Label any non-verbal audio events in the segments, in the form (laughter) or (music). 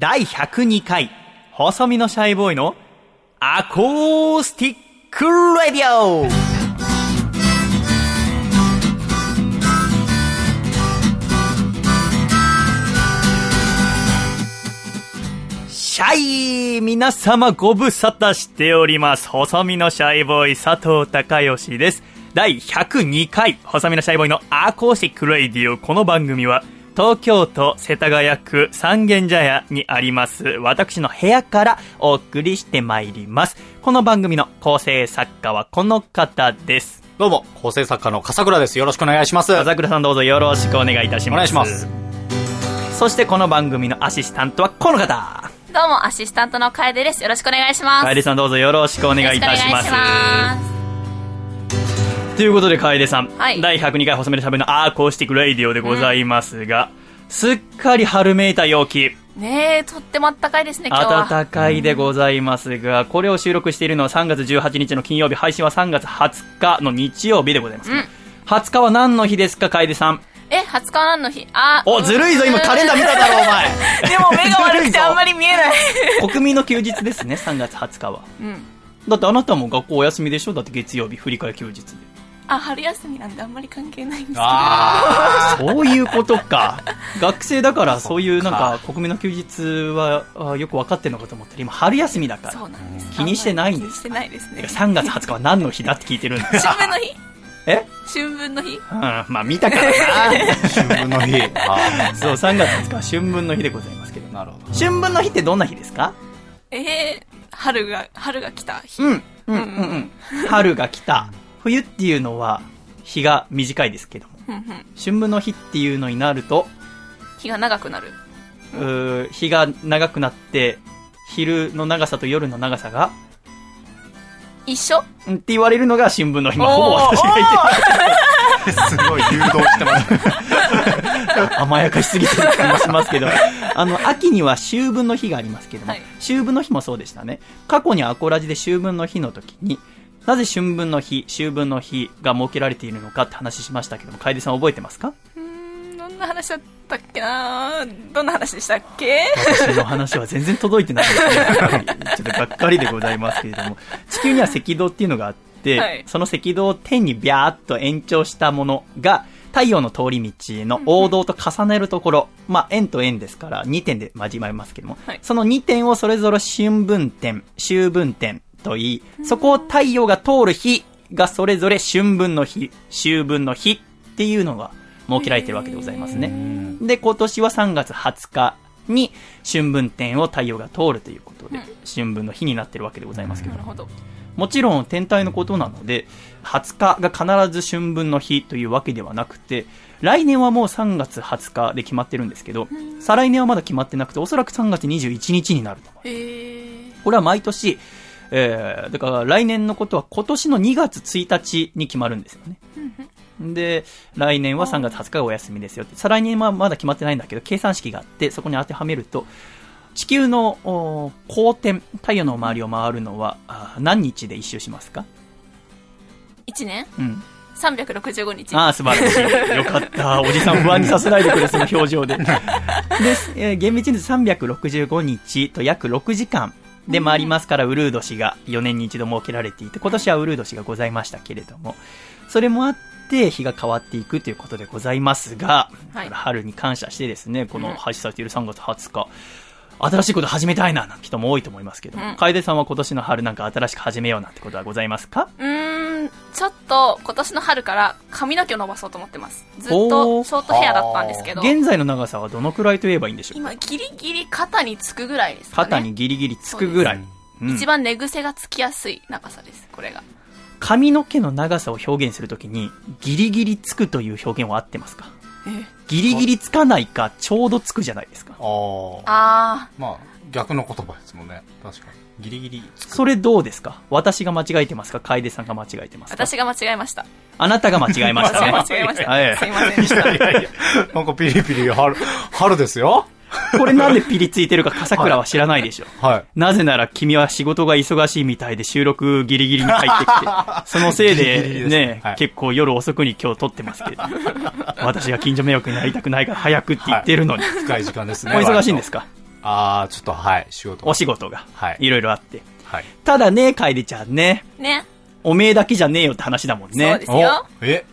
第102回、細身のシャイボーイのアコースティックレディオシャイ皆様ご無沙汰しております。細身のシャイボーイ佐藤孝義です。第102回、細身のシャイボーイのアコースティックレディオ。この番組は、東京都世田谷区三軒茶屋にあります、私の部屋からお送りしてまいります。この番組の構成作家はこの方です。どうも、構成作家の笠倉です。よろしくお願いします。朝倉さんどうぞよろしくお願いいたします。お願いします。そしてこの番組のアシスタントはこの方。どうも、アシスタントの楓です。よろしくお願いします。楓さんどうぞよろしくお願いいたします。ということで楓さん、はい第102回細身のシャイボーイのアーコースティックレイディオでございますが、すっかり春めいた陽気。す。ねえ、とっても暖かいですね、今日は。暖かいでございますが、これを収録しているのは3月18日の金曜日、配信は3月20日の日曜日でございます。うん20日は何の日ですか、楓さん？え、20日何の日？あ、お、ずるいぞ、今カレンダー見ただろ、お前。(laughs) でも目が悪くてあんまり見えない。(laughs) 国民の休日ですね、3月20日は。うん。だってあなたも学校お休みでしょ？だって月曜日、振り替え休日で。あ、春休みなんであんまり関係ないんですけど。あ (laughs) そういうことか。(laughs) 学生だからそういうなんか国民の休日はあよく分かってるのかと思ったら今春休みだから。そうなんです。気にしてないんです気にしてないですね。3月20日は何の日だって聞いてるんです。(laughs) 春分の日？え？春分の日？うん、まあ見たからな。春分の日。あそう、3月20日は春分の日でございますけど。ーなるほど。春分の日ってどんな日ですか？えー、春が、春が来た日。うん、うん、うん、うん。春が来た。冬っていうのは日が短いですけども。ふんふん春分の日っていうのになると、日が長くなる。うー日が長くなって、昼の長さと夜の長さが、一緒？うんって言われるのが新聞の日。まあほぼ私が言って (laughs) すごい誘導してます。る (laughs) 甘やかしすぎてる気もしますけど、あの、秋には秋分の日がありますけども、はい秋分の日もそうでしたね。過去にアコラジで秋分の日の時に、なぜ春分の日、秋分の日が設けられているのかって話しましたけども、楓さん覚えてますか？うーん、どんな話だったっけな？どんな話でしたっけ？私の話は全然届いてないですね。(laughs) ちょっとがっかりでございますけれども、地球には赤道っていうのがあって、はい。その赤道を天にビャーっと延長したものが、太陽の通り道の王道と重ねるところ、まあ円と円ですから2点で交わりますけども、はい。その2点をそれぞれ春分点、秋分点と言い、そこを太陽が通る日がそれぞれ春分の日、秋分の日っていうのが設けられているわけでございますね。で、今年は3月20日に春分点を太陽が通るということで、うん春分の日になってるわけでございますけどなるほど。もちろん天体のことなので、20日が必ず春分の日というわけではなくて、来年はもう3月20日で決まってるんですけど、再来年はまだ決まってなくて、おそらく3月21日になると思う。へー。これは毎年、えー、だから来年のことは今年の2月1日に決まるんですよね。で、来年は3月20日がお休みですよって。再来年はまだ決まってないんだけど、計算式があって、そこに当てはめると、地球のお公転、太陽の周りを回るのは何日で一周しますか？1年？うん。365日。ああ、素晴らしい。(laughs) よかった。おじさん不安にさせないでくれ、その表情で。(laughs) で、えー厳密に言うと365日と約6時間で回りますから、ウルー年が4年に一度設けられていて、今年はウルー年がございましたけれども、それもあって、日が変わっていくということでございますが、はい。春に感謝してですね、このうん。配信されている3月20日、新しいこと始めたいな、なんて人も多いと思いますけど、うん。楓さんは今年の春なんか新しく始めようなんてことはございますか？うーん、ちょっと今年の春から髪の毛を伸ばそうと思ってます。ずっとショートヘアだったんですけど、現在の長さはどのくらいと言えばいいんでしょう今ギリギリ肩につくぐらいですかね。肩にギリギリつくぐらい。うん。一番寝癖がつきやすい長さです、これが。髪の毛の長さを表現するときに、ギリギリつくという表現は合ってますか？えギリギリつかないか、ちょうどつくじゃないですか。あーあまあ、逆の言葉ですもんね。確かに。ギリギリつく。それどうですか？私が間違えてますか？楓さんが間違えてますか？私が間違えました。あなたが間違えましたね。(laughs) 間違えました。(laughs) はいすいませんでした。いやいや、なんかピリピリ春、春ですよ。(laughs) これなんでピリついてるか笠倉は知らないでしょ。はい。なぜなら君は仕事が忙しいみたいで収録ギリギリに入ってきて、(laughs) そのせいギリギリでね、はい結構夜遅くに今日撮ってますけど、私が近所迷惑になりたくないから早くって言ってるのに。深い時間ですね。お忙しいんですか？あー、ちょっとはい、仕事。お仕事がはい。いろいろあって。はい。ただね、楓ちゃんね、ね。おめえだけじゃねえよって話だもんね。そうですよ。おえ？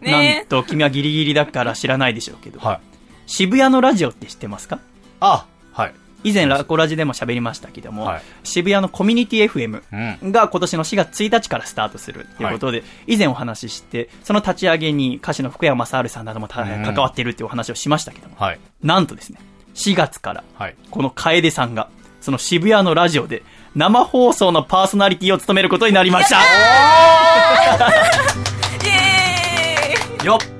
なんねと、君はギリギリだから知らないでしょうけど、はい。渋谷のラジオって知ってますか？あ、はい。以前ラコラジでも喋りましたけども、はい渋谷のコミュニティ FM うん。が今年の4月1日からスタートするということで、以前お話しして、その立ち上げに歌手の福山雅治さんなどもたうん関わっているっていうお話をしましたけども、はい。なんとですね、4月からはい。この楓さんが、その渋谷のラジオで生放送のパーソナリティを務めることになりましたイエよっ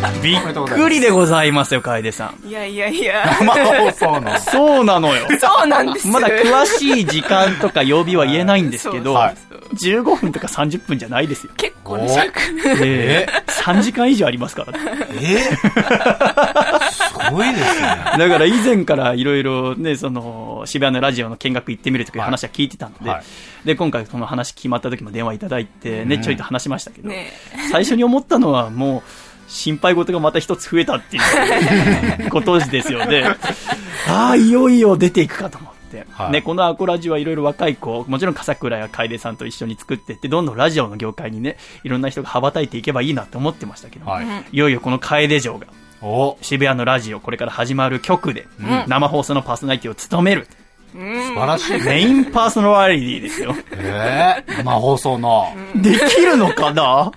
(laughs) びっくりでございますよ、楓さん。いやいやいや。生放送の。(laughs) そうなのよ。そうなんですまだ詳しい時間とか曜日は言えないんですけど、はい15分とか30分じゃないですよ。結構ね、尺。ええ3時間以上ありますからね。えすごいですね。だから以前からいろいろね、その、渋谷のラジオの見学行ってみるとかいう話は聞いてたので、はいで、今回この話決まった時も電話いただいて、ね、うんちょいと話しましたけど、ね最初に思ったのはもう、心配事がまた一つ増えたっていう (laughs) ことですよね。ああ、いよいよ出ていくかと思って。はいね、このアコラジはいろいろ若い子、もちろん笠倉や楓さんと一緒に作っていって、どんどんラジオの業界にね、いろんな人が羽ばたいていけばいいなと思ってましたけど、はい。いよいよこの楓城が、お渋谷のラジオ、これから始まる局で、ん生放送のパーソナリティを務める。うん。素晴らしい。メインパーソナリティですよ。えー、生放送の。できるのかな？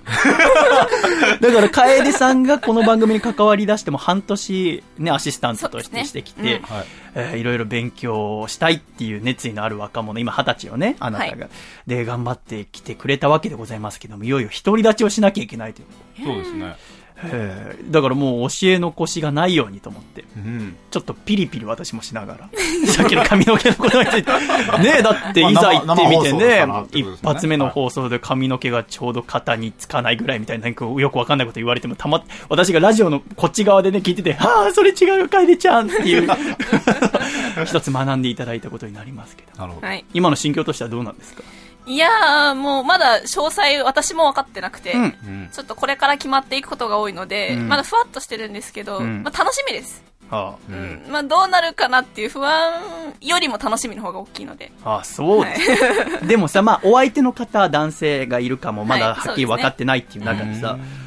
だから、楓さんがこの番組に関わり出しても半年、ね、アシスタントとしてしてきて、ねはい。えーいろいろ勉強をしたいっていう熱意のある若者、今二十歳よね、あなたが、はで、頑張ってきてくれたわけでございますけども、いよいよ独り立ちをしなきゃいけないという。そうですね。えーだからもう教え残しがないようにと思って、うん。ちょっとピリピリ私もしながら、(laughs) さっきの髪の毛のことについて、(laughs) ねえ、だっていざ行ってみてね一発目の放送で髪の毛がちょうど肩につかないぐらいみたいな、なんかよくわかんないこと言われても、たま、私がラジオのこっち側でね、聞いてて、ああ、それ違うよ、楓ちゃんっていう、(laughs) 一つ学んでいただいたことになりますけど。なるほど。はい。今の心境としてはどうなんですか？いやー、もうまだ詳細私も分かってなくて、うんうん。ちょっとこれから決まっていくことが多いので、うんまだふわっとしてるんですけど、うんまあ楽しみです。あう。うんん。まあどうなるかなっていう不安よりも楽しみの方が大きいので。あ、ああそうです。(laughs) でもさ、まあ、お相手の方、男性がいるかも、まだはいはっきり分かってないっていう中でさ、うん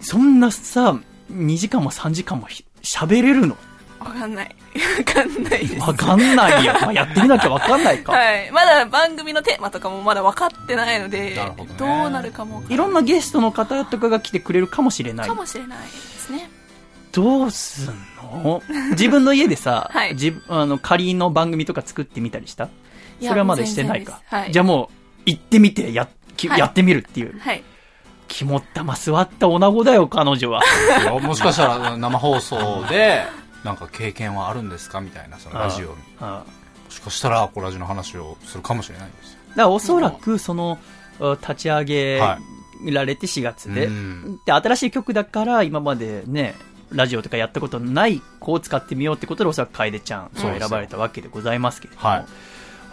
そんなさ、2時間も3時間もひ喋れるの？わかんない。わかんないです。わかんないよ。まあ、やってみなきゃわかんないか。はい。まだ番組のテーマとかもまだ分かってないので、どねどうなるかもいろんなゲストの方とかが来てくれるかもしれないか。もしれないですね。どうすんの？自分の家でさ、(laughs) はい自分あの仮の番組とか作ってみたりした？いやそれはまだしてないか。はいじゃあもう、行ってみてや、きはいやってみるっていう。はい。肝っ玉座った女子だよ、彼女は。(laughs) いやもしかしたら生放送で、なんか経験はあるんですかみたいな、そのラジオに。うんうんもしかしたら、アコラジの話をするかもしれないんですよ。だからおそらく、その、あ立ち上げはられて4月で、うんで、新しい曲だから、今までね、ラジオとかやったことのない子を使ってみようってことで、おそらく楓ちゃん、そう選ばれたわけでございますけれども、はい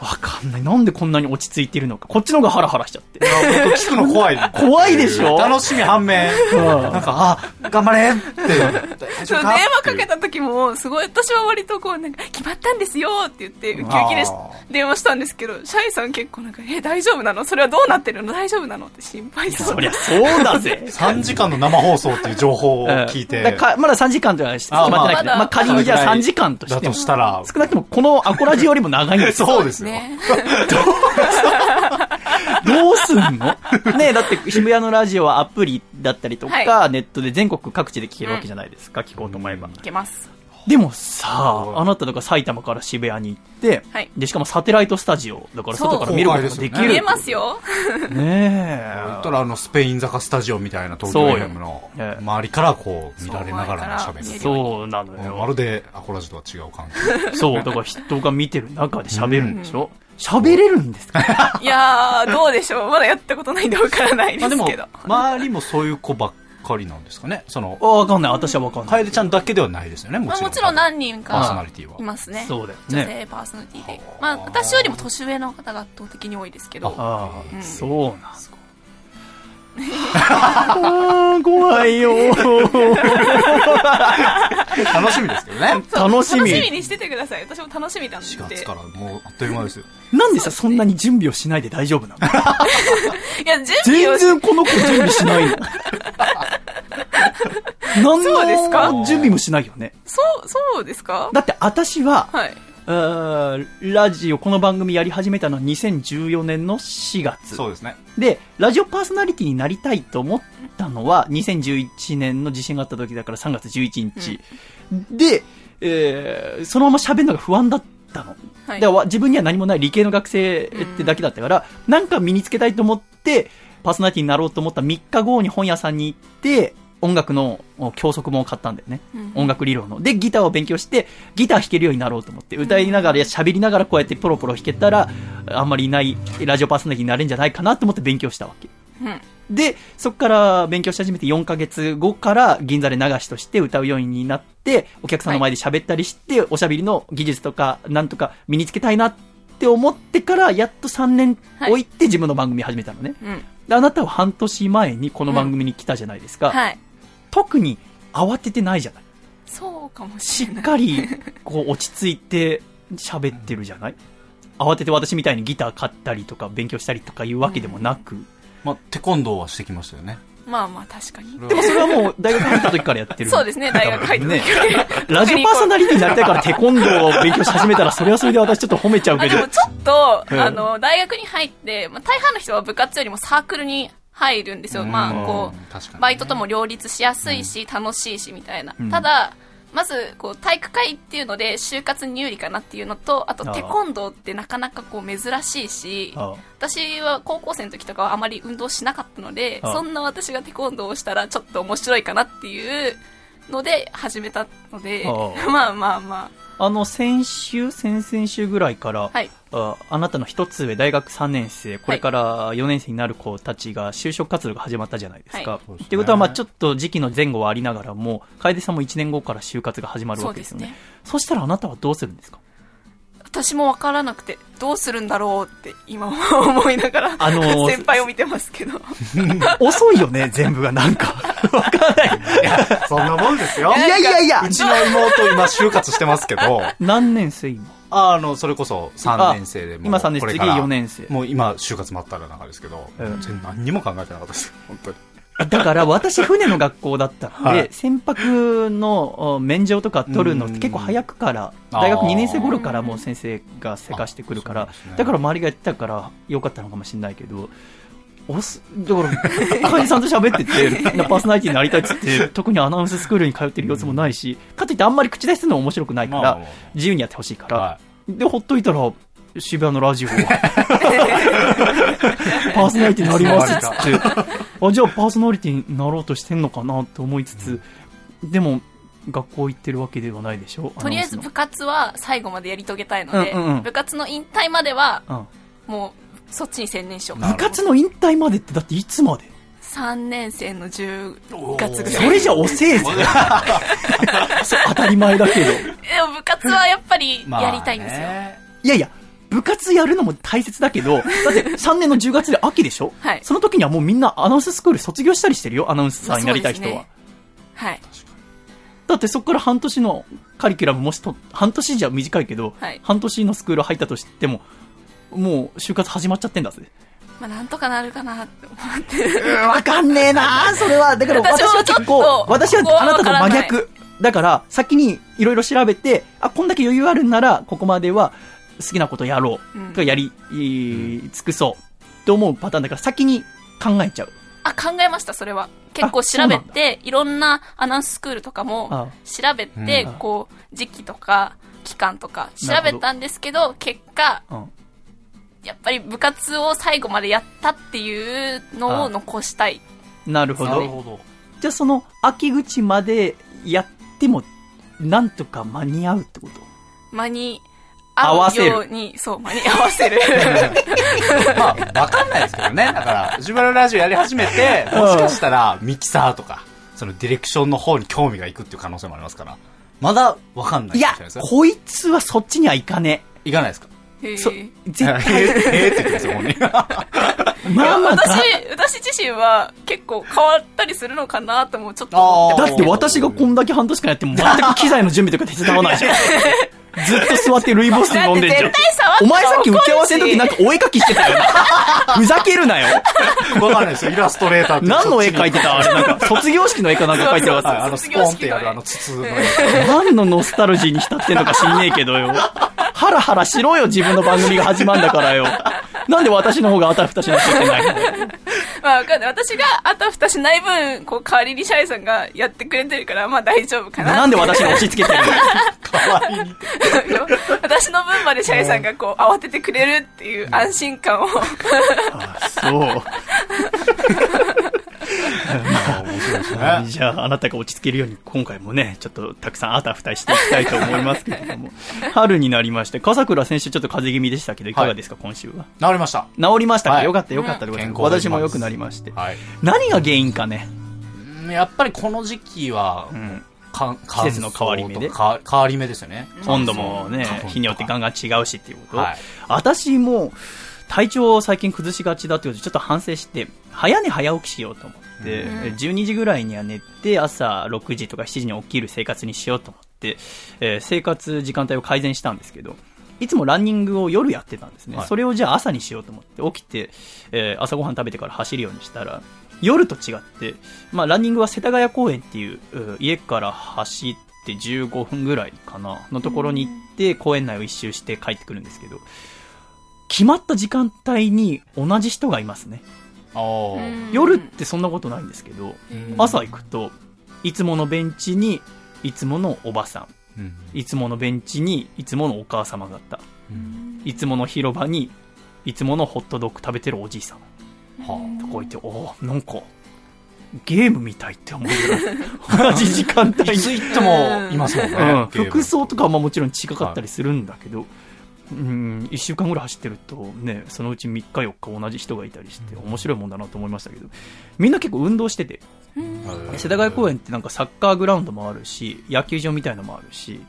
わかんない。なんでこんなに落ち着いてるのか。こっちの方がハラハラしちゃって。僕聞くの怖い。怖いでしょ？楽しみ反面、うんなんか、あ、頑張れって。大そう、電話かけた時も、すごい、私は割とこう、なんか、決まったんですよって言って、ウキウキで電話したんですけど、シャイさん結構なんか、え、大丈夫なの？それはどうなってるの？大丈夫なの？って心配そう。そりゃそうだぜ。3時間の生放送っていう情報を聞いうんて、まだ3時間とは決まってないけど、まあ仮にじゃあ3時間としだとしたら、少なくともこのアコラジよりも長いんですよ。(laughs) そうですよ。ね。(laughs) どうすんの？(laughs) ねえ、だって渋谷のラジオはアプリだったりとか、はネットで全国各地で聞けるわけじゃないですか、聞こうと思えば。いけます。でもさあ、あなたとか埼玉から渋谷に行って、はいで、しかもサテライトスタジオ、だから外から見ることができる。見えますよ。ねえ。言ったらあのスペイン坂スタジオみたいな東京そうよ FM のええ周りからこう見られながらの喋りそうそうなのまよ。るでアコラジとは違う感じ (laughs) そう、だから人が見てる中で喋るんでしょ？喋れるんですか？いやー、どうでしょう。まだやったことないんでわからないでまあですもけど。周りもそういう子ばっかりなんですかねそのあわかんない。私はわかんない。楓ちゃんだけではないですよねもまあ、ちろんもちろん何人パーソナかリティはいますね。そうだよ女ね。性パーソナリティで。まあ、私よりも年上の方が圧倒的に多いですけど。ああ、うんそうなんすか。ああ、怖いよ。楽しみですけどね。そう楽しみ楽しみにしててください。私も楽しみなんで。4月からもうあっという間ですよ。なんでさ、そんなに準備をしないで大丈夫なの？(laughs) いや、準備全然この子準備しないの。何 (laughs) そうですか？の準備もしないよね。そう、そうですか？だって私は、はい。ラジオ、この番組やり始めたのは2014年の4月。そうですね。で、ラジオパーソナリティになりたいと思ったのは、2011年の地震があった時だから3月11日。で、えーそのまま喋るのが不安だったの。はいでわ自分には何もない理系の学生ってだけだったから、なんか身につけたいと思って、パーソナリティになろうと思った3日後に本屋さんに行って、音楽のお教則本を買ったんだよね。うん音楽理論の。で、ギターを勉強して、ギター弾けるようになろうと思って、歌いながら、喋りながらこうやってポロポロ弾けたら、あんまりいないラジオパーソナリティになれるんじゃないかなと思って勉強したわけ。うん。で、そこから勉強し始めて4ヶ月後から銀座で流しとして歌うようになって、お客さんの前で喋ったりして、おしゃべりの技術とか、なんとか身につけたいなって思ってから、やっと3年置いて自分の番組始めたのね。うん。であなたは半年前にこの番組に来たじゃないですか。はい。特に慌ててないじゃない。そうかもしれない。かり、こう、落ち着いて喋ってるじゃない？慌てて私みたいにギター買ったりとか勉強したりとかいうわけでもなく。まあ、テコンドーはしてきましたよね。まあまあ、確かに。でもそれはもう大学入った時からやってる。そうですね、大学入った時ね (laughs) ラジオパーソナリティになりたいからテコンドーを勉強し始めたら、それはそれで私ちょっと褒めちゃうけどあで。もちょっと、うんあの、大学に入って、まあ、大半の人は部活よりもサークルに入るんですよ。まあ、こうね。う、バイトとも両立しやすいし、楽しいし、みたいな。うん。ただ、まず、こう、体育会っていうので、就活に有利かなっていうのと、あと、テコンドーってなかなかこう、珍しいし、あ私は高校生の時とかはあまり運動しなかったので、そんな私がテコンドーをしたらちょっと面白いかなっていうので始めたので、あ。(laughs) まあまあまあの、先週、先々週ぐらいから、あ、はい。ああなたの一つ上、大学3年生、これから4年生になる子たちが就職活動が始まったじゃないですか。はいいうことは、まあちょっと時期の前後はありながらも、楓さんも1年後から就活が始まるそわけですよね。うですね。そしたらあなたはどうするんですか？私もわからなくて、どうするんだろうって今思いながら、あのー先輩を見てますけど。遅いよね、全部がなんか。わかんない。いや、そんなもんですよ。いやいやいやうちの妹今就活してますけど、何年生今？あの、それこそ3年生で今3年生、次これから4年生。もう今、就活真っ只中ですけど、うん全然何にも考えてなかったです。本当に。だから私船の学校だったので、(laughs) はい。船舶のお免状とか取るのって結構早くから、大学2年生頃からもう先生がせかしてくるからね、だから周りがやってたからよかったのかもしれないけど、おす、だから、(laughs) 赤井さんと喋ってて、(laughs) パーソナリティになりたいっつって、特にアナウンススクールに通ってる様子もないし、かといってあんまり口出しするのも面白くないから自由にやってほしいから、はで、ほっといたら、渋谷のラジオ、(laughs) パーソナリティになります。っつって、あ、じゃあパーソナリティになろうとしてんのかなって思いつつ、でも、学校行ってるわけではないでしょ？とりあえず部活は最後までやり遂げたいので、うんうんうん。部活の引退までは、もう、そっちに専念しよう部活の引退までってだっていつまで？3年生の10月ぐらい。それじゃ遅えぜ。(laughs) 当たり前だけど。でも部活はやっぱりまあやりたいんですよ。ねいやいや、部活やるのも大切だけど、(laughs) だって3年の10月で秋でしょ？はいその時にはもうみんなアナウンススクール卒業したりしてるよ、アナウンサーになりたい人は。ねはい。だってそこから半年のカリキュラムもしと、半年じゃ短いけど、はい半年のスクール入ったとしても、もう就活始まっちゃってんだぜ。まあなんとかなるかなって思って。わかんねえなそれは。だから私は結構私はあなたと真逆。だから、先にいろいろ調べて、あ、こんだけ余裕あるんなら、ここまでは好きなことやろう。うんとかやり、い尽くそう。と思うパターンだから、先に考えちゃう。あ、考えました、それは。結構調べて、いろんなアナウンススクールとかもあ調べてうん、こう、時期とか、期間とか調べたんですけど、結果、うん。やっぱり部活を最後までやったっていうのを残したい。なるほど。なるほど。じゃあその、秋口までやっても、なんとか間に合うってこと？間に合わせるように、そう、間に合わせる。(laughs) まあ、わかんないですけどね。だから、自分のラジオやり始めて、もしかしたら、ミキサーとか、そのディレクションの方に興味がいくっていう可能性もありますから、まだわかんないいやこいつはそっちには行かねいかないですか？へそえ。絶対、へーって言ってますよ、本人。(laughs) まあまあ私、私自身は結構変わったりするのかなともちょっと思ってだって私がこんだけ半年間やっても全く機材の準備とか手伝わないじゃん。(laughs) ずっと座ってルイボスティー飲んでんじゃんお前さっき打ち合わせの時なんかお絵描きしてたよな。(laughs) ふざけるなよ。わかんないですよ、イラストレーターって。何の絵描いてた？あれなんか、卒業式の絵かなんか描いてなかはい、っあの、スポーンってやるあの筒の絵。た。何のノスタルジーに浸ってんのか知んねえけどよ。ハラハラしろよ、自分の番組が始まんだからよ。なんで私の方があたふたしなきゃいけないの？まあわかんない。私があたふたしない分、こう代わりにシャイさんがやってくれてるから、まあ大丈夫かな。なんで私に押し付けてるの？代わりに。私の分までシャイさんがこう慌ててくれるっていう安心感を。あそう。面白いですね。(laughs) じゃあ、あなたが落ち着けるように、今回もね、ちょっとたくさんあたふたしていきたいと思いますけれども、(laughs) 春になりまして、笠倉選手ちょっと風邪気味でしたけど、いかがですか、今週は？治りました。治りましたか、はいよかったよかったでございます。私も良くなりまして。はい。何が原因かね？うんやっぱりこの時期はう、ん。か季節の変わり目で。変わり目ですよね。温度もね日によってガンガン違うしっていうこと。はい。私も、体調を最近崩しがちだってことで、ちょっと反省して、早寝早起きしようと思って、うん。12時ぐらいには寝て、朝6時とか7時に起きる生活にしようと思って、えー生活時間帯を改善したんですけど、いつもランニングを夜やってたんですね。はい。それをじゃあ朝にしようと思って、起きて、えー朝ごはん食べてから走るようにしたら、夜と違って、まあ、ランニングは世田谷公園っていう、う家から走って15分ぐらいかな、のところに行って、公園内を一周して帰ってくるんですけど、決まった時間帯に同じ人がいますね。夜ってそんなことないんですけど、うん。朝行くと、いつものベンチに、いつものおばさん、うん。いつものベンチに、いつものお母様方、いつもの広場に、いつものホットドッグ食べてるおじいさんはとかいて、おーなんか、ゲームみたいって思うぐらい、同じ時間帯あいつに。行ってもいますもんね。うん、服装とかはまあもちろん違かったりするんだけど、うん、1週間ぐらい走ってるとね、そのうち3日4日同じ人がいたりして、面白いもんだなと思いましたけど、みんな結構運動してて、世田谷公園ってなんかサッカーグラウンドもあるし、野球場みたいのもあるし、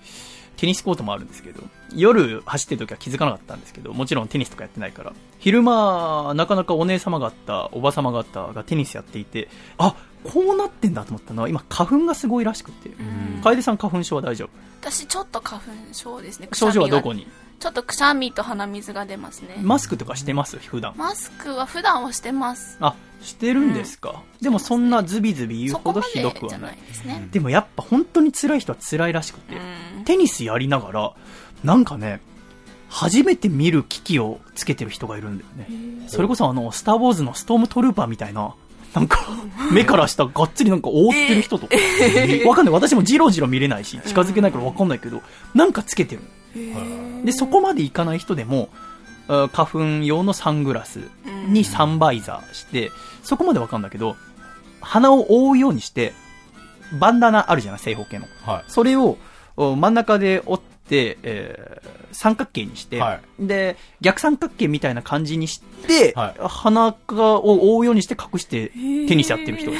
テニスコートもあるんですけど、夜走ってる時は気づかなかったんですけど、もちろんテニスとかやってないから、昼間、なかなかお姉様方、おば様方がテニスやっていて、あ、こうなってんだと思ったのは、今花粉がすごいらしくて、うん。楓さん花粉症は大丈夫？私ちょっと花粉症ですね。症状はどこにに？ちょっとくしゃみと鼻水が出ますね。マスクとかしてます？普段。マスクは普段はしてます。あ、してるんですか？でもそんなズビズビ言うほどひどくはないい。ですね。でもやっぱ本当に辛い人は辛いらしくて、うんテニスやりながら、なんかね、初めて見る機器をつけてる人がいるんだよね。それこそあの、スターウォーズのストームトルーパーみたいな、なんか、目から下がっつりなんか覆ってる人とか。わかんない。私もジロジロ見れないし、近づけないからわかんないけど、なんかつけてる。で、そこまでいかない人でも、あ花粉用のサングラスにサンバイザーして、そこまでわかんないけど、鼻を覆うようにして、バンダナあるじゃない、正方形の。はい。それをお真ん中で折って、えー三角形にして、はで、逆三角形みたいな感じにして、はい。鼻を覆うようにして隠してテニスやってる人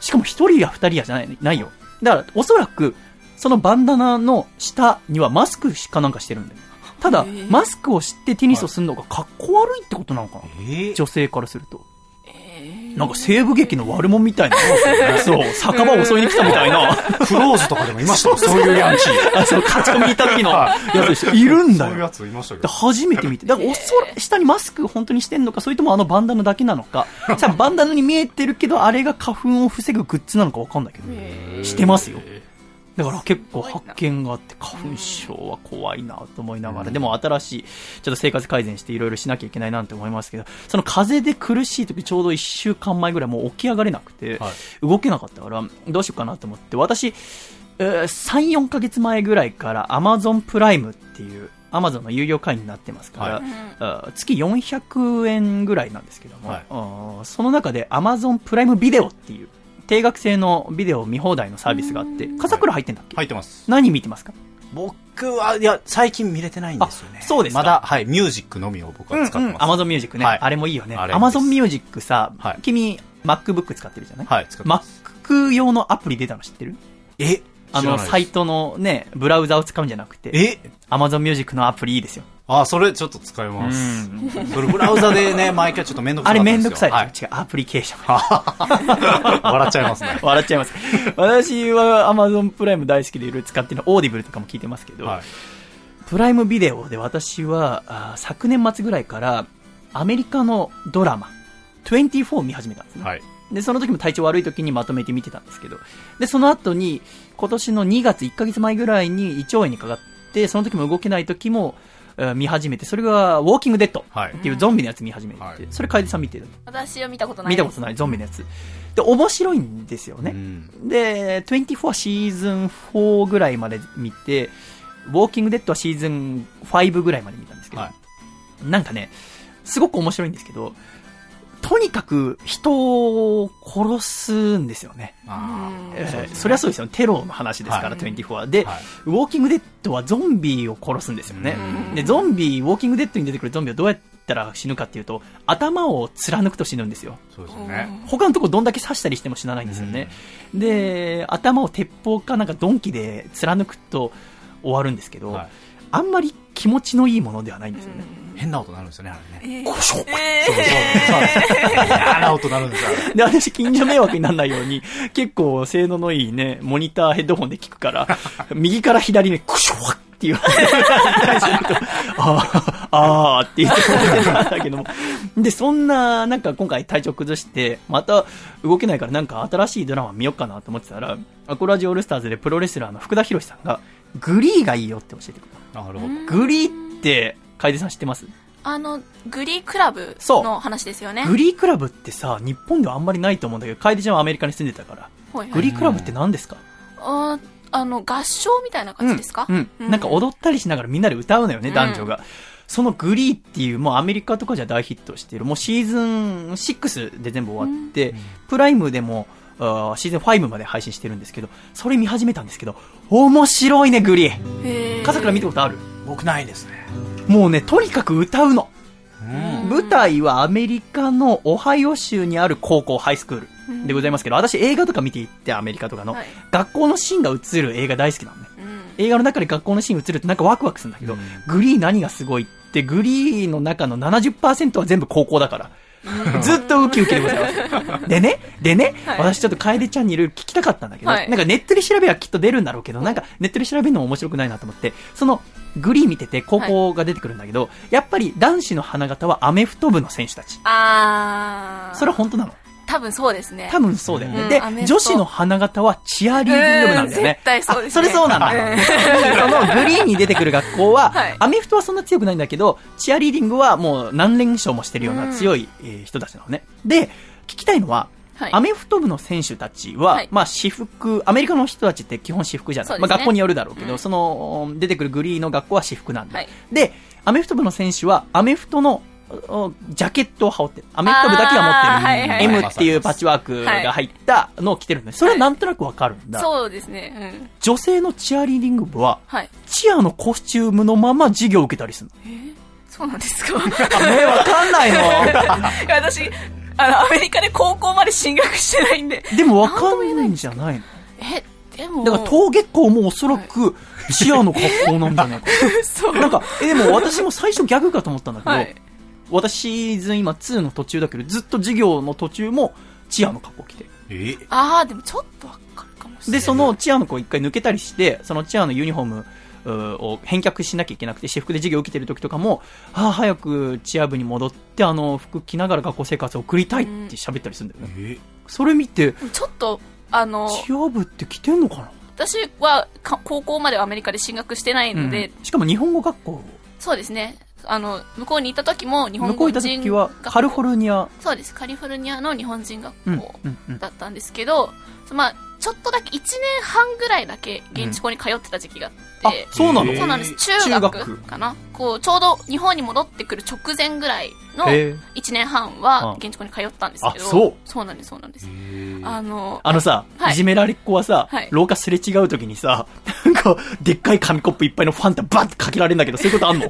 しかも一人や二人やじゃない？ないよ。だから、おそらく、そのバンダナの下にはマスクかなんかしてるんだよ。ただへー、マスクをしてテニスをするのがかっこ悪いってことなのかなえー女性からすると。えーなんか西部劇の悪者みたいな。(laughs) そう、酒場を襲いに来たみたいな。(laughs) クローズとかでもいましたよ、そういうヤンキー。あ、そう、勝ち込みに行った時のやつでしょ。いるんだよ。そういうやついましたけでど。初めて見て。だから、おそら、下にマスク本当にしてんのか、それともあのバンダナだけなのか。(laughs) さあ、バンダナに見えてるけど、あれが花粉を防ぐグッズなのかわかんないけど。えしてますよ。だから結構発見があって、花粉症は怖いなと思いながら、でも新しい、ちょっと生活改善していろいろしなきゃいけないなって思いますけど、その風邪で苦しい時ちょうど1週間前ぐらいもう起き上がれなくて、はい。動けなかったから、どうしようかなと思って、私、えー3、4ヶ月前ぐらいから Amazon プライムっていう、Amazon の有料会員になってますから、はい。月400円ぐらいなんですけども、はい。その中で Amazon プライムビデオっていう、定額制のビデオ見放題のサービスがあって、笠倉入ってんだっけ、入ってます。何見てますか？僕は、いや、最近見れてないんですよね。あそうですかまだ、はい、ミュージックのみを僕は使ってます。アマゾンミュージックね、はいあれもいいよね。アマゾンミュージックさ、はい君、MacBook 使ってるじゃない、はい、使ってます。Mac 用のアプリ出たの知ってる？え？あの、サイト。トのね、ブラウザを使うんじゃなくて、え？Amazon Music のアプリいいですよ。あ、それちょっと使います。うんそれブラウザでね、毎回ちょっとめんどくさあれかったんですよめんどくさいはい。違う、アプリケーション。(laughs) 笑っちゃいますね。笑っちゃいます。私は Amazon プライム大好きでいろいろ使ってるの、オーディブルとかも聞いてますけど、はい。プライムビデオで私はあー昨年末ぐらいからアメリカのドラマ、24を見始めたんですね。はい。で、その時も体調悪い時にまとめて見てたんですけど、で、その後に今年の2月1ヶ月前ぐらいに胃腸炎にかかって、その時も動けない時も、えー見始めて、それがウォーキングデッドはいっていうゾンビのやつ見始めて、はいそれ楓さん見てる。私は見たことない見たことないゾンビのやつ。で、面白いんですよね。うんで、24はシーズン4ぐらいまで見て、ウォーキングデッドはシーズン5ぐらいまで見たんですけど、はいなんかね、すごく面白いんですけど、とにかく人を殺すんですよね。あうんえーそうですねそれはそうですよ。テロの話ですから、はい24は。で、ーはい。ウォーキングデッドはゾンビを殺すんですよねうん。で、ゾンビ、ウォーキングデッドに出てくるゾンビはどうやったら死ぬかっていうと、頭を貫くと死ぬんですよ。そうですよね。他のとこどんだけ刺したりしても死なないんですよね。で、頭を鉄砲かなんか鈍器で貫くと終わるんですけど、はいあんまり気持ちのいいものではないんですよね。変な音なるんですよね、あれね。えーこしょえそうそうそう。嫌な音なるんですよ。(laughs) で、私、近所迷惑にならないように、結構性能のいいね、モニターヘッドホンで聞くから、右から左に、クショワって (laughs) あー、あーって言ってたんだけども。で、そんな、なんか今回体調崩して、また動けないからなんか新しいドラマ見ようかなと思ってたら、アコラジオールスターズでプロレスラーの福田博さんが、グリーがいいよって教えてくれなるほど。た。グリーって、楓さん知ってます？あの、グリークラブの話ですよね。グリークラブってさ、日本ではあんまりないと思うんだけど、楓ちゃんはアメリカに住んでたから。はいはいグリークラブって何ですか？あーあの、合唱みたいな感じですか？うん。うんなんか踊ったりしながらみんなで歌うのよね、うん男女が。そのグリーっていう、もうアメリカとかじゃ大ヒットしてる、もうシーズン6で全部終わって、プライムでも、あーシーズン5まで配信してるんですけど、それ見始めたんですけど、面白いね、グリー。へー笠倉見たことある？僕ないですね。もうね、とにかく歌うの。うん。舞台はアメリカのオハイオ州にある高校、ハイスクールでございますけど、私映画とか見ていって、アメリカとかの、はい学校のシーンが映る映画大好きなのね。うん映画の中で学校のシーン映るとなんかワクワクするんだけど、うんグリー何がすごいって、グリーの中の70%は全部高校だから。(laughs) ずっとウキウキでございます。(laughs) でね、でね、はい。私ちょっと楓ちゃんにいろいろ聞きたかったんだけど、はい。なんかネットで調べはきっと出るんだろうけど、なんかネットで調べるのも面白くないなと思って、そのグリー見てて高校が出てくるんだけど、やっぱり男子の花形はアメフト部の選手たち。あー。それは本当なの？多分そうですね。多分そうだよね。うんで女子の花形はチアリーディング部なんだよね。うん絶対そうですねあそれそうなんだ。そのグリーンに出てくる学校は、はいアメフトはそんな強くないんだけど、チアリーディングはもう何連勝もしてるような強い、えー人たちなのね。で、聞きたいのは、はいアメフト部の選手たちは、はいまあ私服、アメリカの人たちって基本私服じゃない。ねまあ学校によるだろうけど、うんその、出てくるグリーンの学校は私服なんだ。はいで、アメフト部の選手は、アメフトのおジャケットを羽織ってる。アメフト部だけが持ってる。はいはいはい M っていうパッチワークが入ったのを着てるんで、それはなんとなくわかるんだ。そうですね。うん。女性のチアリーディング部は、はい。チアのコスチュームのまま授業を受けたりするえー？そうなんですか？の。ねわかんないの (laughs) 私、あの、アメリカで高校まで進学してないんで。でもわかんないんじゃないのえ、でも。だから登下校もおそらくチアの格好なんじゃないか。(laughs) そう。なんか、え、でも私も最初ギャグかと思ったんだけど、はい。私シーズン今2の途中だけど、ずっと授業の途中もチアの格好着て。え？ああ、でもちょっとわかるかもしれなで、い。そのチアの子一回抜けたりして、そのチアのユニフォームを返却しなきゃいけなくて、私服で授業を受けてる時とかも、ああ、早くチア部に戻って、あの、服着ながら学校生活を送りたいって喋ったりするんだよね。え？それ見て、ちょっと、あの、チア部って着てんのかな私はか高校まではアメリカで進学してないので、うんしかも日本語学校。そうですね。あの、向こうに行った時も日本向こう行人った時は学校カリフォルニア。そうです。カリフォルニアの日本人学うん校だったんですけど、まあ、ちょっとだけ、1年半ぐらいだけ現地校に通ってた時期がああって、、そうなの？そうなんです。中中学学かな？こう、ちょうど日本に戻ってくる直前ぐらいのへー。1年半うんは現地校に通ったんですけど、あそう。そうなんです、そうなんです。えあの、あのさ、はい。いじめられっ子はさ、はい。廊下すれ違う時にさ、なんか、でっかい紙コップいっぱいのファンタバッてかけられるんだけど、そういうことあんの？(laughs) い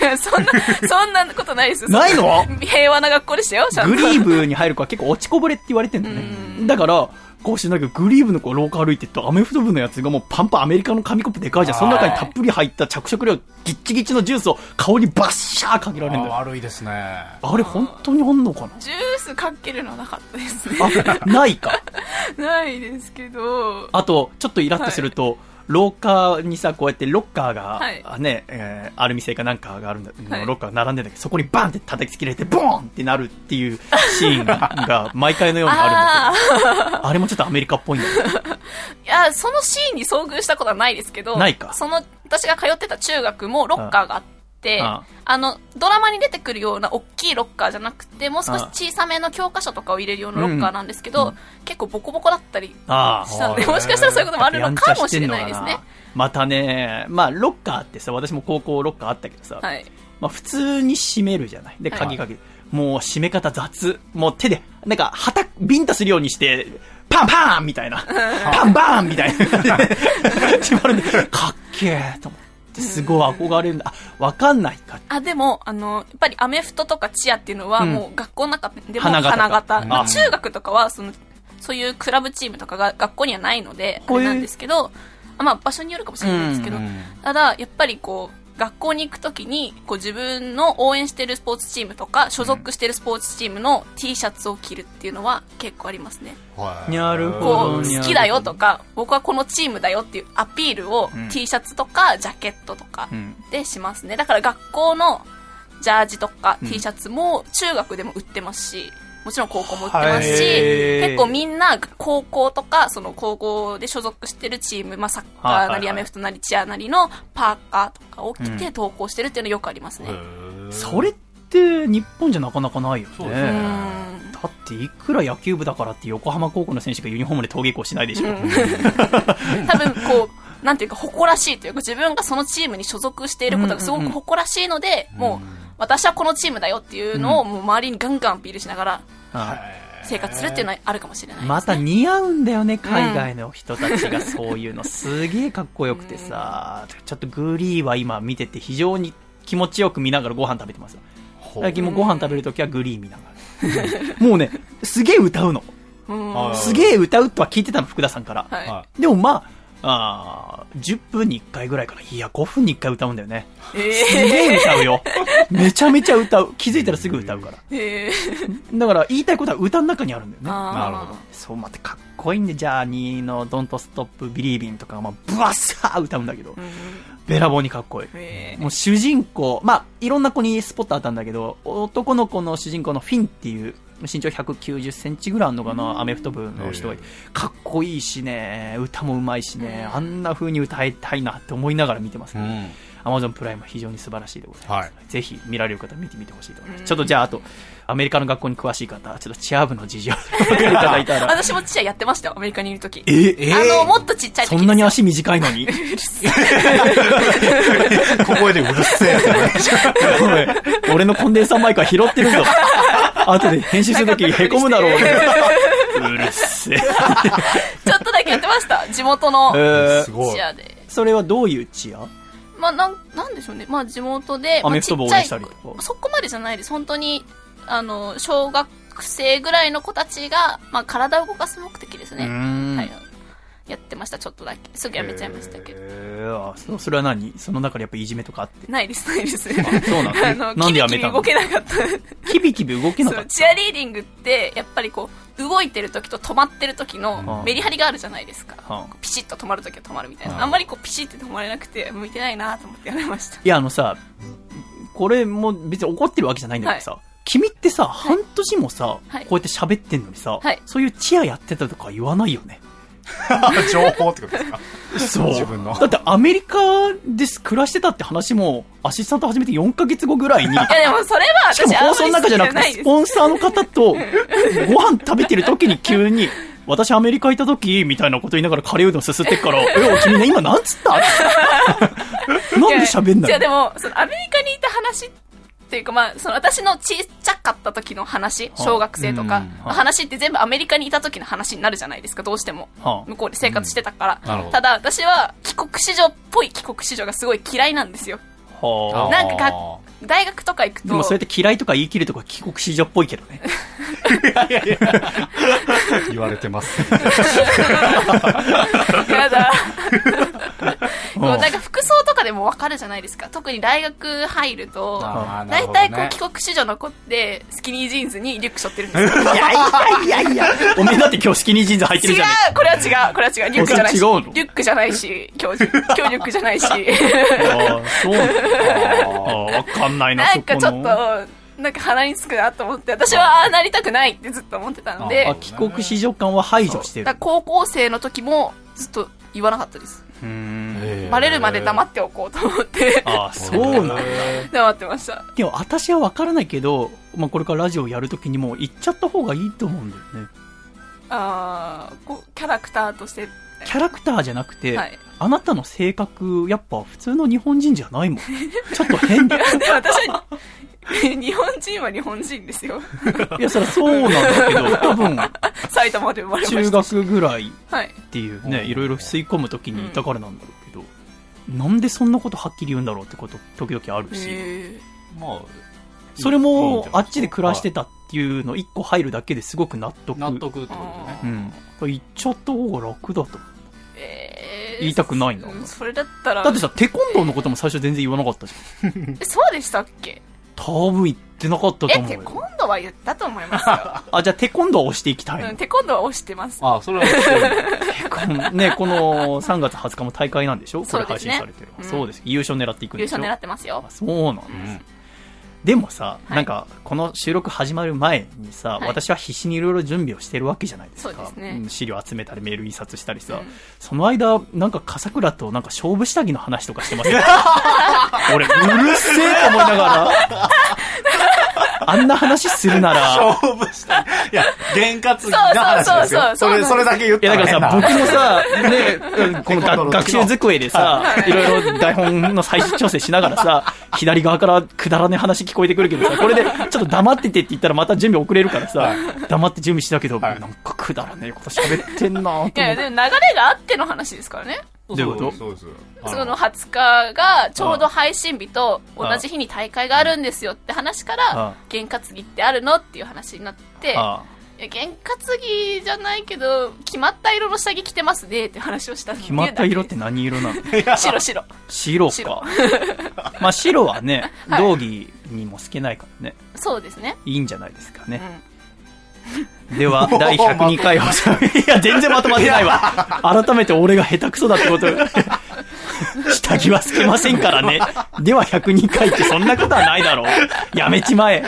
や、そんな、そんなことないですよ。(laughs) ないの？平和な学校でしたよ、ちゃんと。グリーブに入る子は結構落ちこぼれって言われてんだよね。うん。だから、好してんだけど、グリーブのこう廊下歩いてると、アメフト部のやつがもうパンパンアメリカの紙コップでかいじゃん。その中にたっぷり入った着色料、ギッチギチのジュースを顔にバッシャーかけられるんだよ。悪いですね。あれ本当にあんのかジュースかけるのはなかったですね。なあ、ないか。(laughs) ないですけど、あと、ちょっとイラッとすると、廊下にさ、こうやってロッカーが、はい。あね、えーアルミ製かなんかがあるんだ、はい。ロッカーが並んでんだけど、そこにバンって叩きつけられて、ボーンってなるっていう (laughs) シーンが毎回のようにあるんだけど、あれもちょっとアメリカっぽいんだよ。(laughs) いや、そのシーンに遭遇したことはないですけど、ないか。その、私が通ってた中学もロッカーがあって、ああの、ドラマに出てくるような大きいロッカーじゃなくて、もう少し小さめの教科書とかを入れるようなロッカーなんですけど、結構ボコボコだったり。したので、はいもしかしたらそういうこともあるのかもしれないですね。またね、まあ、ロッカーってさ、私も高校ロッカーあったけどさ、はい。まあ、普通に閉めるじゃない。で、はい鍵かける。もう閉め方雑。もう手で、なんか、旗、ビンタするようにして、パンパンみたいな。パンバーンみたいな。(laughs) 閉まるんで、かっけえと思って、すごい憧れるんだ。あ、わかんないか。あ、でも、あの、やっぱりアメフトとかチアっていうのは、うんもう学校の中でも花形か花形。中学とかは、その、そういうクラブチームとかが学校にはないので、あれなんですけど、あまあ場所によるかもしれないですけど、うんただ、やっぱりこう、学校に行くときに、こう自分の応援してるスポーツチームとか、所属してるスポーツチームの T シャツを着るっていうのは結構ありますね。はいなるほこどう、好きだよとか、僕はこのチームだよっていうアピールをうん T シャツとかジャケットとかうん。でしますね。だから学校のジャージとかうん T シャツも中学でも売ってますし、もちろん高校も売ってますし、結構みんな高校とか、その高校で所属してるチーム、まあサッカーなりアメフトなりチアなりのパーカーとかを着うんて投稿してるっていうのよくありますね。それって、日本じゃなかなかないよね。そうですねうんだって、いくら野球部だからって横浜高校の選手がユニフォームで登下校しないでしょ。(laughs) 多分こう、なんていうか誇らしいというか自分がそのチームに所属していることがすごく誇らしいので、もう私はこのチームだよっていうのをもう周りにガンガンアピールしながらあ生活するっていうのはあるかもしれないね。また似合うんだよね、海外の人たちがそういうの。すげえかっこよくてさ、ちょっとグリーは今見てて非常に気持ちよく見ながらご飯食べてますよ。最近もご飯食べるときはグリー見ながら。もうね、すげえ歌うの。すげえ歌うとは聞いてたの、福田さんから。はい。はでもまあ、あー10分に1回ぐらいかな。いや、5分に1回歌うんだよね。えすげえ歌うよ。めちゃめちゃ歌う。気づいたらすぐ歌うから。ー、えー、だから言いたいことは歌の中にあるんだよね。なるほどそう、またかっこいいんで、ジャーニーの Don't Stop Believing とかが、まあ、ブワッサー歌うんだけど、うんべらぼうにかっこいい。えもう主人公、まあ、いろんな子にスポットあったんだけど、男の子の主人公のフィンっていう、身長190センチぐらいあるのかな、アメフト部の人がかっこいいしね、歌もうまいしね、あんな風に歌いたいなって思いながら見てますい。うね。ん。アマゾンプライムは非常に素晴らしいでございます。はいぜひ見られる方見てみてほしいと思います。うんちょっとじゃあ、あと、アメリカの学校に詳しい方、ちょっとチア部の事情をいただいたら。私もチアやってましたよ、アメリカにいるとき。ええあの、もっとちっちゃい時そんなに足短いのに？(laughs) 小声でうるせえ俺のコンデンサーマイクは拾ってるぞ。(laughs) 後で編集するときへこむだろう、俺。うるせえ。(laughs) ちょっとだけやってました、地元のえーすごいチ。アで。それはどういうチア？まあ、なん、なんでしょうね。まあ、地元で、まあアメフト部応ちっちゃい援したりとかそこまでじゃないです。本当に、あの、小学生ぐらいの子たちが、まあ、体を動かす目的ですね。んはい。やってました、ちょっとだけ。すぐやめちゃいましたけど。えー、あそそれは何？その中でやっぱいじめとかあって？ないです、ないです。そうなの？(laughs) あの、なんでやめたの？キビキビ動けなかった。キビキビ動けなかっそう、チアリーディングって、やっぱりこう、動いてる時と止まってる時のうんメリハリがあるじゃないですか。た。はあピシッと止まる時は止まるみたいうんな。あんまりこう、ピシッて止まれなくて、向いてないなと思ってやめました。いや、あのさ、これも別に怒ってるわけじゃないんだけどさ、君ってさ、半年もさ、はいこうやって喋ってんのにさ、はいそういうチアやってたとか言わないよね？(laughs) 情報ってことですか？そう。自分の。だってアメリカです暮らしてたって話も、アシスタント始めて4ヶ月後ぐらいに、(laughs) いやでもそれはしかも私放送の中じゃなくて、スポンサーの方と、ご飯食べてる時に急に、私アメリカいた時、みたいなこと言いながらカレーうどんすすってっから、(laughs) え、お君ね、今なんつった？なんで喋んないの？じゃあでも、そのアメリカにいた話っていうかまあ、その私のちっちゃかった時の話、小学生とか話って全部アメリカにいた時の話になるじゃないですか、どうしても。はあ向こうで生活してたから。ただ私は帰国子女っぽい帰国子女がすごい嫌いなんですよ。はなんかか大学とか行くと。でもそうやって嫌いとか言い切るとか帰国子女っぽいけどね。言われてます。(laughs) やだ。なんか服装とかでもわかるじゃないですか。特に大学入ると、大体こう帰国子女の子って、スキニージーンズにリュック背負ってるんですよ。いやいやいやいや。おめえだって今日スキニージーンズ入ってる違じゃねうこれは違うこれは違うリュックじゃないし。リュックじゃないし、今日、今日リュックじゃないし。(laughs) ああ、そうなのああ、わかんないな、なんかちょっと、なんか鼻につくなと思って、私はああなりたくないってずっと思ってたのであ、、帰国子女感は排除してる。高校生の時もずっと言わなかったです。バレるまで黙っておこうと思って、ああ、そうなんだ。(laughs) 黙ってました。でも私はわからないけど、まあ、これからラジオやるときにも言っちゃった方がいいと思うんだよね。あーこうキャラクターとして、キャラクターじゃなくて、はい。あなたの性格、やっぱ普通の日本人じゃないもん。ちょっと変だ (laughs) 私は、(laughs) 日本人は日本人ですよ。(laughs) いや、そりゃそうなんだけど、(laughs) 多分、埼玉で生まれました中し。学ぐらいはい。っていうね、いろいろ吸い込むときにいたからなんだろうけど、なんでそんなことはっきり言うんだろうってこと、時々あるし、へまあ、それいいんもじゃ、ないですかあっちで暮らしてたっていうの一個入るだけですごく納得。納得ってことね。うん。言っちゃった方が楽だと。えー言いたくないんだうんそれだったら、だってさ、テコンドーのことも最初全然言わなかったじゃん。えそうでしたっけ？多分言ってなかったとえ、思うよ。テコンドーは言ったと思いますよ。(laughs) あ、じゃあテコンドーを押していきたいのうん、テコンドーは押してます。あ、それは (laughs) ね、この3月20日も大会なんでしょ？これ配そうですね信されてる。うんそうです。優勝狙っていくんでしょ？優勝狙ってますよあ。そうなんです。うんでもさ、はい。なんか、この収録始まる前にさ、はい。私は必死にいろいろ準備をしてるわけじゃないですか。ね。ん資料集めたり、メール印刷したりさ、うん。その間、なんか笠倉となんか勝負下着の話とかしてますよ。(laughs) 俺、うるせえと思いながら、あんな話するなら、(laughs) 勝負した。いや、験担ぎの話ですよ。そうそうそうそうそれ、それだけ言っいや、たらだからさ、僕もさ、ね、うん (laughs) この学習机でさ、いろいろ台本の最終調整しながらさ、左側からくだらねえ話聞こえてくるけどさ、これでちょっと黙っててって言ったらまた準備遅れるからさ、黙って準備してたけど、はいなんかくだらねえこと喋ってんなっいや、て。でも流れがあっての話ですからね。どういうこと？そうです。その20日がちょうど配信日と同じ日に大会があるんですよって話かあら、験担ぎってあるのっていう話になって、験担ぎじゃないけど、決まった色の下着着てますねって話をした決まった色って何色なの？(laughs) 白白。白白か。(laughs) まあ白はね、(laughs) はい道着にも透けないからね、そうですね。いいんじゃないですかね。うん。では、第102回放送。いや、全然まとまってないわ。改めて俺が下手くそだってこと。下着は透けませんからね。では102回ってそんなことはないだろう。やめちまえ。と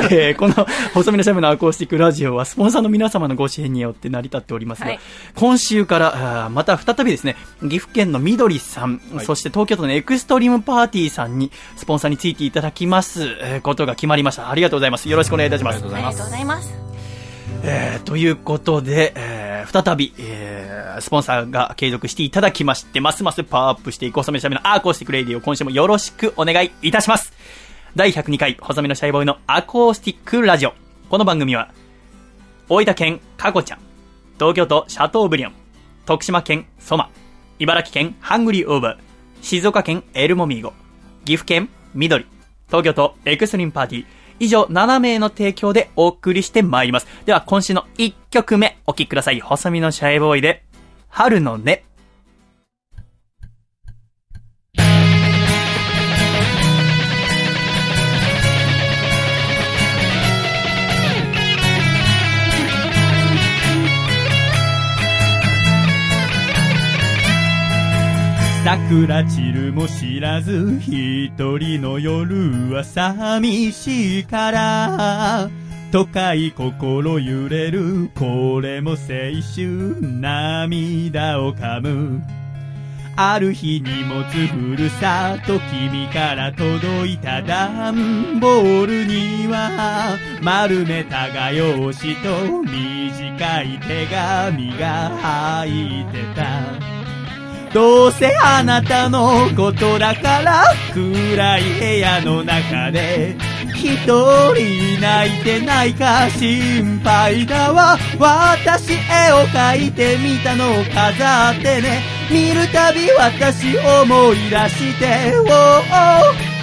(laughs) えーこの細身のシャムのアコースティックラジオはスポンサーの皆様のご支援によって成り立っておりますが、はい今週からまた再びですね、岐阜県のみどりさん、はいそして東京都のエクストリームパーティーさんにスポンサーについていただきます、えーことが決まりました。ありがとうございます。よろしくお願いいたします。ありがとうございます。えーということで、えー再び、えースポンサーが継続していただきまして、ますますパワーアップしていく細身のシャイボーイのアーコースティックレディオ今週もよろしくお願いいたします。第102回、細身のシャイボーイのアコースティックラジオ。この番組は、大分県かこちゃん、東京都シャトーブリアン、徳島県ソマ、茨城県ハングリーオーバー、静岡県エルモミーゴ、岐阜県緑、東京都エクストリームパーティー、以上7名の提供でお送りしてまいります。では今週の1曲目お聴きください。細身のシャイボーイで、春の音。桜散るも知らず一人の夜は寂しいから。都会心揺れるこれも青春涙を噛む。ある日荷物ふるさと君から届いた段ボールには丸めた画用紙と短い手紙が入ってた。どうせあなたのことだから暗い部屋の中で一人泣いてないか心配だわ。私絵を描いてみたのを飾ってね。見るたび私思い出してお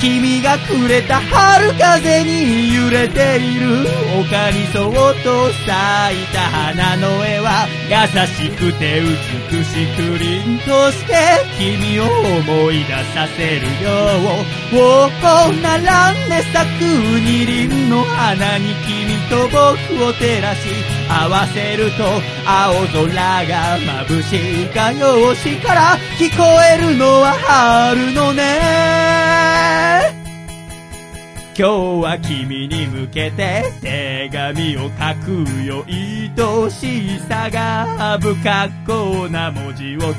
君がくれた春風に揺れている。丘にそっと咲いた花の絵は優しくて美しく凛として君を思い出させるよおお並んで咲く二輪の花に君と僕を照らし合わせると青空が眩しい画用紙から聞こえるのは春のね今日は君に向けて手紙を書くよ。愛しさが不格好な文字を伝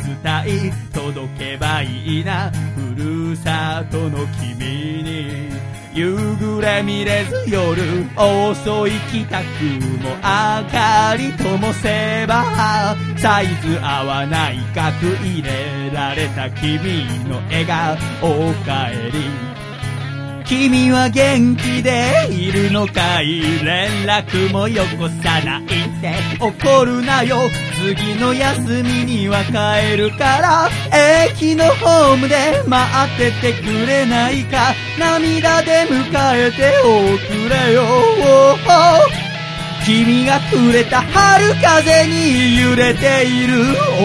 え届けばいいな。ふるさとの君に。夕暮れ見れず夜遅い帰宅も明かりともせばサイズ合わない額入れられた君の笑顔。おかえり。君は元気でいるのかい？連絡もよこさないって怒るなよ。次の休みには帰るから。駅のホームで待っててくれないか。涙で迎えておくれよ。君がくれた春風に揺れている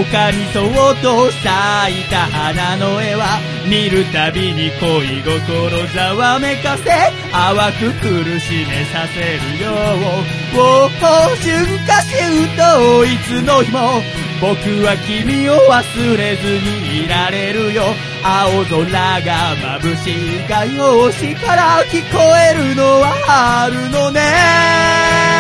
丘にそっと咲いた花の絵は見るたびに恋心ざわめかせ。淡く苦しめさせるよう。おお春夏秋冬いつの日も僕は君を忘れずにいられるよ青空が眩しい画用紙から聞こえるのは春のね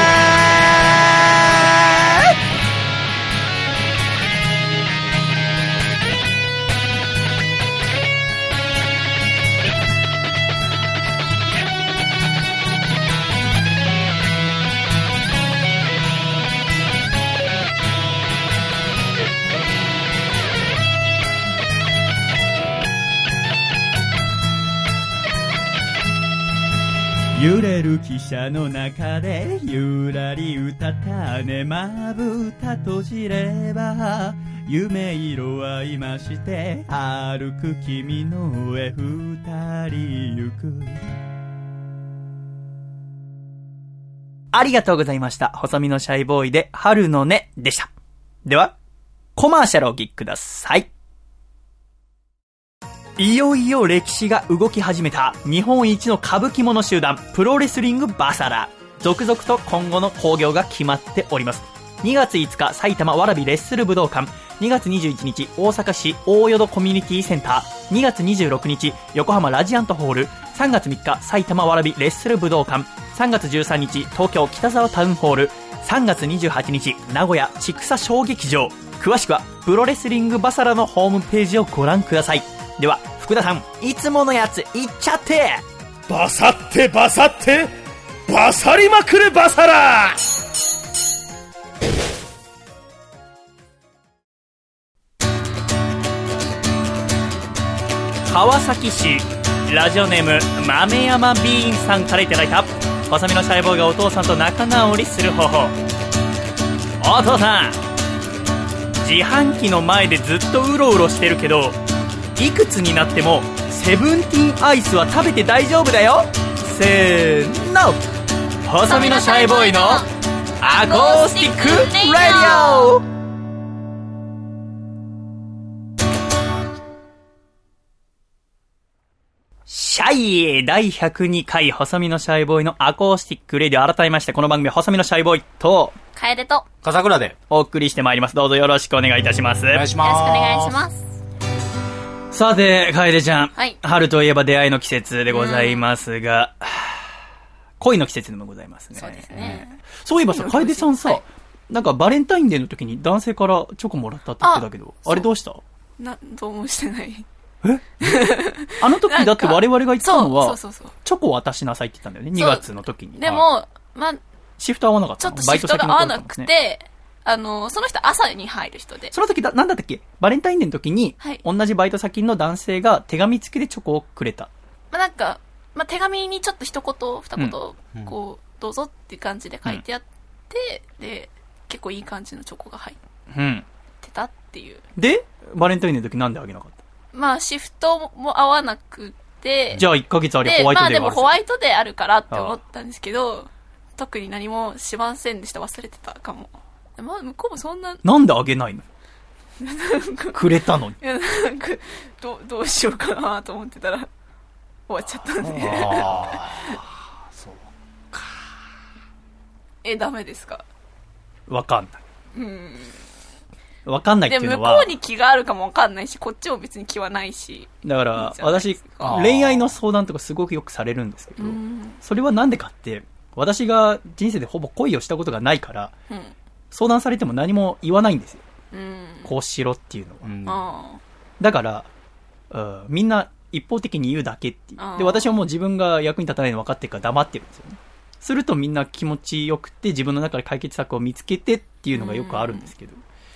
揺れる汽車の中でゆらり歌ったねまぶた閉じれば夢色は今して歩く君の上二人行くありがとうございました。細身のシャイボーイで春の音でした。では、コマーシャルをお聞きください。いよいよ歴史が動き始めた日本一の歌舞伎者集団プロレスリングバサラ。続々と今後の興行が決まっております。2月5日埼玉わらびレッスル武道館。2月21日大阪市大淀コミュニティセンター。2月26日横浜ラジアントホール。3月3日埼玉わらびレッスル武道館。3月13日東京北沢タウンホール。3月28日名古屋千草小劇場。詳しくはプロレスリングバサラのホームページをご覧ください。では、福田さん、いつものやつ、いっちゃってバサってバサってバサりまくれバサラ川崎市、ラジオネーム、豆山ビーンさんからいただいた、細身のシャイボーイがお父さんと仲直りする方法。お父さん、自販機の前でずっとうろうろしてるけど、いくつになってもセブンティーンアイスは食べて大丈夫だよせーの細身のシャイボーイのアコースティックレディオシャイ第102回細身のシャイボーイのアコースティックレディオ改めましてこの番組は細身のシャイボーイと楓と、よ笠倉で。お送りしてまいります。どうぞよろしくお願いいたします。お願いしろしくおます。願いします。さて、楓ちゃん。はい。春といえば出会いの季節でございますが、恋の季節でもございますね。そうですね。そういえばさ、楓さんさ、はい。なんかバレンタインデーの時に男性からチョコもらったって言ってたけど、ああれどうした？な、どうもしてない。(laughs) あの時だって我々が言ってたのは、そうそうそう。チョコ渡しなさいって言ったんだよね、2月の時に。でも、まあ、シフト合わなかったの？ちょっとシフトが合わなくて、あの、その人朝に入る人で。その時だ、なんだったっけ？バレンタインデーの時に、はい同じバイト先の男性が手紙付きでチョコをくれた。まあなんか、まあ手紙にちょっと一言、二言、うんこう、どうぞっていう感じで書いてあって、で、結構いい感じのチョコが入っうん。てたっていう。で、バレンタインデーの時なんであげなかった？まあシフトも合わなくて、じゃあ1ヶ月ありゃで、ホワイトまあでもデーがあるホワイトデーあるからって思ったんですけど、特に何もしませんでした。忘れてたかも。まあ向こうもそんな、なんであげないの？くれたのに。いやなんか、どう、どうしようかなと思ってたら、終わっちゃったんで。あえ、ダメですか？わかんない。わかんないっでていうのはも向こう、に気があるかもわかんないし、こっちも別に気はないし。だから私恋愛の相談とかすごくよくされるんですけど、それはなんでかって、私が人生でほぼ恋をしたことがないから、うん。相談されても何も言わないんですよ。うん。こうしろっていうのは。うんあだから、うんみんな一方的に言うだけっていうで、私はもう自分が役に立たないの分かってるから黙ってるんですよね。するとみんな気持ちよくて自分の中で解決策を見つけてっていうのがよくあるんですけど、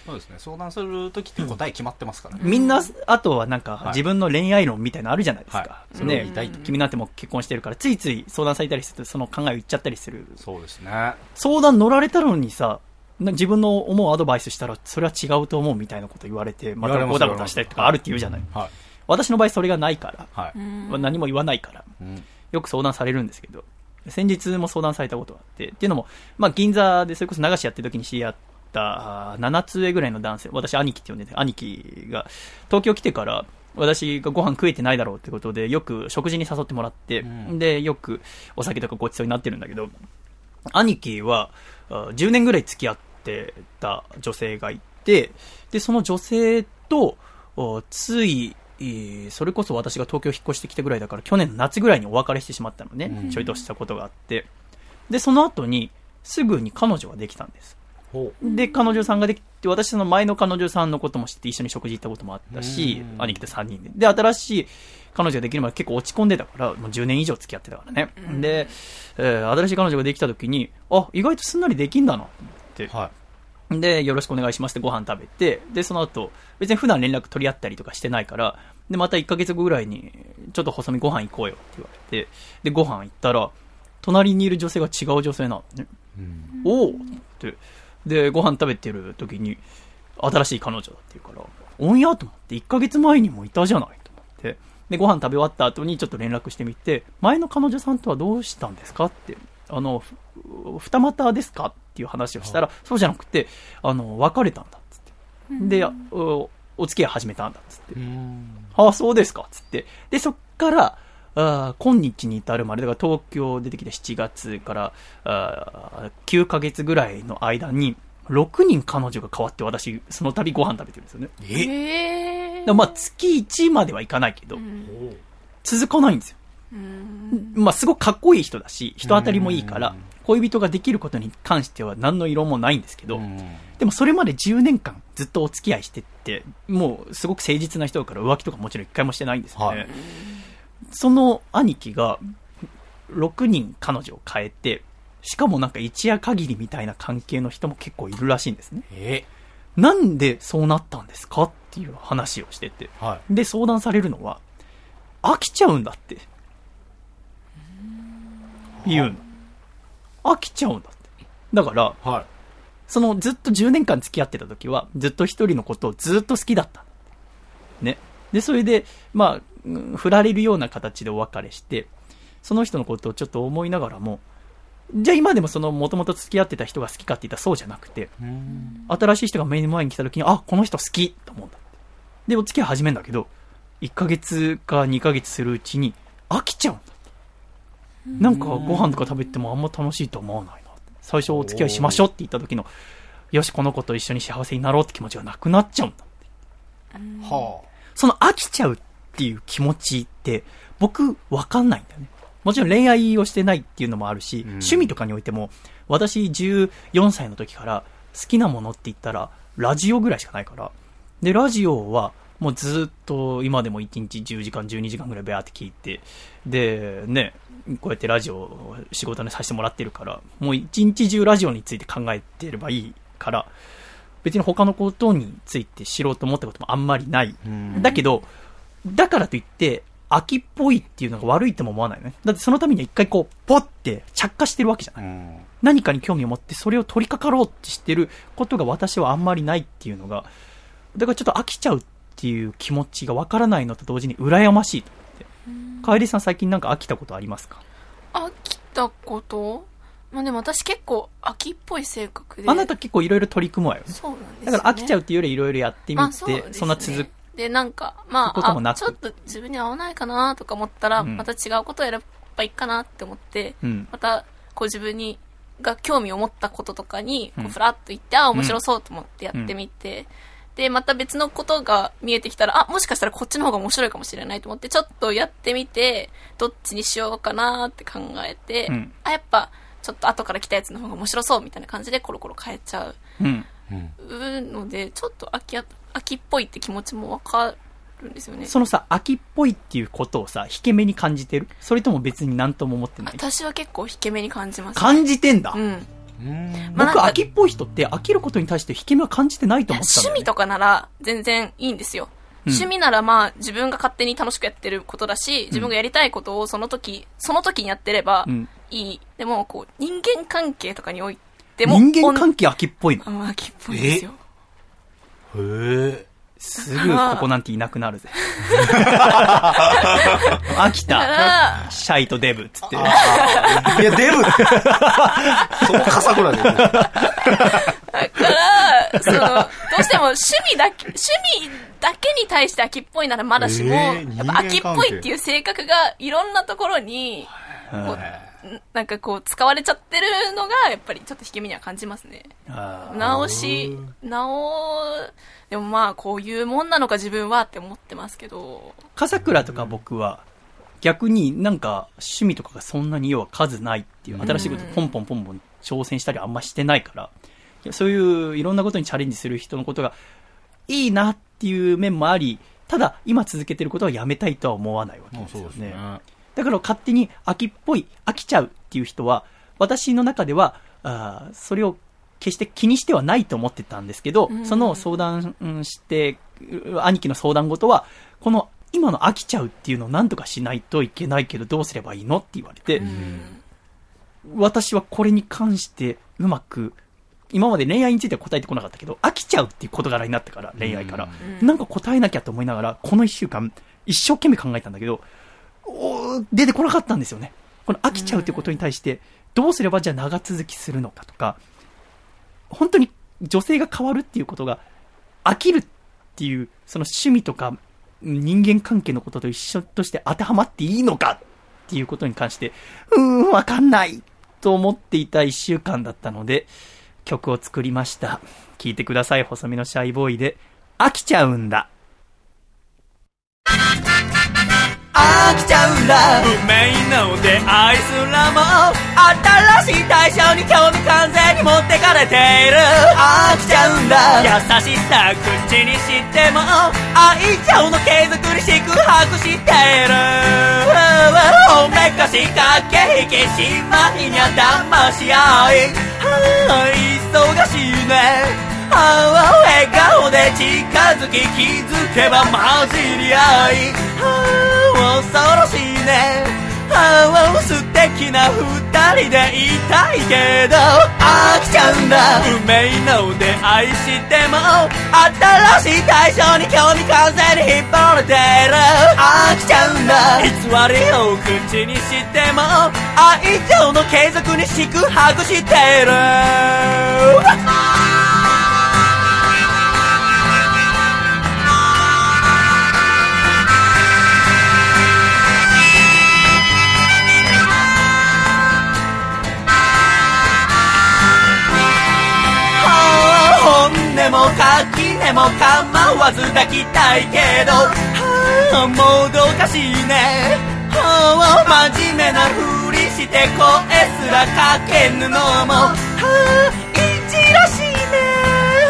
そうですね。相談するときって答え決まってますからね。みんな、あとはなんかはい自分の恋愛論みたいなのあるじゃないですか。はいね君なんてもう結婚してるからついつい相談されたりするとその考えを言っちゃったりする。そうですね。相談乗られたのにさ、な自分の思うアドバイスしたらそれは違うと思うみたいなこと言われて、また言われますゴタゴタしたりとかあるって言うじゃない。はい。私の場合それがないから、はい。うん。何も言わないから、うんよく相談されるんですけど、先日も相談されたことがあって、っていうのも、まあ、銀座でそれこそ流しやってる時に知り合った、あー7つ上ぐらいの男性、私兄貴って呼んでて、兄貴が東京来てから、私がご飯食えてないだろうってことで、よく食事に誘ってもらって、うんで、よくお酒とかごちそうになってるんだけど、兄貴は、あ10年ぐらい付き合ってた女性がいて、で、その女性と、おつい、えーそれこそ私が東京引っ越してきたぐらいだから、去年の夏ぐらいにお別れしてしまったのね。うんちょいとしたことがあって。で、その後に、すぐに彼女ができたんです。で、彼女さんができて、私その前の彼女さんのことも知って一緒に食事行ったこともあったしう、ん兄貴と3人で。で、新しい彼女ができるまで結構落ち込んでたから、もう10年以上付き合ってたからね。で、えー新しい彼女ができた時に、あ、意外とすんなりできんだな、と思って。はで、よろしくお願いしますってご飯食べて、で、その後、別に普段連絡取り合ったりとかしてないから、で、また1ヶ月後ぐらいに、ちょっと細身ご飯行こうよって言われて、で、ご飯行ったら、隣にいる女性が違う女性なのね。い。うん。おおって。で、ご飯食べてる時に、新しい彼女だって言うから、おんやと思って、1ヶ月前にもいたじゃないと思って。で、ご飯食べ終わった後にちょっと連絡してみて、前の彼女さんとはどうしたんですかって。あの、ふ二股ですかっていう話をしたら、そうじゃなくて、あの、別れたんだっつって。で、おお付き合い始めたんだっつって。うん。ああ、そうですか、つって。で、そっから、あー今日に至るまで、だから東京出てきて7月からあー9ヶ月ぐらいの間に、6人彼女が変わって私、その度ご飯食べてるんですよね。え？へえ。でまあ、月1まではいかないけど、うん続かないんですよ。うんまあ、すごくかっこいい人だし、人当たりもいいからうん、恋人ができることに関しては何の色もないんですけど、うんでもそれまで10年間ずっとお付き合いしてって、もうすごく誠実な人だから浮気とかもちろん一回もしてないんですよね。はいその兄貴が6人彼女を変えて、しかもなんか一夜限りみたいな関係の人も結構いるらしいんですね。え？なんでそうなったんですかっていう話をしてて。はで、相談されるのは、飽きちゃうんだって。言うの。飽きちゃうんだって。だから、い。はい。そのずっと10年間付き合ってた時は、ずっと一人のことをずっと好きだった。ね。で、それで、まあ、うん振られるような形でお別れして、その人のことをちょっと思いながらも、じゃあ今でもその元々付き合ってた人が好きかって言ったらそうじゃなくて、うん。新しい人が目の前に来た時に、あ、この人好きと思うんだって。で、お付き合い始めるんだけど、1ヶ月か2ヶ月するうちに飽きちゃうん。なんかご飯とか食べてもあんま楽しいと思わないなって。最初お付き合いしましょうって言った時の、よし、この子と一緒に幸せになろうって気持ちがなくなっちゃうんだって。はその飽きちゃうっていう気持ちって、僕、わかんないんだよね。もちろん恋愛をしてないっていうのもあるし、ん趣味とかにおいても、私14歳の時から好きなものって言ったら、ラジオぐらいしかないから。で、ラジオは、もうずっと今でも1日10時間、12時間ぐらいベアって聞いて、で、ね、こうやってラジオを仕事にさせてもらってるから、もう一日中ラジオについて考えてればいいから、別に他のことについて知ろうと思ったこともあんまりない。うんだけど、だからといって、秋っぽいっていうのが悪いとも思わないよね。だってそのためには一回こう、ポッて着火してるわけじゃない。うん。何かに興味を持ってそれを取り掛かろうってしてることが私はあんまりないっていうのが、だからちょっと飽きちゃうっていう気持ちがわからないのと同時に羨ましいって。かえりさん最近なんか飽きたことありますか？飽きたこと？まあでも私結構秋っぽい性格で。あなた結構いろいろ取り組むわよね。そうなんですよ、ね。だから飽きちゃうっていうよりいろいろやってみまあて、そねそんな続く。で、なんか、まあ、ちょっと自分に合わないかなとか思ったら、うんまた違うことを選べばいいかなって思って、うん。また、こう自分に、が興味を持ったこととかに、こうんうふらっと言って、あ、面白そうと思ってやってみて、で、また別のことが見えてきたら、あ、もしかしたらこっちの方が面白いかもしれないと思って、ちょっとやってみて、どっちにしようかなって考えて、うんあ、やっぱ、ちょっと後から来たやつの方が面白そうみたいな感じでコロコロ変えちゃう。うん。ので、ちょっと秋や、秋っぽいって気持ちもわかるんですよね。そのさ、秋っぽいっていうことをさ、引け目に感じてる？それとも別になんとも思ってない？私は結構引け目に感じます、感じてんだ、うん。うん。僕、まあなんか秋っぽい人って飽きることに対して引け目は感じてないと思ってたんだよ、ね。趣味とかなら全然いいんですよ。うん趣味ならまあ自分が勝手に楽しくやってることだし、自分がやりたいことをその時、その時にやってればうんいい。でも、こう、人間関係とかにおいても、人間関係秋っぽいの？係秋っぽいですよ。へえ。すぐここなんていなくなるぜ。(laughs) 飽きた。ら、シャイとデブっつって。いや、デブ (laughs) そこかさぐらいで。だから、その、どうしても趣味だけ、(laughs) 趣味だけに対して秋っぽいならまだしも、えーやっぱ秋っぽいっていう性格がいろんなところに、こうなんかこう、使われちゃってるのが、やっぱりちょっと引け目には感じますね。あ直し、直、でもまあ、こういうもんなのか自分はって思ってますけど、ー笠倉とか僕は、逆になんか趣味とかがそんなに要は数ないっていう、新しいことポンポンポンポン挑戦したりあんましてないから、そういういろんなことにチャレンジする人のことがいいなっていう面もあり、ただ今続けてることはやめたいとは思わないわけですよね。だから勝手に秋っぽい、飽きちゃうっていう人は、私の中では、あーそれを決して気にしてはないと思ってたんですけど、うん。その相談うんして、う兄貴の相談事は、この今の飽きちゃうっていうのを何とかしないといけないけど、どうすればいいのって言われて、うん。私はこれに関してうまく、今まで恋愛については答えてこなかったけど、飽きちゃうっていう事柄になってから、恋愛から。うん。なんか答えなきゃと思いながら、この一週間、一生懸命考えたんだけど、出てこなかったんですよね。この飽きちゃうってことに対して、どうすればじゃあ長続きするのかとか、本当に女性が変わるっていうことが、飽きるっていう、その趣味とか人間関係のことと一緒として当てはまっていいのかっていうことに関して、うーん、わかんないと思っていた一週間だったので、曲を作りました。聴いてください、細身のシャイボーイで、飽きちゃうんだ。飽きちゃうんだ運命の出会いすらも新しい対象に興味完全に持ってかれている。飽きちゃうんだ優しさ口にしても愛情の継続に四苦八苦している。おめかし駆け引きしまいにゃ騙し合い。はあ忙しいねああ笑顔で近づき気づけば混じり合い。はあ恐ろしいね。ああ素敵な二人でいたいけど。飽きちゃうんだ。運命の出会いしても。新しい対象に興味完全に引っ張れてる。飽きちゃうんだ。偽りを口にしても。愛情の継続に四苦八苦してる。でも垣根も構わず抱きたいけどはあもどかしいね。はあ真面目なふりして声すらかけぬのもはあいじらしいね。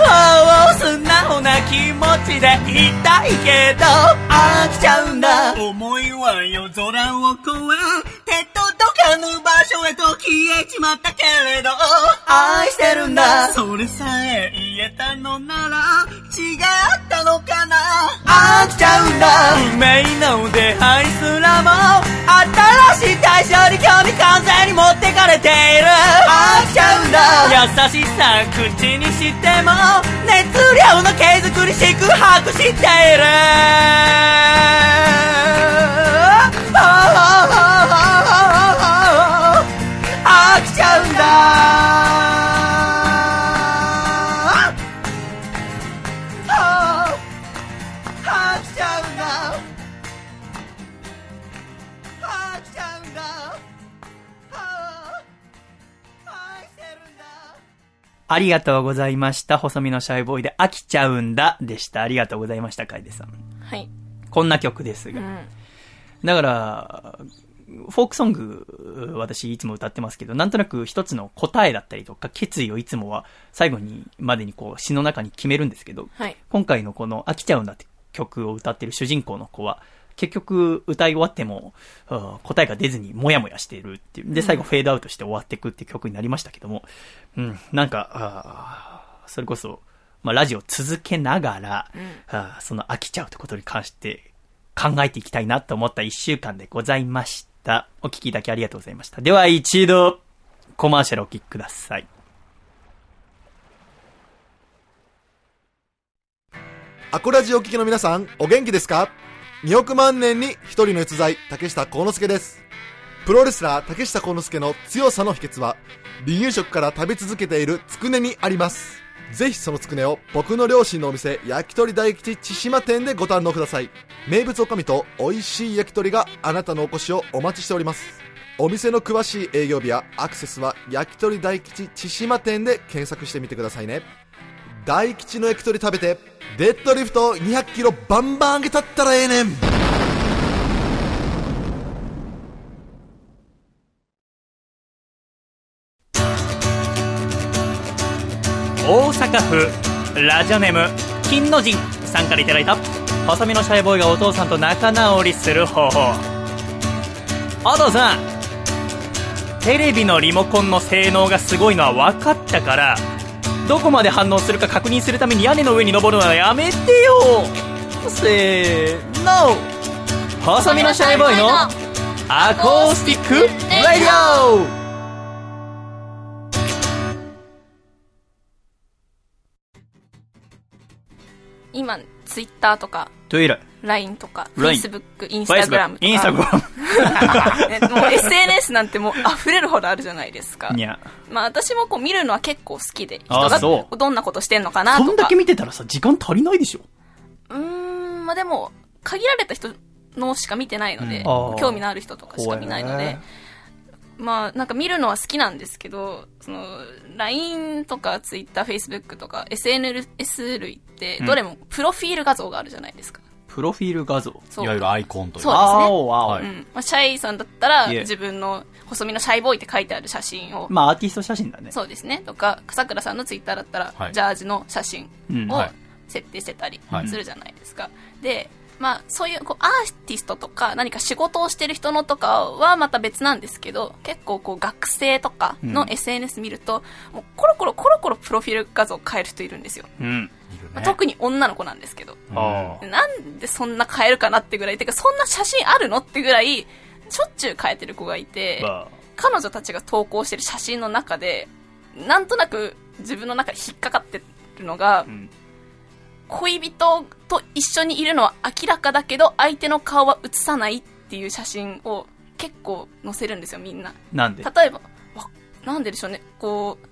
はあ素直な気持ちでいたいけど飽きちゃうんだ。思いは夜空を越手届かぬ場所へと消えちまったけれど愛してるんだ。えそれさえ言えたのなら違ったのかな。飽きちゃうんだ。運命の出会いすらも新しい対象に興味完全に持ってかれている。飽きちゃうんだ。優しさ口にしても熱量の継続に四している。飽きちゃうんだありがとうございました。細身のシャイボーイで飽きちゃうんだでした。ありがとうございました、楓さん。はい。こんな曲ですが。うん。だから、フォークソング、私いつも歌ってますけど、なんとなく一つの答えだったりとか、決意をいつもは最後に、までにこう詩の中に決めるんですけど、はい。今回のこの飽きちゃうんだって曲を歌ってる主人公の子は、結局歌い終わっても、うん答えが出ずにもやもやしているっていう。で、最後フェードアウトして終わっていくっていう曲になりましたけども、うん、なんか、それこそ、まあ、ラジオ続けながら、あーその飽きちゃうってことに関して考えていきたいなと思った一週間でございました。お聞きいただきありがとうございました。では一度、コマーシャルお聞きください。アコラジオ聴きの皆さん、お元気ですか？?2 億万年に一人の逸材、竹下幸之助です。プロレスラー竹下幸之助の強さの秘訣は、離乳食から食べ続けているつくねにあります。ぜひそのつくねを僕の両親のお店、焼き鳥大吉千島店でご堪能ください。名物おかみと美味しい焼き鳥があなたのお越しをお待ちしております。お店の詳しい営業日やアクセスは焼き鳥大吉千島店で検索してみてくださいね。大吉の焼き鳥食べてデッドリフト200キロバンバン上げたったらええねん。大阪府ラジオネーム金の神さんからいただいた細身のシャイボーイがお父さんと仲直りする方法。お父さんテレビのリモコンの性能がすごいのは分かったからどこまで反応するか確認するために屋根の上に登るのはやめてよ。せーの。細身のシャイボーイのアコースティック・ラディオ。今、ツイッターとか、トイレ LINE とか、Facebook、インスタグラムとか。インスタグラムねもう SNS なんてもう溢れるほどあるじゃないですか。にゃまあ私もこう見るのは結構好きで、あ人がどんなことしてんのかなとか。そんだけ見てたらさ、時間足りないでしょ。うーん、まあでも、限られた人のしか見てないので、うん。興味のある人とかしか見ないので、まあなんか見るのは好きなんですけど、その、LINE とか Twitter、Facebook とか SNS 類って、どれもプロフィール画像があるじゃないですか。プロフィール画像。いわゆるアイコンという。そうですね。はいうん。まあ、シャイさんだったら、いえ。自分の細身のシャイボーイって書いてある写真を、まあ、アーティスト写真だね。そうですね。とか、さくらさんのツイッターだったら、はい。ジャージの写真をうん。はい。設定してたりはい。するじゃないですか。で、まあ、そういうこうアーティストとか何か仕事をしてる人のとかはまた別なんですけど、結構こう学生とかの SNS 見ると、もうコロコロコロコロプロフィール画像を変える人いるんですよ。うん。まあ、特に女の子なんですけど。あなんでそんな変えるかなってぐらい、てかそんな写真あるのってぐらい、しょっちゅう変えてる子がいて、あ。彼女たちが投稿してる写真の中で、なんとなく自分の中で引っかかってるのが、ん恋人と一緒にいるのは明らかだけど、相手の顔は写さないっていう写真を結構載せるんですよ、みんな。なんで？例えば、わなんででしょうね、こう、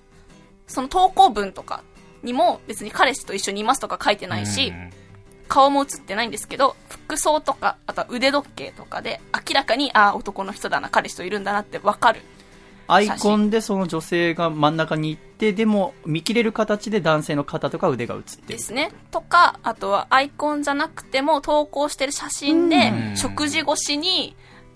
その投稿文とかにも別に彼氏と一緒にいますとか書いてないし、顔も写ってないんですけど、服装とか、あとは腕時計とかで、明らかに、ああ、男の人だな、彼氏といるんだなってわかる。アイコンでその女性が真ん中に行って、でも見切れる形で男性の肩とか腕が映ってる。ですね。とか、あとはアイコンじゃなくても投稿してる写真でう、ん食事越しに、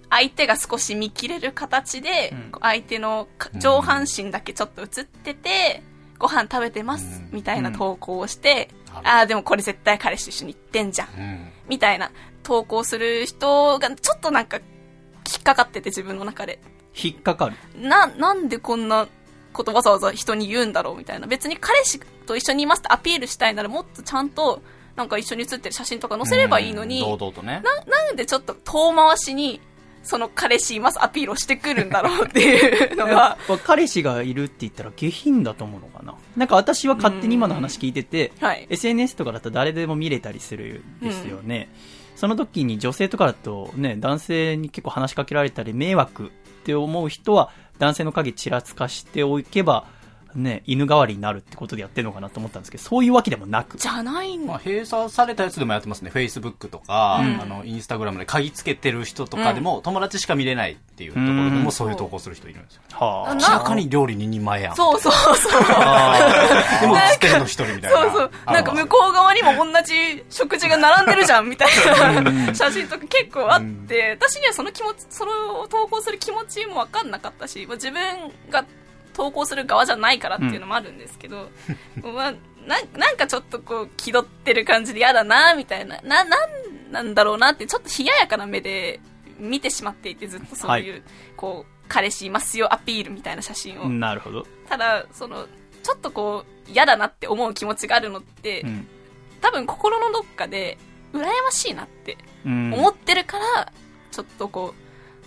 相手が少し見切れる形で、相手のか上半身だけちょっと映ってて、ご飯食べてます、みたいな投稿をして、うんああ、でもこれ絶対彼氏と一緒に行ってんじゃんみたいな投稿する人がちょっとなんか引っかかってて自分の中で。引っかかる。な、なんでこんなことわざわざ人に言うんだろうみたいな。別に彼氏と一緒にいますってアピールしたいならもっとちゃんとなんか一緒に写ってる写真とか載せればいいのに、うん堂々とね。な、なんでちょっと遠回しにその彼氏いますアピールをしてくるんだろうっていうのやが彼氏がいるって言ったら下品だと思うのかな。なんか私は勝手に今の話聞いてて、はい。SNS とかだと誰でも見れたりするんですよね。その時に女性とかだとね、男性に結構話しかけられたり迷惑って思う人は男性の影ちらつかしておけばね、犬代わりになるってことでやってるのかなと思ったんですけど、そういうわけでもなく。じゃないんまあ、閉鎖されたやつでもやってますね。Facebook とか、うんあの、インスタグラムで鍵つけてる人とかでも、友達しか見れないっていうところでうんも、そういう投稿する人いるんですよ。はあ。な明らかに料理2人前やん。そうそうそう。でも映ってるの1人みたいな。そうそう。なんか向こう側にも同じ食事が並んでるじゃん、みたいな写真とか結構あって、私にはその気持ち、それを投稿する気持ちもわかんなかったし、まあ自分が投稿する側じゃないからっていうのもあるんですけど、まあ、なんなんかちょっとこう、気取ってる感じで嫌だな、みたいな。な、なんなんだろうなって、ちょっと冷ややかな目で見てしまっていて、ずっとそういう、はこう、彼氏いますよアピールみたいな写真を。なるほど。ただ、その、ちょっとこう、嫌だなって思う気持ちがあるのって、うん。多分心のどっかで、羨ましいなってうん。思ってるから、ちょっとこ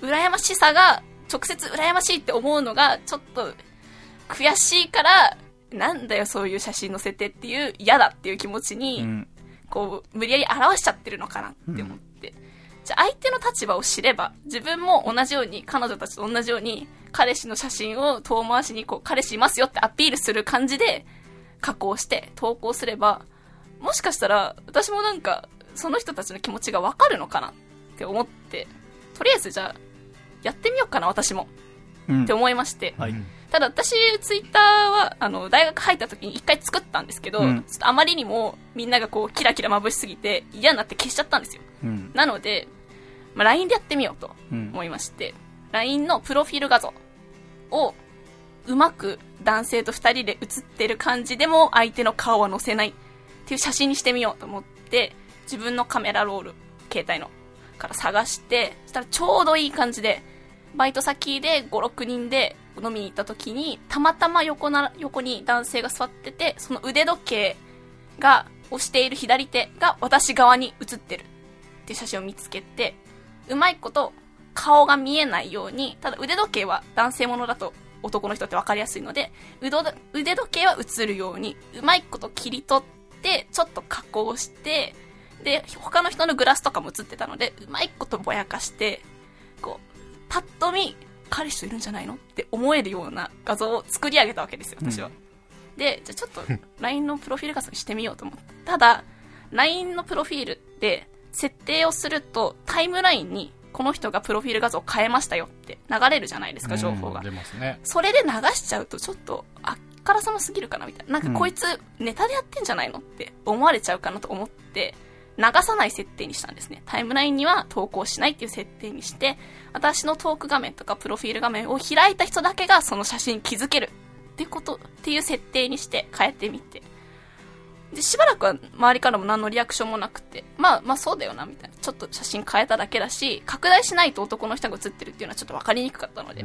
う、羨ましさが、直接羨ましいって思うのが、ちょっと、悔しいから、なんだよそういう写真載せてっていう、嫌だっていう気持ちに、うん。こう、無理やり表しちゃってるのかなって思って。じゃあ相手の立場を知れば、自分も同じように、彼女たちと同じように、彼氏の写真を遠回しに、こう、彼氏いますよってアピールする感じで、加工して投稿すれば、もしかしたら、私もなんか、その人たちの気持ちがわかるのかなって思って、とりあえずじゃあ、やってみようかな、私も。うんって思いまして。はい。ただ私、ツイッターは、あの、大学入った時に一回作ったんですけど、うんちょっとあまりにもみんながこう、キラキラ眩しすぎて嫌になって消しちゃったんですよ。うん。なので、まあ、LINE でやってみようとうん。思いまして、LINE のプロフィール画像を、うまく男性と二人で写ってる感じでも相手の顔は載せないっていう写真にしてみようと思って、自分のカメラロール、携帯の、から探して、そしたらちょうどいい感じで、バイト先で5、6人で飲みに行った時に、たまたま横な、横に男性が座ってて、その腕時計が、押している左手が私側に映ってるっていう写真を見つけて、うまいこと顔が見えないように、ただ腕時計は男性ものだと男の人って分かりやすいので、腕ど腕時計は映るように、うまいこと切り取って、ちょっと加工して、で、他の人のグラスとかも映ってたので、うまいことぼやかして、こう、パッと見、彼氏といるんじゃないの？って思えるような画像を作り上げたわけですよ、私は。で、じゃあちょっと LINE のプロフィール画像にしてみようと思って。ただ、LINE のプロフィールって設定をするとタイムラインにこの人がプロフィール画像を変えましたよって流れるじゃないですか、情報がうん。出ますね。それで流しちゃうとちょっとあっからさますぎるかなみたいな。なんかこいつネタでやってんじゃないの？って思われちゃうかなと思って、流さない設定にしたんですね。タイムラインには投稿しないっていう設定にして、私のトーク画面とかプロフィール画面を開いた人だけがその写真に気づけるってこと、っていう設定にして変えてみて。で、しばらくは周りからも何のリアクションもなくて、まあまあそうだよな、みたいな。ちょっと写真変えただけだし、拡大しないと男の人が写ってるっていうのはちょっと分かりにくかったので。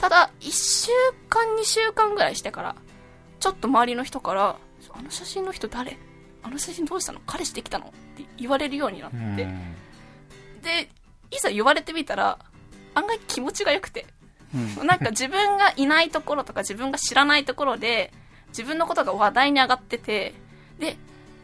ただ、1週間、2週間ぐらいしてから、ちょっと周りの人から、あの写真の人誰？あの写真どうしたの？彼氏できたの？って言われるようになって、うん。で、いざ言われてみたら、案外気持ちが良くて、うん。なんか自分がいないところとか自分が知らないところで、自分のことが話題に上がってて、で、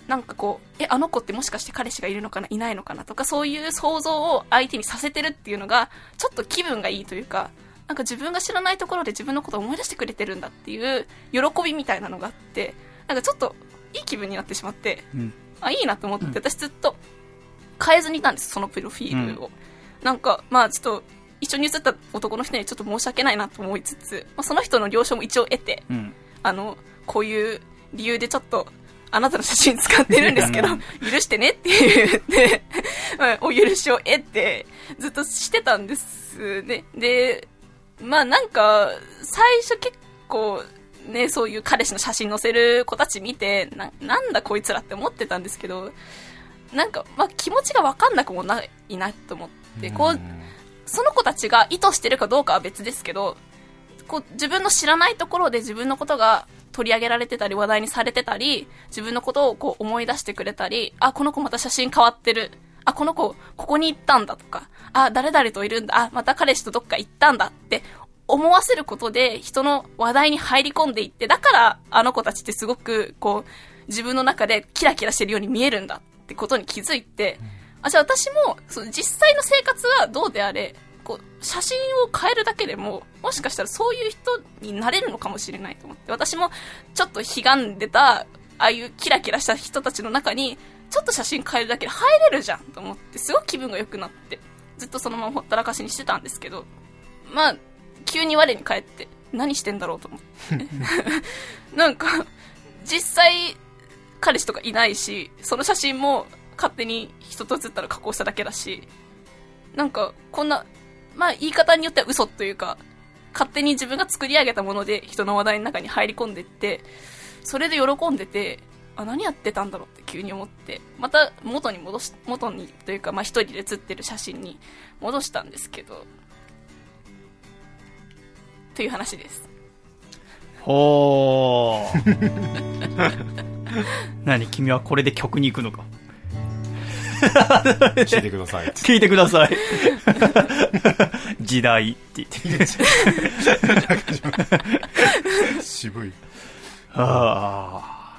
なんかこう、え、あの子ってもしかして彼氏がいるのかな？いないのかな？とか、そういう想像を相手にさせてるっていうのが、ちょっと気分がいいというか、なんか自分が知らないところで自分のことを思い出してくれてるんだっていう喜びみたいなのがあって、なんかちょっといい気分になってしまって、うん。あ、いいなと思って、私ずっと変えずにいたんです、そのプロフィールを。なんか、まあちょっと、一緒に写った男の人にちょっと申し訳ないなと思いつつ、まあ、その人の了承も一応得て、うん。あの、こういう理由でちょっと、あなたの写真使ってるんですけど、許してねって言って、ま (laughs) あお許しを得て、ずっとしてたんですね。で、まあなんか、最初結構、ね、そういう彼氏の写真載せる子たち見て、な、なんだこいつらって思ってたんですけど、なんか、まあ気持ちがわかんなくもないなと思って、こう、その子たちが意図してるかどうかは別ですけど、こう自分の知らないところで自分のことが取り上げられてたり話題にされてたり、自分のことをこう思い出してくれたり、あ、この子また写真変わってる。あ、この子、ここに行ったんだとか、あ、誰々といるんだ。あ、また彼氏とどっか行ったんだって思わせることで人の話題に入り込んでいって、だからあの子たちってすごくこう自分の中でキラキラしてるように見えるんだってことに気づいて、あ、じゃあ私も、その実際の生活はどうであれ、ここう、写真を変えるだけでも、もしかしたらそういう人になれるのかもしれないと思って、私もちょっと悲願でた、ああいうキラキラした人たちの中に、ちょっと写真変えるだけで入れるじゃんと思って、すごく気分が良くなって、ずっとそのままほったらかしにしてたんですけど、まあ、急に我に返って、何してんだろうと思って。(laughs) なんか、実際、彼氏とかいないし、その写真も勝手に人と写ったら加工しただけだし、なんか、こんな、まあ言い方によっては嘘というか、勝手に自分が作り上げたもので人の話題の中に入り込んでって、それで喜んでて、あ、何やってたんだろうって急に思って、また元に戻し、元にというか、まあ一人で写ってる写真に戻したんですけど、という話です。ほー。(laughs) 何君はこれで曲に行くのか (laughs) 聞いてください。聞いてください。(laughs) 時代って言って。渋い。あ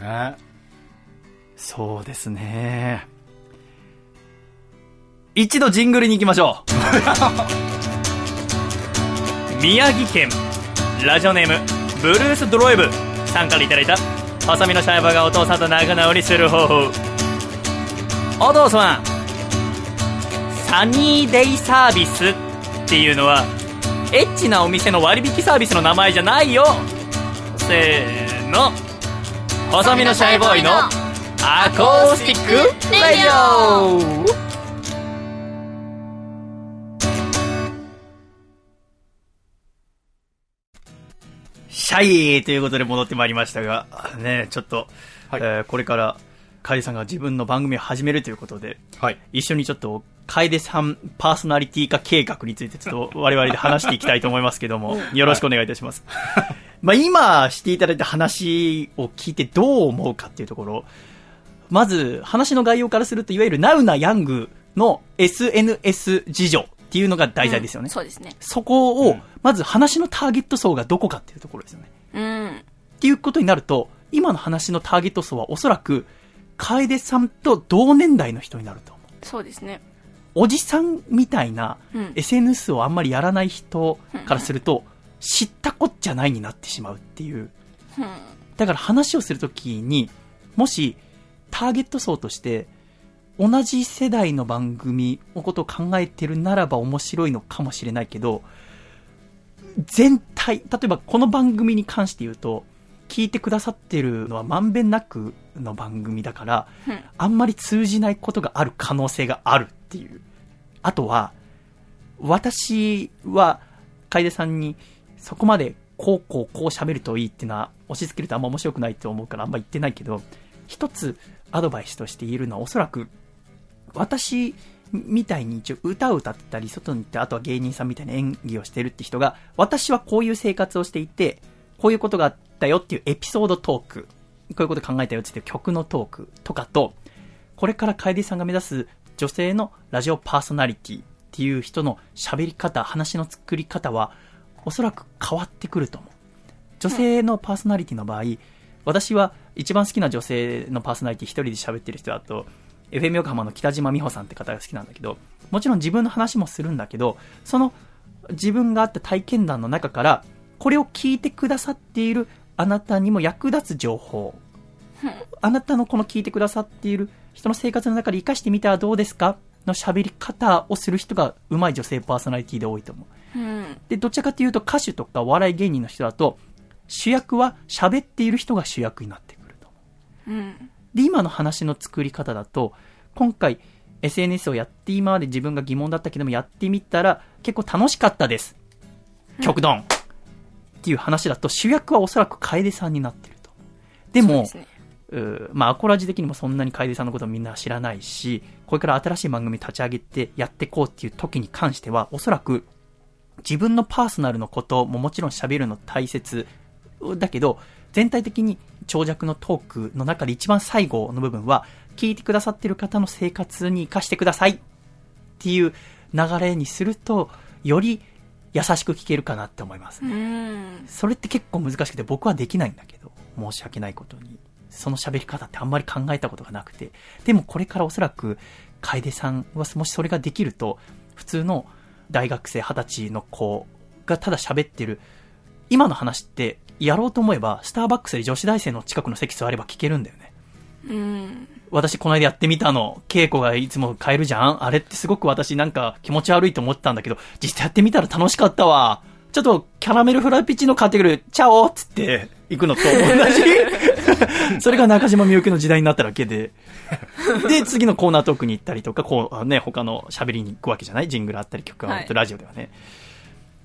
あ、ね。そうですね。一度ジングルに行きましょう。宮城県、ラジオネーム、ブルースドロイブさんからいただいた、細身のシャイボーイがお父さんと仲直りする方法。お父さん、サニーデイサービスっていうのは、エッチなお店の割引サービスの名前じゃないよせーの。細身のシャイボーイのアコースティックレディオシャイということで戻ってまいりましたが、ね、ちょっと、はいえーこれから、楓さんが自分の番組を始めるということで、はい。一緒にちょっと、楓さんパーソナリティ化計画についてちょっと (laughs) 我々で話していきたいと思いますけども、よろしくお願いいたします。まあ今していただいた話を聞いてどう思うかっていうところ、まず話の概要からすると、いわゆるナウなヤングの SNS 事情っていうのが題材ですよね。うんそうですね。そこを、まず話のターゲット層がどこかっていうところですよね。うん。っていうことになると、今の話のターゲット層はおそらく、楓さんと同年代の人になると思う。そうですね。おじさんみたいなうん SNS をあんまりやらない人からすると、知ったこっちゃないになってしまうっていう。うん。だから話をするときに、もし、ターゲット層として、同じ世代の番組のことを考えてるならば面白いのかもしれないけど、全体、例えばこの番組に関して言うと、聞いてくださってるのはまんべんなくの番組だから、うんあんまり通じないことがある可能性があるっていう。あとは、私は、楓さんに、そこまで、こうこうこう喋るといいっていうのは、押し付けるとあんま面白くないと思うからあんま言ってないけど、一つアドバイスとして言えるのは、おそらく、私みたいに一応歌を歌ってたり、外に行って、あとは芸人さんみたいな演技をしてるって人が、私はこういう生活をしていて、こういうことがあったよっていうエピソードトーク、こういうこと考えたよっていう曲のトークとかと、これから楓さんが目指す女性のラジオパーソナリティっていう人の喋り方、話の作り方は、おそらく変わってくると思う。女性のパーソナリティの場合、私は一番好きな女性のパーソナリティ一人で喋ってる人だと、FM 横浜の北島美穂さんって方が好きなんだけど、もちろん自分の話もするんだけど、その自分があった体験談の中から、これを聞いてくださっているあなたにも役立つ情報、(laughs) あなたのこの聞いてくださっている人の生活の中で活かしてみたらどうですか？の喋り方をする人が上手い女性パーソナリティで多いと思う。うん。で、どちらかというと歌手とかお笑い芸人の人だと、主役は喋っている人が主役になってくると思う。うん。で、今の話の作り方だと、今回 SNS をやって今まで自分が疑問だったけどもやってみたら結構楽しかったです。極論。っていう話だと主役はおそらく楓さんになってると。でも、そうまあ、アコラジ的にもそんなに楓さんのことをみんな知らないし、これから新しい番組立ち上げてやっていこうっていう時に関しては、おそらく自分のパーソナルのことももちろん喋るの大切だけど、全体的に長尺のトークの中で一番最後の部分は、聞いてくださってる方の生活に活かしてくださいっていう流れにすると、より優しく聞けるかなって思いますね。うん。それって結構難しくて僕はできないんだけど、申し訳ないことに。その喋り方ってあんまり考えたことがなくて。でもこれからおそらく、楓さんはもしそれができると、普通の大学生二十歳の子がただ喋ってる、今の話って、やろうと思えば、スターバックスで女子大生の近くの席座れば聞けるんだよね。うん。私この間やってみたの。稽古がいつも変えるじゃんあれってすごく私なんか気持ち悪いと思ってたんだけど、実際やってみたら楽しかったわ。ちょっとキャラメルフラペチーノ買ってくる、チャオっつって行くのと同じ。(laughs) それが中島みゆきの時代になっただけで。で、次のコーナートークに行ったりとか、こうね、他の喋りに行くわけじゃない？ジングルあったり曲があると、はいラジオではね。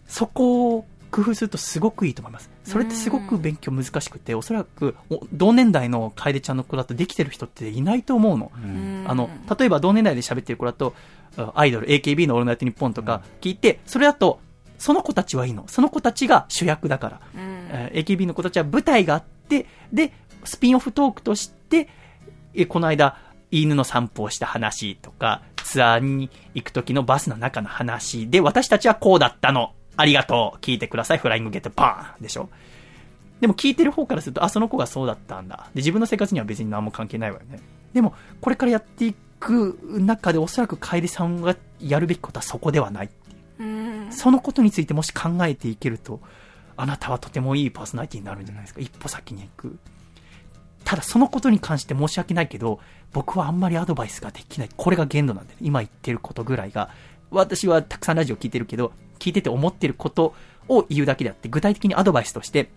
そこを工夫するとすごくいいと思います。それってすごく勉強難しくて、おそらくお同年代の楓ちゃんの子だとできてる人っていないと思うの。うんあの、例えば同年代で喋ってる子だと、あアイドル、AKB のオールナイトニッポンとか聞いて、それだと、その子たちはいいの。その子たちが主役だから。AKB の子たちは舞台があって、で、スピンオフトークとして、えこの間、犬の散歩をした話とか、ツアーに行く時のバスの中の話で、私たちはこうだったの。ありがとう。聞いてください。フライングゲットパーンでしょ。でも聞いてる方からすると、あ、その子がそうだったんだ。で、自分の生活には別に何も関係ないわよね。でも、これからやっていく中で、おそらく楓さんがやるべきことはそこではない。うん。そのことについてもし考えていけると、あなたはとてもいいパーソナリティになるんじゃないですか。一歩先に行く。ただそのことに関して申し訳ないけど、僕はあんまりアドバイスができない。これが限度なんで、今言ってることぐらいが、私はたくさんラジオ聞いてるけど、聞いてて思ってることを言うだけであって、具体的にアドバイスとして、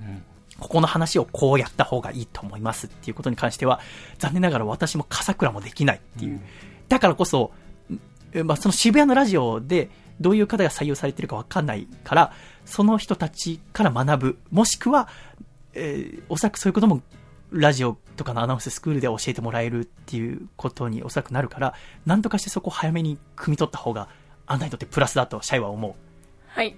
ここの話をこうやった方がいいと思いますっていうことに関しては、残念ながら私も笠倉もできないっていう。だからこそ、えまあ、その渋谷のラジオでどういう方が採用されてるかわかんないから、その人たちから学ぶ。もしくは、えーおそらくそういうこともラジオとかのアナウンススクールで教えてもらえるっていうことにおそらくなるから、なんとかしてそこを早めに汲み取った方が、あなたにとってプラスだとシャイは思う。はい。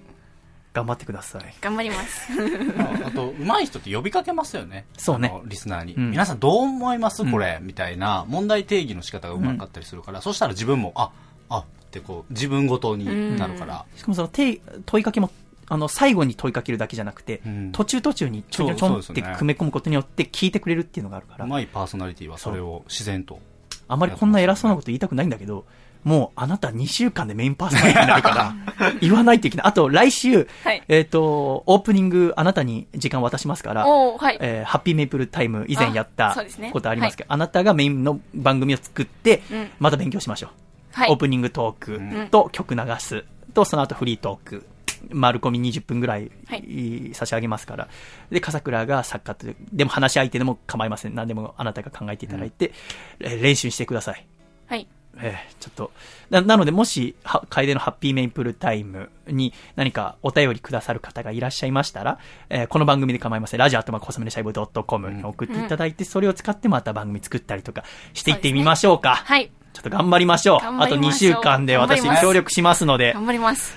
頑張ってください。頑張ります。まああと、上手い人って呼びかけますよね。そうねリスナーに。うん皆さんどう思います？うんこれ、みたいな問題定義の仕方が上手かったりするから、そしたら自分も、あ、あってこう、自分ごとになるから。しかもその手問いかけも、あの、最後に問いかけるだけじゃなくて、うん途中途中にちょんちょんちょんってそうそうですね組み込むことによって聞いてくれるっていうのがあるから、上手いパーソナリティはそれを自然と。あまりこんな偉そうなこと言いたくないんだけど、もうあなた2週間でメインパーソナリティになるから、言わないといけない。あと来週、はいえっ、と、オープニングあなたに時間渡しますから、はい。えーハッピーメイプルタイム以前やったことありますけど、あなたがメインの番組を作って、うんまた勉強しましょう。はい。オープニングトークと曲流すと、その後フリートーク。丸込み20分ぐらい、はい差し上げますから。で、笠倉が作家と、でも話し相手でも構いません。何でもあなたが考えていただいて、えー練習してください。はい。えーちょっと。な、なので、もし、は、楓のハッピーメイプルタイムに何かお便りくださる方がいらっしゃいましたら、えーこの番組で構いません。ラジオアットマークコスメレシャイブドットコムに送っていただいて、それを使ってまた番組作ったりとかしていってみましょうか。はい。ちょっと頑張りましょう。頑あと2張りましょう週間で私協力しますので。頑張ります。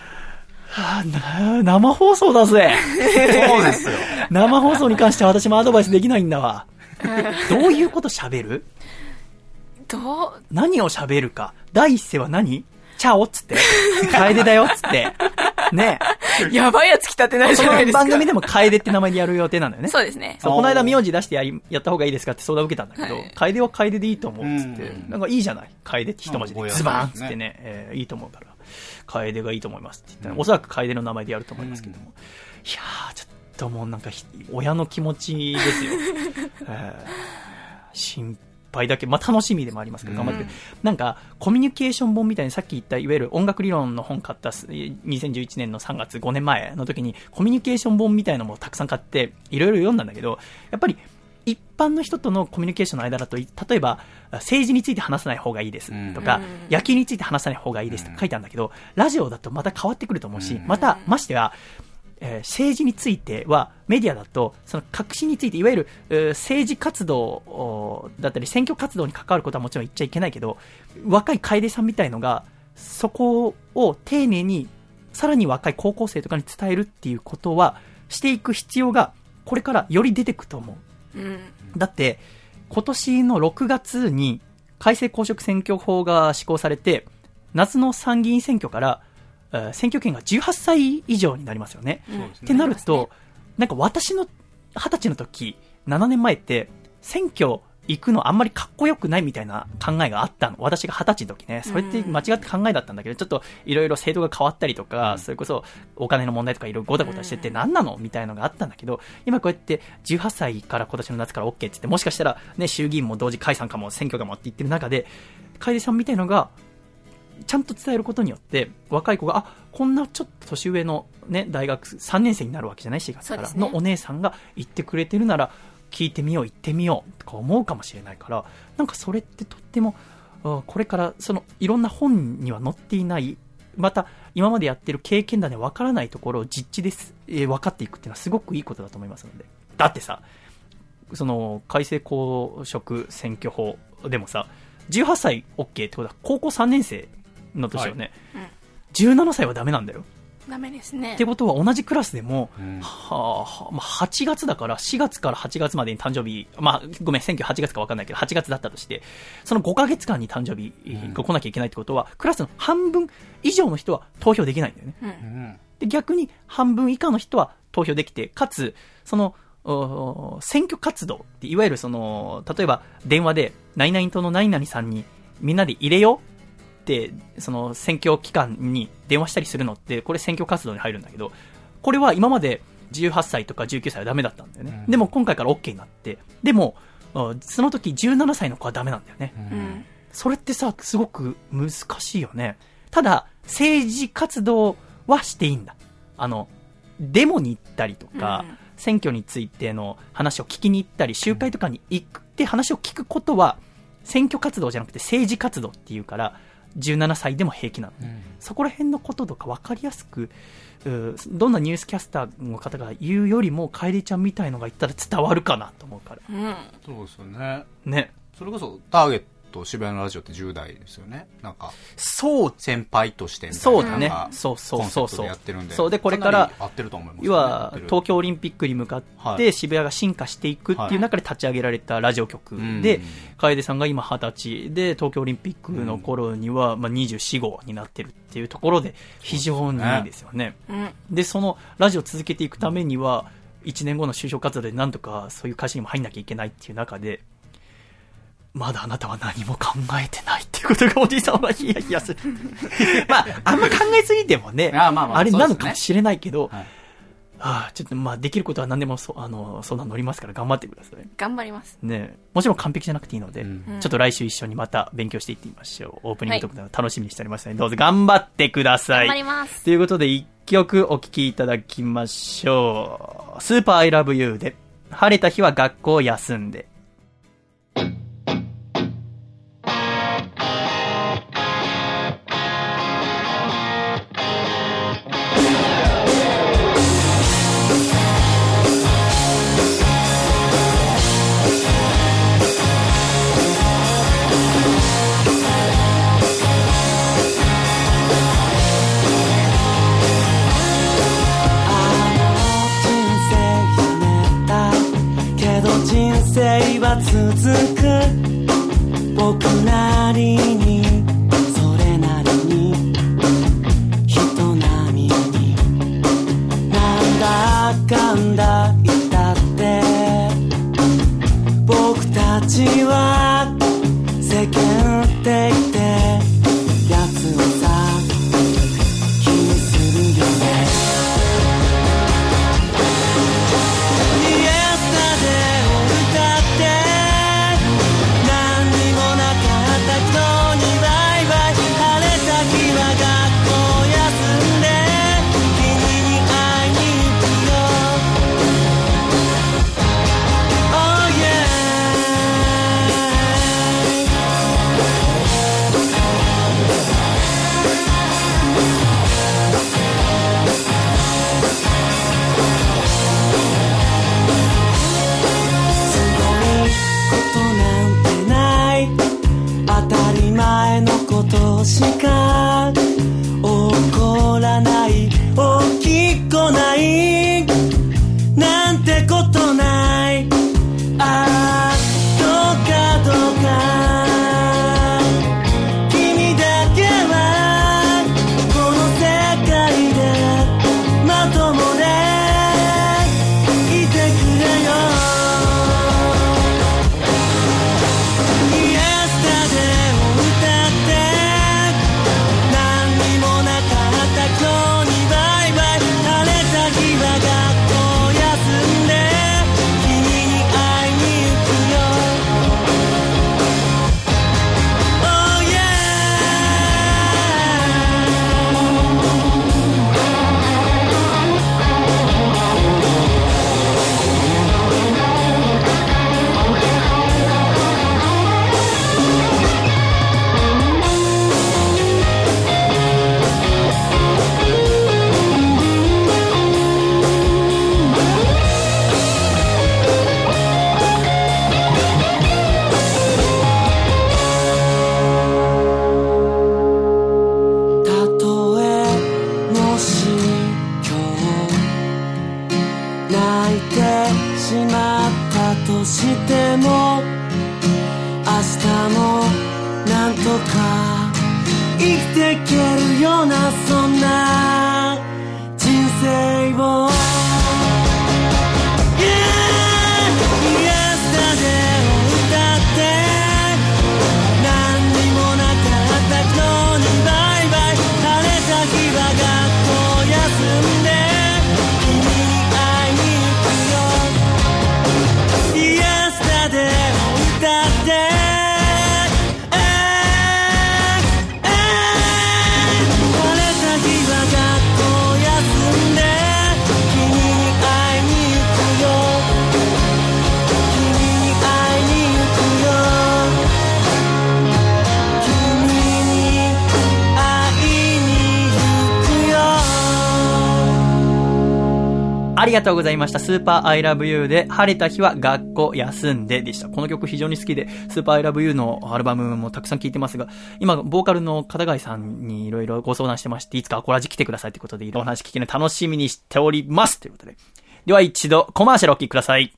はあな生放送だぜ。そうですよ。(laughs) 生放送に関しては私もアドバイスできないんだわ。どういうこと喋る？どう、何を喋るか。第一声は何？チャオっつって。(laughs) 楓だよっつって。ねやばいやつ来たってなるじこゃないですか。の番組でも楓って名前でやる予定なんだよね。そうですね。そう、この間名字出してやり、やった方がいいですかって相談受けたんだけど、はい楓は楓でいいと思うっつって、うんなんかいいじゃない？楓って一文字で、うんズバーンっつってね、えーいいと思うから、楓がいいと思いますって言ったら、おそらく楓の名前でやると思いますけども、いやー、ちょっともうなんかひ、親の気持ちですよ。(laughs) えー心配だけ。ど、まあ楽しみでもありますけど、頑張って、なんか、コミュニケーション本みたいにさっき言った、いわゆる音楽理論の本買ったす、2011年の3月、5年前の時に、コミュニケーション本みたいなのもたくさん買って、いろいろ読んだんだけど、やっぱり、一般の人とのコミュニケーションの間だと、い例えば、政治について話さない方がいいですとか、うん。野球について話さない方がいいですとか書いてあるんだけど、ラジオだとまた変わってくると思うし、うん。また、ましては、えー政治については、メディアだと、その革新について、いわゆる、えー政治活動だったり、選挙活動に関わることはもちろん言っちゃいけないけど、若い楓さんみたいのが、そこを丁寧に、さらに若い高校生とかに伝えるっていうことは、していく必要が、これからより出てくと思う。うん。だって、今年の6月に改正公職選挙法が施行されて、夏の参議院選挙から、選挙権が18歳以上になりますよね。うんってなると、なんか私の20歳の時、7年前って、選挙行くのあんまりかっこよくないみたいな考えがあったの。私が二十歳の時ね。それって間違って考えだったんだけど、ちょっといろいろ制度が変わったりとか、それこそお金の問題とかいろいろごたごたしてて何なのみたいなのがあったんだけど、今こうやって18歳から今年の夏から OK って言って、もしかしたらね、衆議院も同時解散かも選挙かもって言ってる中で、楓さんみたいのが、ちゃんと伝えることによって、若い子が、あ、こんなちょっと年上のね、大学3年生になるわけじゃない ?4 月からのお姉さんが言ってくれてるなら、聞いてみよう、行ってみよう、とか思うかもしれないから、なんかそれってとっても、あこれから、その、いろんな本には載っていない、また、今までやってる経験談でわからないところを実地です、えー分かっていくっていうのはすごくいいことだと思いますので。だってさ、その、改正公職選挙法でもさ、18歳 OK ってことは高校3年生の年よね。うん17歳はダメなんだよ。ダメですねってことは同じクラスでも、うんはあ、まあ、8月だから、4月から8月までに誕生日、まあ、ごめん、選挙8月か分かんないけど、8月だったとして、その5ヶ月間に誕生日が来なきゃいけないってことは、クラスの半分以上の人は投票できないんだよね。うんうんで、逆に半分以下の人は投票できて、かつ、その、お選挙活動って、いわゆるその、例えば電話で、何々党の何々さんにみんなで入れようその選挙期間に電話したりするのって、これ選挙活動に入るんだけど、これは今まで18歳とか19歳はダメだったんだよね。うんでも今回から OK になって、でも、あその時17歳の子はダメなんだよね。うんそれってさ、すごく難しいよね。ただ、政治活動はしていいんだ。あの、デモに行ったりとか、うん選挙についての話を聞きに行ったり、集会とかに行くって話を聞くことは、選挙活動じゃなくて政治活動っていうから、17歳でも平気なの。そこら辺のこととか分かりやすく、うどんなニュースキャスターの方が言うよりも、楓ちゃんみたいのが言ったら伝わるかなと思うから。うんそうですよね。ね。それこそ、ターゲット渋谷のラジオって10代ですよね。なんか、そう。先輩としてみたいな。そうだね。なんかそうそうそうそうコンセプトでやってるんで。そう。でこれから合ってると思います、要は東京オリンピックに向かっはい。て渋谷が進化していくっていう中で立ち上げられたラジオ局で、うん。楓さんが今20歳。で東京オリンピックの頃にはまあ24号になってるっていうところで非常にいいですよね。うん。で、そのラジオを続けていくためには、1年後の就職活動でなんとかそういう会社にも入んなきゃいけないっていう中で、まだあなたは何も考えてないっていうことがおじいさんはヒヤヒヤする。(laughs) まあ、あんま考えすぎてもね、あまあまあれそうですねなのかもしれないけど、はいはあ、ちょっとまあできることは何でもそあの相談乗りますから頑張ってください。頑張りますねもちろん完璧じゃなくていいので、うんちょっと来週一緒にまた勉強していってみましょう。オープニングトークなど楽しみにしておりますので、どうぞ頑張ってください。頑張りますということで、一曲お聴きいただきましょう。スーパーアイラブユーで、晴れた日は学校休んで。りがとうございました。 Super I Love You で、晴れた日は学校休んででした。この曲非常に好きで、 Super I Love You のアルバムもたくさん聴いてますが、今、ボーカルの片貝さんにいろいろご相談してまして、いつかアコラジ来てくださいということで、いろんな話聞きの楽しみにしておりますということで。では一度、コマーシャルお聴きください。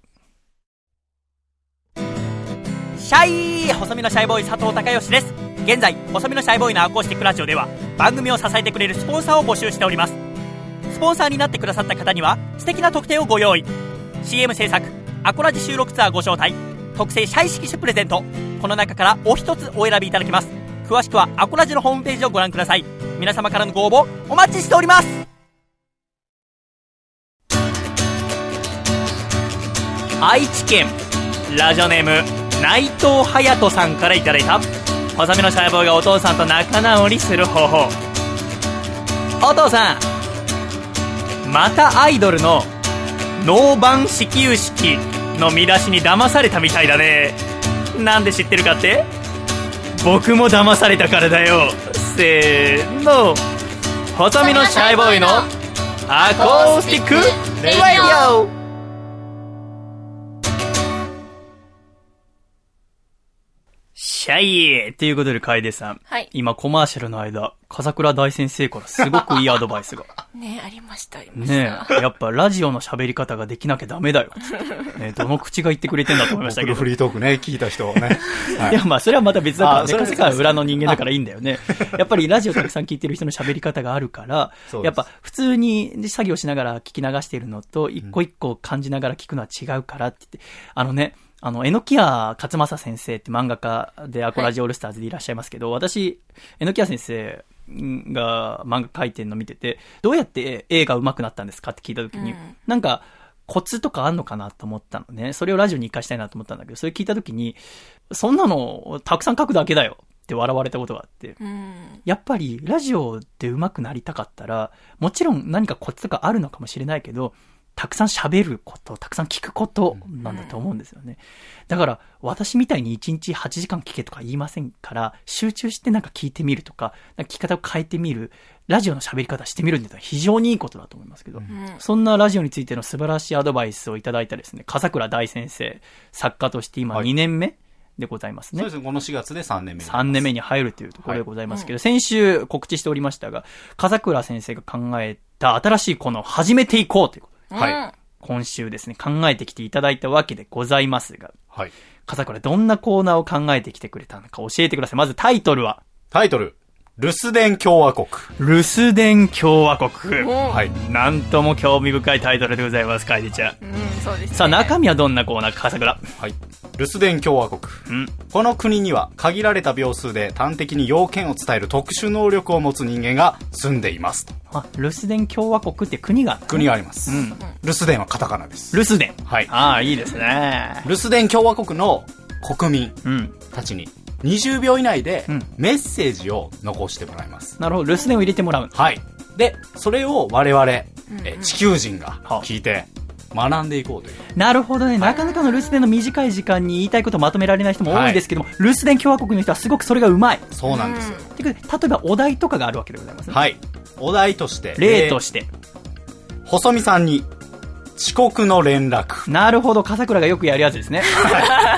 シャイ細身のシャイボーイ佐藤孝義です。現在、細身のシャイボーイのアコースティックラジオでは、番組を支えてくれるスポンサーを募集しております。スポンサーになってくださった方には素敵な特典をご用意。CM 制作アコラジ収録ツアーご招待特製シャイ色紙プレゼントこの中からお一つお選びいただけます。詳しくはアコラジのホームページをご覧ください。皆様からのご応募お待ちしております。愛知県ラジオネーム内藤隼人さんからいただいた細身のシャイボーイがお父さんと仲直りする方法。お父さんまたアイドルのノーバン始球式の見出しに騙されたみたいだね。なんで知ってるかって？僕も騙されたからだよ。せーの。細身のシャイボーイのアコースティック。レディオシャイっていうことで楓さん、はい今コマーシャルの間笠倉大先生からすごくいいアドバイスが (laughs) ねありました、ありました。ねえ、やっぱラジオの喋り方ができなきゃダメだよ。(laughs) ねえどの口が言ってくれてんだと思いましたけど。フリートークね、聞いた人はね。(laughs) はいいや、まあ、それはまた別だからね。あそれは世界は裏の人間だからいいんだよね。やっぱりラジオたくさん聞いてる人の喋り方があるからそう、ですやっぱ普通に作業しながら聞き流しているのと、一個一個感じながら聞くのは違うからって言って、あのね、あの、えのきや勝正先生って漫画家でアコラジオールスターズでいらっしゃいますけど、私、えのきや先生が漫画描いてるの見てて、どうやって絵が上手くなったんですかって聞いた時に、うんなんか、コツとかあんのかなと思ったのね。それをラジオに活かしたいなと思ったんだけど、それ聞いた時に、そんなのたくさん書くだけだよって笑われたことがあって。うん。やっぱりラジオで上手くなりたかったら、もちろん何かコツとかあるのかもしれないけど、たくさん喋ること、たくさん聞くことなんだと思うんですよね。だから、私みたいに1日8時間聞けとか言いませんから、集中してなんか聞いてみるとか、なんか聞き方を変えてみる、ラジオの喋り方してみるっていうのは非常にいいことだと思いますけど、そんなラジオについての素晴らしいアドバイスをいただいたですね、笠倉大先生、作家として今はい2年目でございますね。そうですね、この4月で3年目になります。3年目に入るというところでございますけど、先週告知しておりましたが、笠倉先生が考えた新しいこの始めていこうというはい。今週ですね、考えてきていただいたわけでございますが、はい。笠倉どんなコーナーを考えてきてくれたのか教えてください。まずタイトルは、タイトル、留守電共和国。留守電共和国。おはい。なんとも興味深いタイトルでございます、楓ちゃん。うん、そうですね。さあ、中身はどんなコーナーか、笠倉。はい。留守電共和国。うん。この国には限られた秒数で端的に要件を伝える特殊能力を持つ人間が住んでいますと。あ、留守電共和国って国が国があります。うん。留守電はカタカナです。留守電。はいああ、いいですね。留守電共和国の国民うん。たちに20秒以内でうんメッセージを残してもらいます。なるほど、留守電を入れてもらう。はい。で、それを我々、え地球人が聞いて学んでいこうという。なるほどね、なかなかの留守電の短い時間に言いたいことをまとめられない人も多いんですけども、留守電共和国の人はすごくそれがうまい。そうなんですよ。例えばお題とかがあるわけでございますね。はい。お題として、し例として。て、細見さんに遅刻の連絡。なるほど、笠倉がよくやるやつですね。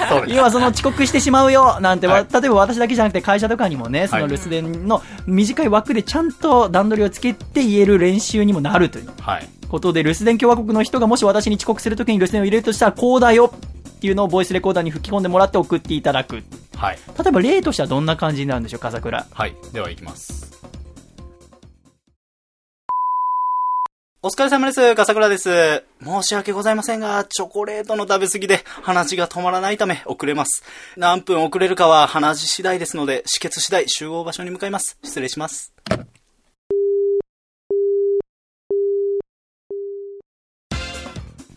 そうです。今その遅刻してしまうよなんて、わはい例えば私だけじゃなくて会社とかにもね、その留守電の短い枠でちゃんと段取りをつけて言える練習にもなるというはい。ことで、留守電共和国の人がもし私に遅刻するときに留守電を入れるとしたらこうだよっていうのをボイスレコーダーに吹き込んでもらって送っていただく。はい。例えば例としてはどんな感じになるんでしょう、笠倉。はい。では行きます。お疲れ様です。笠倉です。申し訳ございませんが、チョコレートの食べ過ぎで鼻血が止まらないため遅れます。何分遅れるかは鼻血次第ですので、止血次第集合場所に向かいます。失礼します。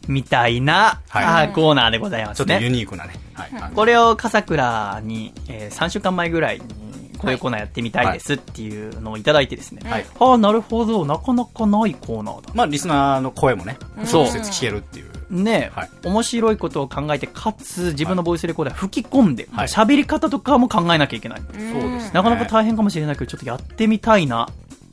みたいな、はいコーナーでございますちょっとユね。ニークなね。はい。これを笠倉に、えー3週間前ぐらいに、こういうコーナーやってみたいですっていうのをいただいてですね。はいああ、なるほど、なかなかないコーナーだ。まあ、リスナーの声もね、そう直接聞けるっていう。ね、はい面白いことを考えて、かつ自分のボイスレコーダー吹き込んで、はい喋り方とかも考えなきゃいけない。そうですね。なかなか大変かもしれないけど、ちょっとやってみたいな、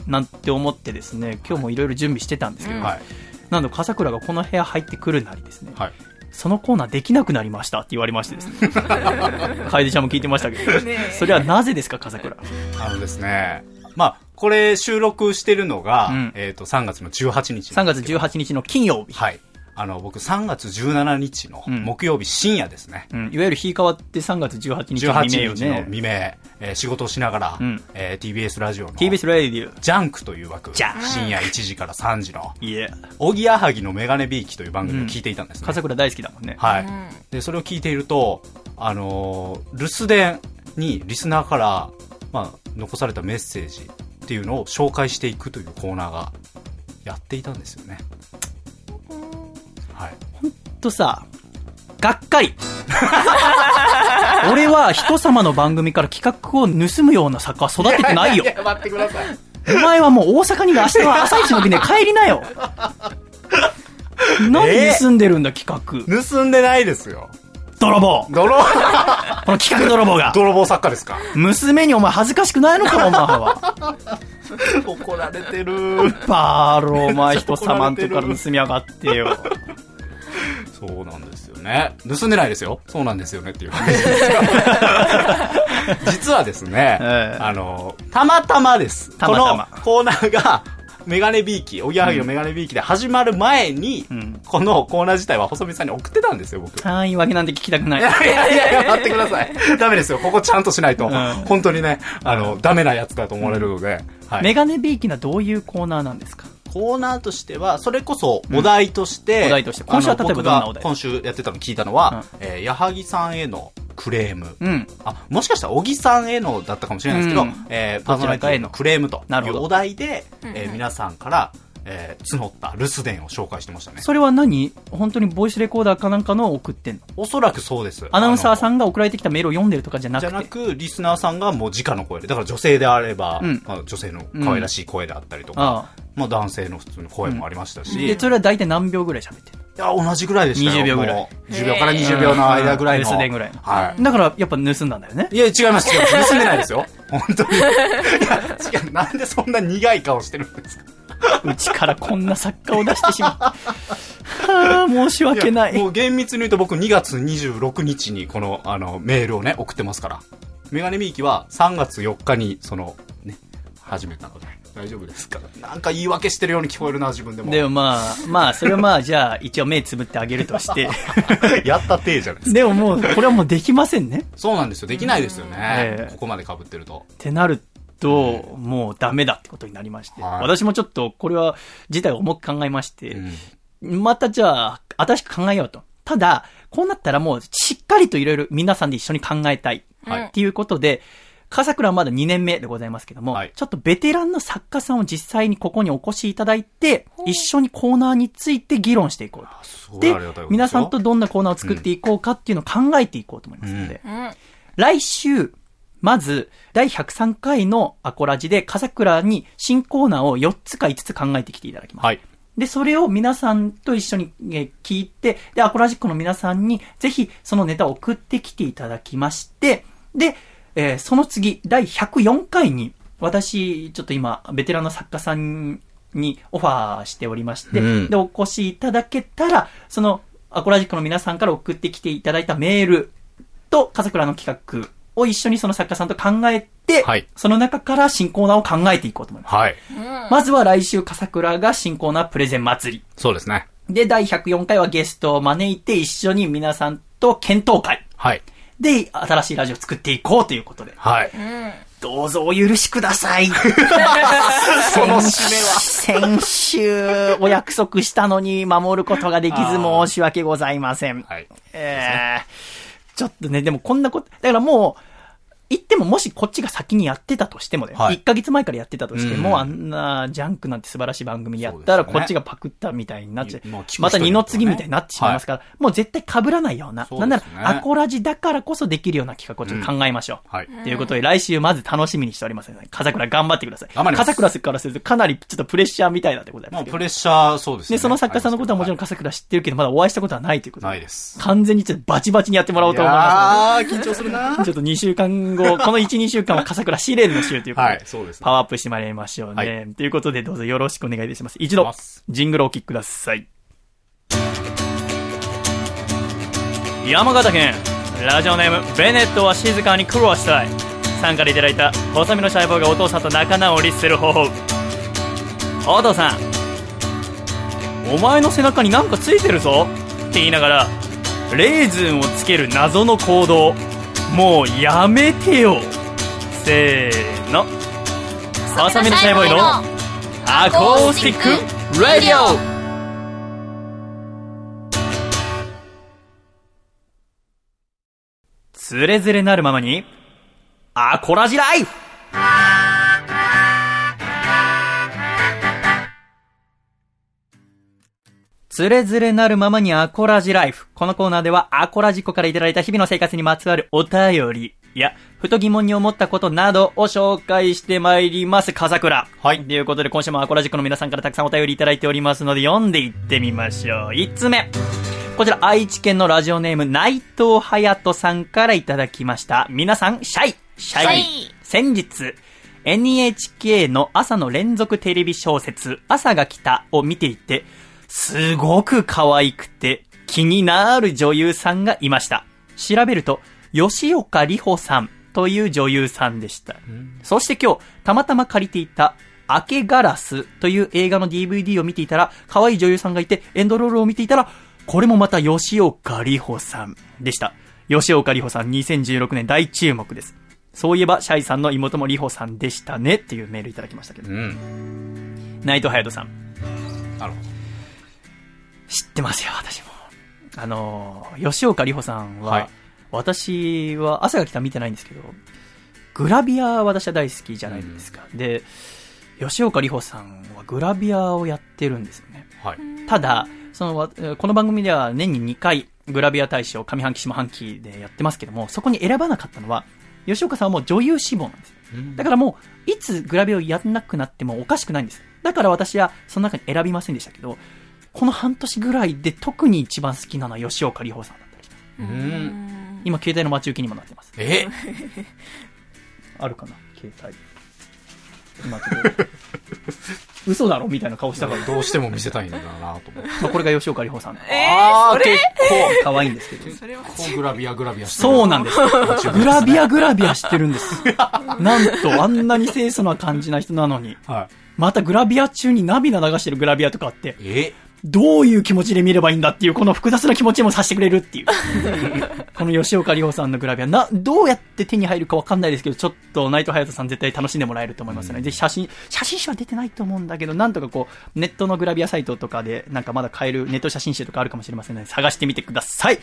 なんて思ってですね、今日もいろいろ準備してたんですけど、はい。なんと笠倉がこの部屋入ってくるなりですね、はい。そのコーナーできなくなりましたって言われましてですね。(laughs) 楓ちゃんも聞いてましたけど、それはなぜですか、笠倉。あのですね、まあ、これ収録してるのが、うんえっ、と、3月の18日。3月18日の金曜日。はい。あの、僕3月17日のうん木曜日深夜ですね。うん、いわゆる日変わって3月18日の18未明よ日のね。未明、えー仕事をしながら、うんえー TBS ラジオの TBS ラディオ。ジャンクという枠、深夜1時から3時の、いえ、おぎやはぎのメガネビーキという番組を聞いていたんですね。笠倉大好きだもんね。はい。で、それを聞いていると、あのー留守電にリスナーから、まあ、残されたメッセージっていうのを紹介していくというコーナーがやっていたんですよね。はい。とさ、がっかり。(laughs) 俺は人様の番組から企画を盗むような作家は育ててないよ。や、待ってください。お前はもう大阪に明日は (laughs) 朝一の便で帰りなよ。(laughs) 何盗んでるんだ企画。盗んでないですよ。泥棒。泥、この企画泥棒が。泥棒作家ですか？娘にお前恥ずかしくないのか、お前は。怒られてる。バーロ、お前人様んとこから盗みやがってよ。そうなんですよね。盗んでないですよ。そうなんですよねっていう感じですよ。(laughs) 実はですね、ええあの、たまたまです。たまたまこのコーナーが、メガネビーキ、おぎやはぎのメガネビーキで始まる前に、んこのコーナー自体は細見さんに送ってたんですよ、僕。いああ、言い訳なんて聞きたくない。やいやいやいや、待ってください。(laughs) ダメですよ。ここちゃんとしないと、ん本当にね、あの、ダメなやつだと思われるので、はい。メガネビーキなどういうコーナーなんですか？コーナーとしては、それこそお題として、お題として今週は例えばどんなお題今週やってたの聞いたのは、えー矢作さんへのクレーム。うん。あ、もしかしたら小木さんへのだったかもしれないですけど、うんえーパーソナリティへのクレームとなるほどいうお題で、えー皆さんから、えー募った留守電を紹介してましたね。それは何本当にボイスレコーダーかなんかの送ってんのおそらくそうです。アナウンサーさんが送られてきたメールを読んでるとかじゃなくて。じゃなく、リスナーさんがもう直の声で、だから女性であれば、うんまあ、女性の可愛らしい声であったりとか、あまあ男性の普通の声もありましたし、で、それは大体何秒ぐらい喋ってるいや、同じぐらいでしたよ。20秒ぐらい10秒から20秒の間ぐらいの。留守電ぐらいはい。だから、やっぱ盗んだんだよね。いや、違います、違います。盗んでないですよ。本当に。いや、違う。なんでそんな苦い顔してるんですか (laughs) うちからこんな作家を出してしまった。はあ、申し訳ない。もう厳密に言うと僕2月26日にこの、あの、メールをね、送ってますから。メガネミーキは3月4日に、その、ね、始めたので、大丈夫ですかなんか言い訳してるように聞こえるな、自分でも。でもまあ、まあ、それはまあ、じゃあ、一応目つぶってあげるとして。(laughs) やった体じゃないですか。でももう、これはもうできませんね。っそうなんですよ。できないですよね。ええここまで被ってると。てなると、もうダメだってことになりまして。はい私もちょっと、これは、事態を重く考えまして、うん。またじゃあ、新しく考えようと。ただ、こうなったらもう、しっかりといろいろ皆さんで一緒に考えたい。はいっていうことで、笠倉はまだ2年目でございますけども、はいちょっとベテランの作家さんを実際にここにお越しいただいて、一緒にコーナーについて議論していこうと。で皆さんとどんなコーナーを作っていこうかっていうのを考えていこうと思いますので、うん。来週、まず、第103回のアコラジで、笠倉に新コーナーを4つか5つ考えてきていただきます。はい。で、それを皆さんと一緒にえー聞いて、で、アコラジックの皆さんにぜひそのネタを送ってきていただきまして、で、えーその次、第104回に、私、ちょっと今、ベテランの作家さんにオファーしておりまして、うんで、お越しいただけたら、その、アコラジックの皆さんから送ってきていただいたメールと、笠倉の企画を一緒にその作家さんと考えて、はいその中から新コーナーを考えていこうと思います。はい。まずは来週、笠倉が新コーナープレゼン祭り。そうですね。で、第104回はゲストを招いて一緒に皆さんと検討会はい。で新しいラジオを作っていこうということで、はい。どうぞお許しください。(laughs) その締めは。先週お約束したのに守ることができず申し訳ございません。はい。えー、ちょっとね、でもこんなこと、だからもう、言ってももしこっちが先にやってたとしてもね、はい1ヶ月前からやってたとしても、うんあんなジャンクなんて素晴らしい番組やったら、こっちがパクったみたいになっちゃう。もう聞く人また二の次みたいになってしまいますから、もう絶対被らないような、なんなそうですねらアコラジだからこそできるような企画をちょっと考えましょう。はい。ということで、来週まず楽しみにしておりますので、風倉頑張ってください。頑張ります風倉からするとかなりちょっとプレッシャーみたいなでございますプレッシャー、そうですね。で、その作家さんのことはもちろんか笠倉知ってるけど、まだお会いしたことはないということで。ないです。完全にちょっとバチバチにやってもらおうと思いまあー、緊張するなすので。(laughs) ちょっと2週間後、この1、2週間は笠倉試練の週ということで、はい、そうですねパ。ワーアップしてまいりましょうね。はということで、どうぞよろしくお願いいたします。一度ジングルをお聴きください。山形県、ラジオネーム、ベネットは静かに苦労したい。参加でいただいた、細身の細胞がお父さんと仲直りする方法。お父さん、お前の背中になんかついてるぞって言いながら、レーズンをつける謎の行動。もうやめてよ。せーの。細身のシャイボーイのアコースティックラディオつれづれなるままに、アコラジライフつれづれなるままにアコラジライフ。このコーナーではアコラジコからいただいた日々の生活にまつわるお便りや、ふと疑問に思ったことなどを紹介してまいります。風倉。はいということで今週もアコラジコの皆さんからたくさんお便りいただいておりますので読んでいってみましょう。1つ目。こちら愛知県のラジオネーム内藤隼人さんからいただきました。皆さん、シャイシャイシャイ先日、NHK の朝の連続テレビ小説、朝が来たを見ていて、すごく可愛くて気になる女優さんがいました。調べると、吉岡里帆さんという女優さんでした。そして今日、たまたま借りていた、明けガラスという映画の DVD を見ていたら、可愛い女優さんがいて、エンドロールを見ていたら、これもまた吉岡里帆さんでした。吉岡里帆さん2016年大注目です。そういえば、シャイさんの妹も里帆さんでしたねっていうメールいただきましたけど。うん。ナイトハヤトさん。なるほ知ってますよ、私も。あのー、吉岡里帆さんは、はい私は朝が来たら見てないんですけど、グラビア私は大好きじゃないですか。で、吉岡里帆さんはグラビアをやってるんですよね。ど。はい。ただ、そのわ、この番組では年に2回、グラビア大賞上半期下半期でやってますけども、そこに選ばなかったのは、吉岡さんはもう女優志望なんですよ。だからもう、いつグラビアをやんなくなってもおかしくないんです。だから私はその中に選びませんでしたけど、この半年ぐらいで特に一番好きなのは吉岡里帆さんだったりします。うん。今、携帯の待ち受けにもなってます。え？(laughs) あるかな？携帯。今ちょっと、(laughs) 嘘だろ？みたいな顔したから。どうしても見せたいんだなと思って。まあこれが吉岡里帆さん。あー、結可愛いんですけど。それは構グラビアグラビアしてるそうなんです。グラビアグラビアしてるんです。(laughs) なんと、あんなに清楚な感じな人なのに、はい。またグラビア中に涙流してるグラビアとかあって、え？どういう気持ちで見ればいいんだっていう、この複雑な気持ちもさせてくれるっていう。(laughs) この吉岡里帆さんのグラビア、な、どうやって手に入るかわかんないですけど、ちょっとナイトハヤトさん絶対楽しんでもらえると思いますね。で、写真、写真集は出てないと思うんだけど、なんとかこう、ネットのグラビアサイトとかで、なんかまだ買えるネット写真集とかあるかもしれませんので、探してみてください。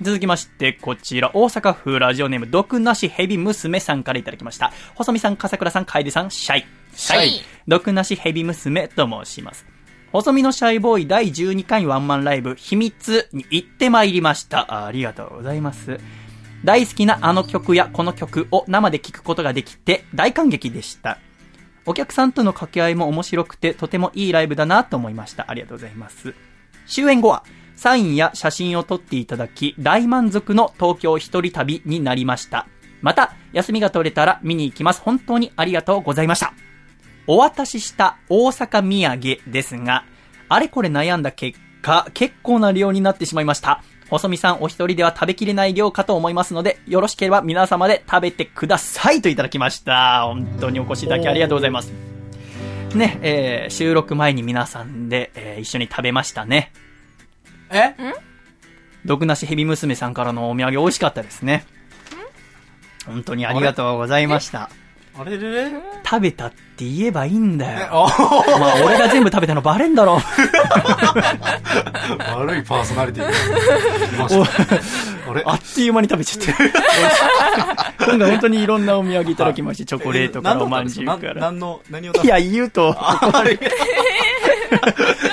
続きまして、こちら、大阪府ラジオネーム、毒なしヘビ娘さんからいただきました。細見さん、笠倉さん、楓さん、シャイ。シャイ毒なしヘビ娘と申します。細身のシャイボーイ第12回ワンマンライブ秘密に行ってまいりました。ありがとうございます。大好きなあの曲やこの曲を生で聴くことができて大感激でした。お客さんとの掛け合いも面白くてとてもいいライブだなと思いました。ありがとうございます。終演後はサインや写真を撮っていただき大満足の東京一人旅になりました。また休みが取れたら見に行きます。本当にありがとうございました。お渡しした大阪土産ですが、あれこれ悩んだ結果、結構な量になってしまいました。細見さんお一人では食べきれない量かと思いますので、よろしければ皆様で食べてくださいといただきました。本当にお越しいただきありがとうございます。ね、えー、収録前に皆さんで、えー一緒に食べましたね。え？毒なしヘビ娘さんからのお土産美味しかったですね。本当にありがとうございました。あれれれ？食べたって言えばいいんだよ。あまあ、俺が全部食べたのバレんだろ。(laughs) 悪いパーソナリティ。あれ？あっという間に食べちゃって。(laughs) 今回本当にいろんなお土産いただきまして、チョコレートからおまんじゅうから。何の、何を出いや、言うと、(laughs)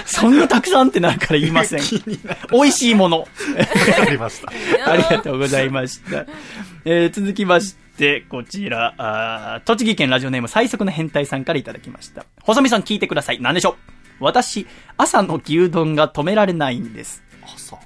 そんなたくさんってなるから言いません。美味しいもの。わかりました。ありがとうございました。えー続きまして、こちら、あー栃木県ラジオネーム最速の変態さんからいただきました。細見さん聞いてください。何でしょう？私、朝の牛丼が止められないんです。朝？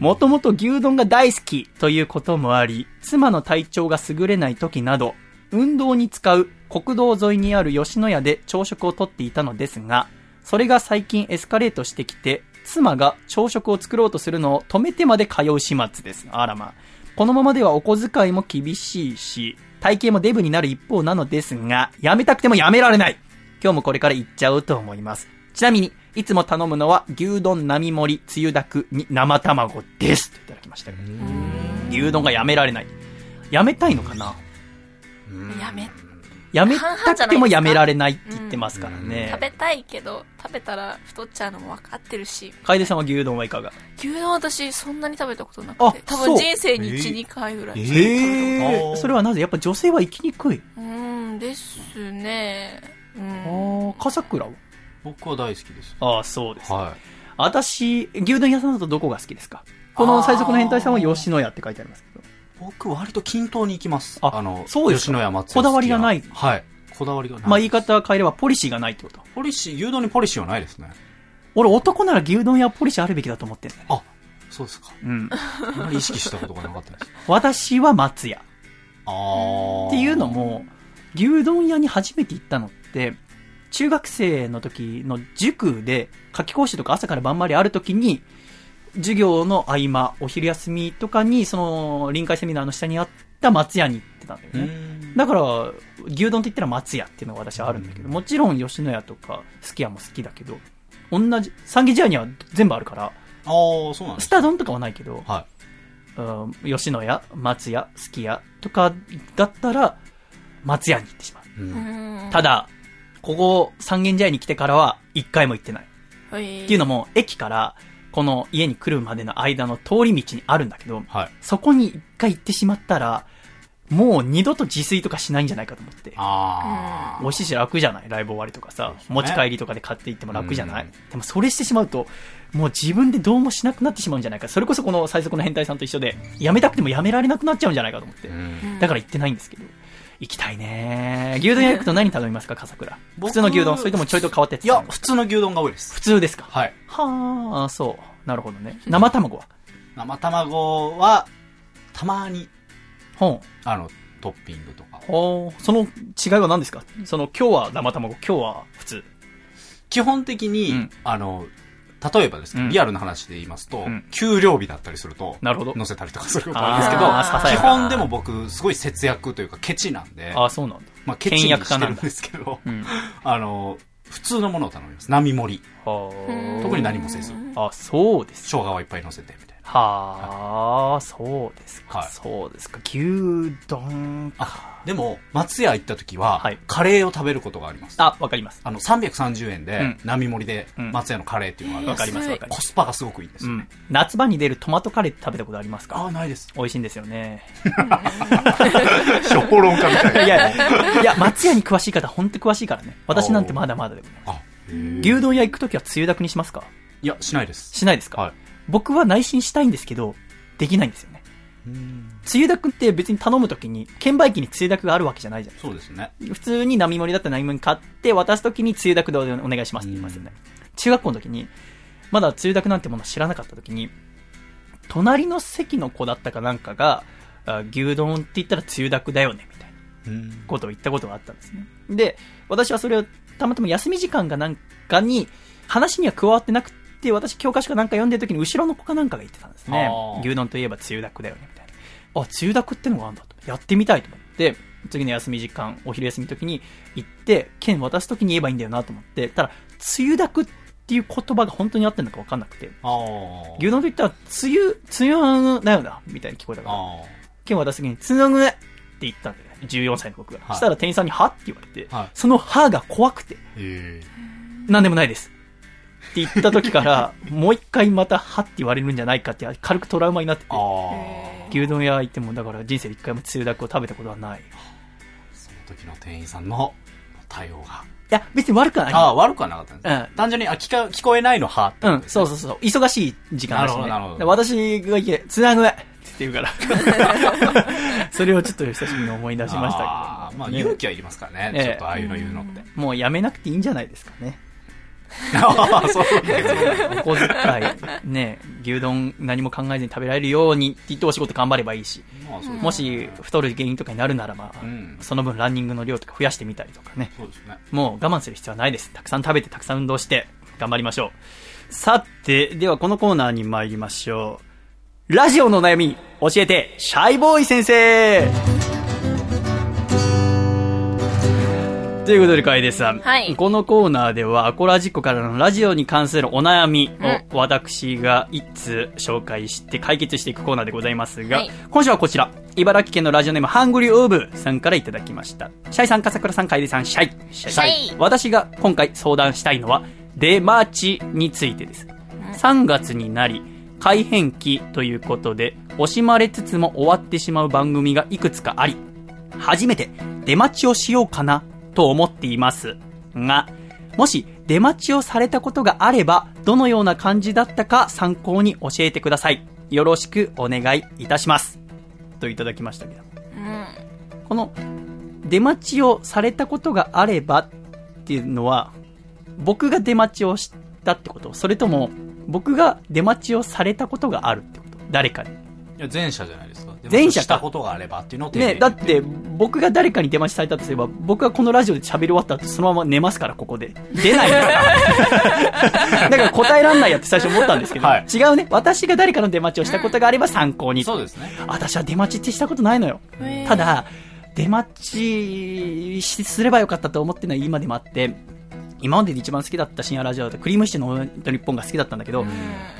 もともと牛丼が大好きということもあり、妻の体調が優れない時など、運動に使う国道沿いにある吉野家で朝食をとっていたのですが、それが最近エスカレートしてきて、妻が朝食を作ろうとするのを止めてまで通う始末です。あらまあ。このままではお小遣いも厳しいし、体型もデブになる一方なのですが、やめたくてもやめられない今日もこれから行っちゃおうと思います。ちなみに、いつも頼むのは牛丼並盛りつゆだくに生卵です。といただきましたよ。牛丼がやめられない。やめたいのかな？やめ、やめたくてもやめられないって言ってますからね食。べたいけど、食べたら太っちゃうのも分かってるし、楓さんは牛丼はいかが牛丼私そんなに食べたことなあくて、多分人生に1、2回ぐらい。えへえ。それはなぜ？やっぱ女性は生きにくい。うーん、ですね。うあん。あ、笠倉は？僕は大好きです。ああ、そうです。は私、牛丼屋さんだとどこが好きですか？この最速の変態さんは吉野家って書いてあります。僕割と均等に行きます。ああの、そうですか吉野家松屋こだわりがないはい。こだわりがない。まあ言い方変えればポリシーがないってこと。ポリシー、牛丼にポリシーはないですね。俺男なら牛丼屋ポリシーあるべきだと思ってんだよね。あ、そうですか。うん。あんまり意識したことがなかったです。(laughs) 私は松屋。あーっていうの、も、牛丼屋に初めて行ったのって、中学生の時の塾で、夏期講習とか朝から晩まである時に、授業の合間、お昼休みとかに、その、臨海セミナーの下にあった松屋に行ってたんだようね。ん。だから、牛丼って言ったら松屋っていうのが私はあるんだけど、もちろん吉野家とか、すき家も好きだけど、同じ、三軒茶屋には全部あるから、あー、そうなんスタ丼とかはないけど、はうん吉野家、松屋、すき家とかだったら、松屋に行ってしまう。い。うんうんた、だ、ここ三軒茶屋に来てからは一回も行ってない。っっていうのも、駅からこの家に来るまでの間の通り道にあるんだけど、はい。そこに一回行ってしまったら、もう二度と自炊とかしないんじゃないかと思って。あ美味しいし楽じゃない？ライブ終わりとかさ、持ち帰りとかで買っていっても楽じゃない、うんでもそれしてしまうと、もう自分でどうもしなくなってしまうんじゃないか。それこそこの最速の変態さんと一緒で、やめたくてもやめられなくなっちゃうんじゃないかと思ってー。う。ん。だから行ってないんですけど。行きたいね牛丼屋行くと何頼みますか、笠倉。僕普通の牛丼それともちょいと変わったやついや、普通の牛丼が多いです。普通ですか？はい。はあ、そう。なるほどね。生卵は？生卵は、たまに、ほう。あの、トッピングとか。ほう。その違いは何ですか？その、今日は生卵、今日は普通。基本的に、うんあの、例えばですね、うんリアルな話で言いますと、ん給料日だったりすると、なるほど乗せたりとかすることあるんですけど、基本でも僕、すごい節約というか、ケチなんで、ああ、そうなんだ。まあ、ケチにしてるんですけど、(laughs) うん。あの、普通のものを頼みます。並盛り。はあ。特に何もせず。あ、そうです生姜をいっぱい乗せて、みたいな。はあ、そうですか。はいそうですか。牛丼か。あ、でも、松屋行った時は、はいカレーを食べることがあります。あ、わかります。あの、330円でうん、並盛りで、うん松屋のカレーっていうのがあるわかります、わかります。コスパがすごくいいんですよね。うん。夏場に出るトマトカレーって食べたことありますか？ああ、ないです。美味しいんですよね。評論家みたいな。いやいや、松屋に詳しい方、ほんと詳しいからね。私なんてまだまだでもね。あ、牛丼屋行くときはつゆだくにしますか？いや、しないです。しないですか、はい。僕は内心したいんですけど、できないんですよね。つゆだくって別に頼むときに、券売機につゆだくがあるわけじゃないじゃないそうですね。普通に並盛りだったら並盛り買って渡すときにつゆだくでお願いしますって言いますよね。中学校の時に、まだつゆだくなんてもの知らなかった時に、隣の席の子だったかなんかが、あ牛丼って言ったらつゆだくだよね、みたいなことを言ったことがあったんですね。で、私はそれをたまたま休み時間がなんかに、話には加わってなくて、私教科書かなんか読んでる時に後ろの子かなんかが言ってたんですね。牛丼といえばつゆだくだよね、みたいな。あ、つゆだくってのがあるんだと。やってみたいと思って、次の休み時間、お昼休みの時に行って、券渡す時に言えばいいんだよなと思って、ただ、つゆだくっっていう言葉が本当に合ってるのか分かんなくて。牛丼と言ったら、つゆ、つゆだよな、みたいに聞こえたから、あ剣を渡す時に、つぬぐって言ったんだよね。14歳の僕が。はいそしたら店員さんに、はって言われて、はいそのはが怖くて、なんでもないです。って言った時から、もう一回またはって言われるんじゃないかって軽くトラウマになっててあ、あ。牛丼屋行ってもだから人生で一回もつゆだくを食べたことはない。いその時の店員さんの対応が。や、別に悪くはない。ああ、悪くはなかったんですね。うん単純に、あ、聞か、聞こえないのはってうん、そうそうそう。忙しい時間だしね。なるほどなるほどで私が行け、つなぐって言うから。(laughs) それをちょっと久しぶりに思い出しましたけど。あーまあ、ね勇気はいりますからね。ええちょっとああいうの言うのって。もうやめなくていいんじゃないですかね。ああ、そうですね。お小遣い、ね、牛丼何も考えずに食べられるようにって言ってお仕事頑張ればいいし、まあ、そうですもし太る原因とかになるならば、うんその分ランニングの量とか増やしてみたりとかね。そうですね。もう我慢する必要はないです。たくさん食べて、たくさん運動して、頑張りましょう。さて、ではこのコーナーに参りましょう。ラジオの悩み、教えて、シャイボーイ先生ということで、楓さん。はいこのコーナーでは、アコラジックからのラジオに関するお悩みを私が一通紹介して解決していくコーナーでございますが、はい今週はこちら、茨城県のラジオネームハングリーオーブさんからいただきました。シャイさん、笠倉さん、楓さん、シャイ。シシャイ私が今回相談したいのは、出待ちについてです。3月になり、改編期ということで、惜しまれつつも終わってしまう番組がいくつかあり、初めて出待ちをしようかなと思っていますが、もし出待ちをされたことがあれば、どのような感じだったか参考に教えてください。よろしくお願いいたします。といただきましたけど。うん。この出待ちをされたことがあればっていうのは、僕が出待ちをしたってこと？それとも、僕が出待ちをされたことがあるってこと？誰かに。いや、前者じゃないです前者かしたことがあればっていうのねだって、僕が誰かに出待ちされたとすれば、僕がこのラジオで喋り終わった後、そのまま寝ますから、ここで。出ないから。(laughs) だから答えらんないやって最初思ったんですけど、はい違うね。私が誰かの出待ちをしたことがあれば参考に。そうですね。私は出待ちってしたことないのよ。ただ、出待ちしすればよかったと思ってるのは今でもあって、今までで一番好きだった深夜ラジオだとクリームシチューのオールナイトニッポンが好きだったんだけど、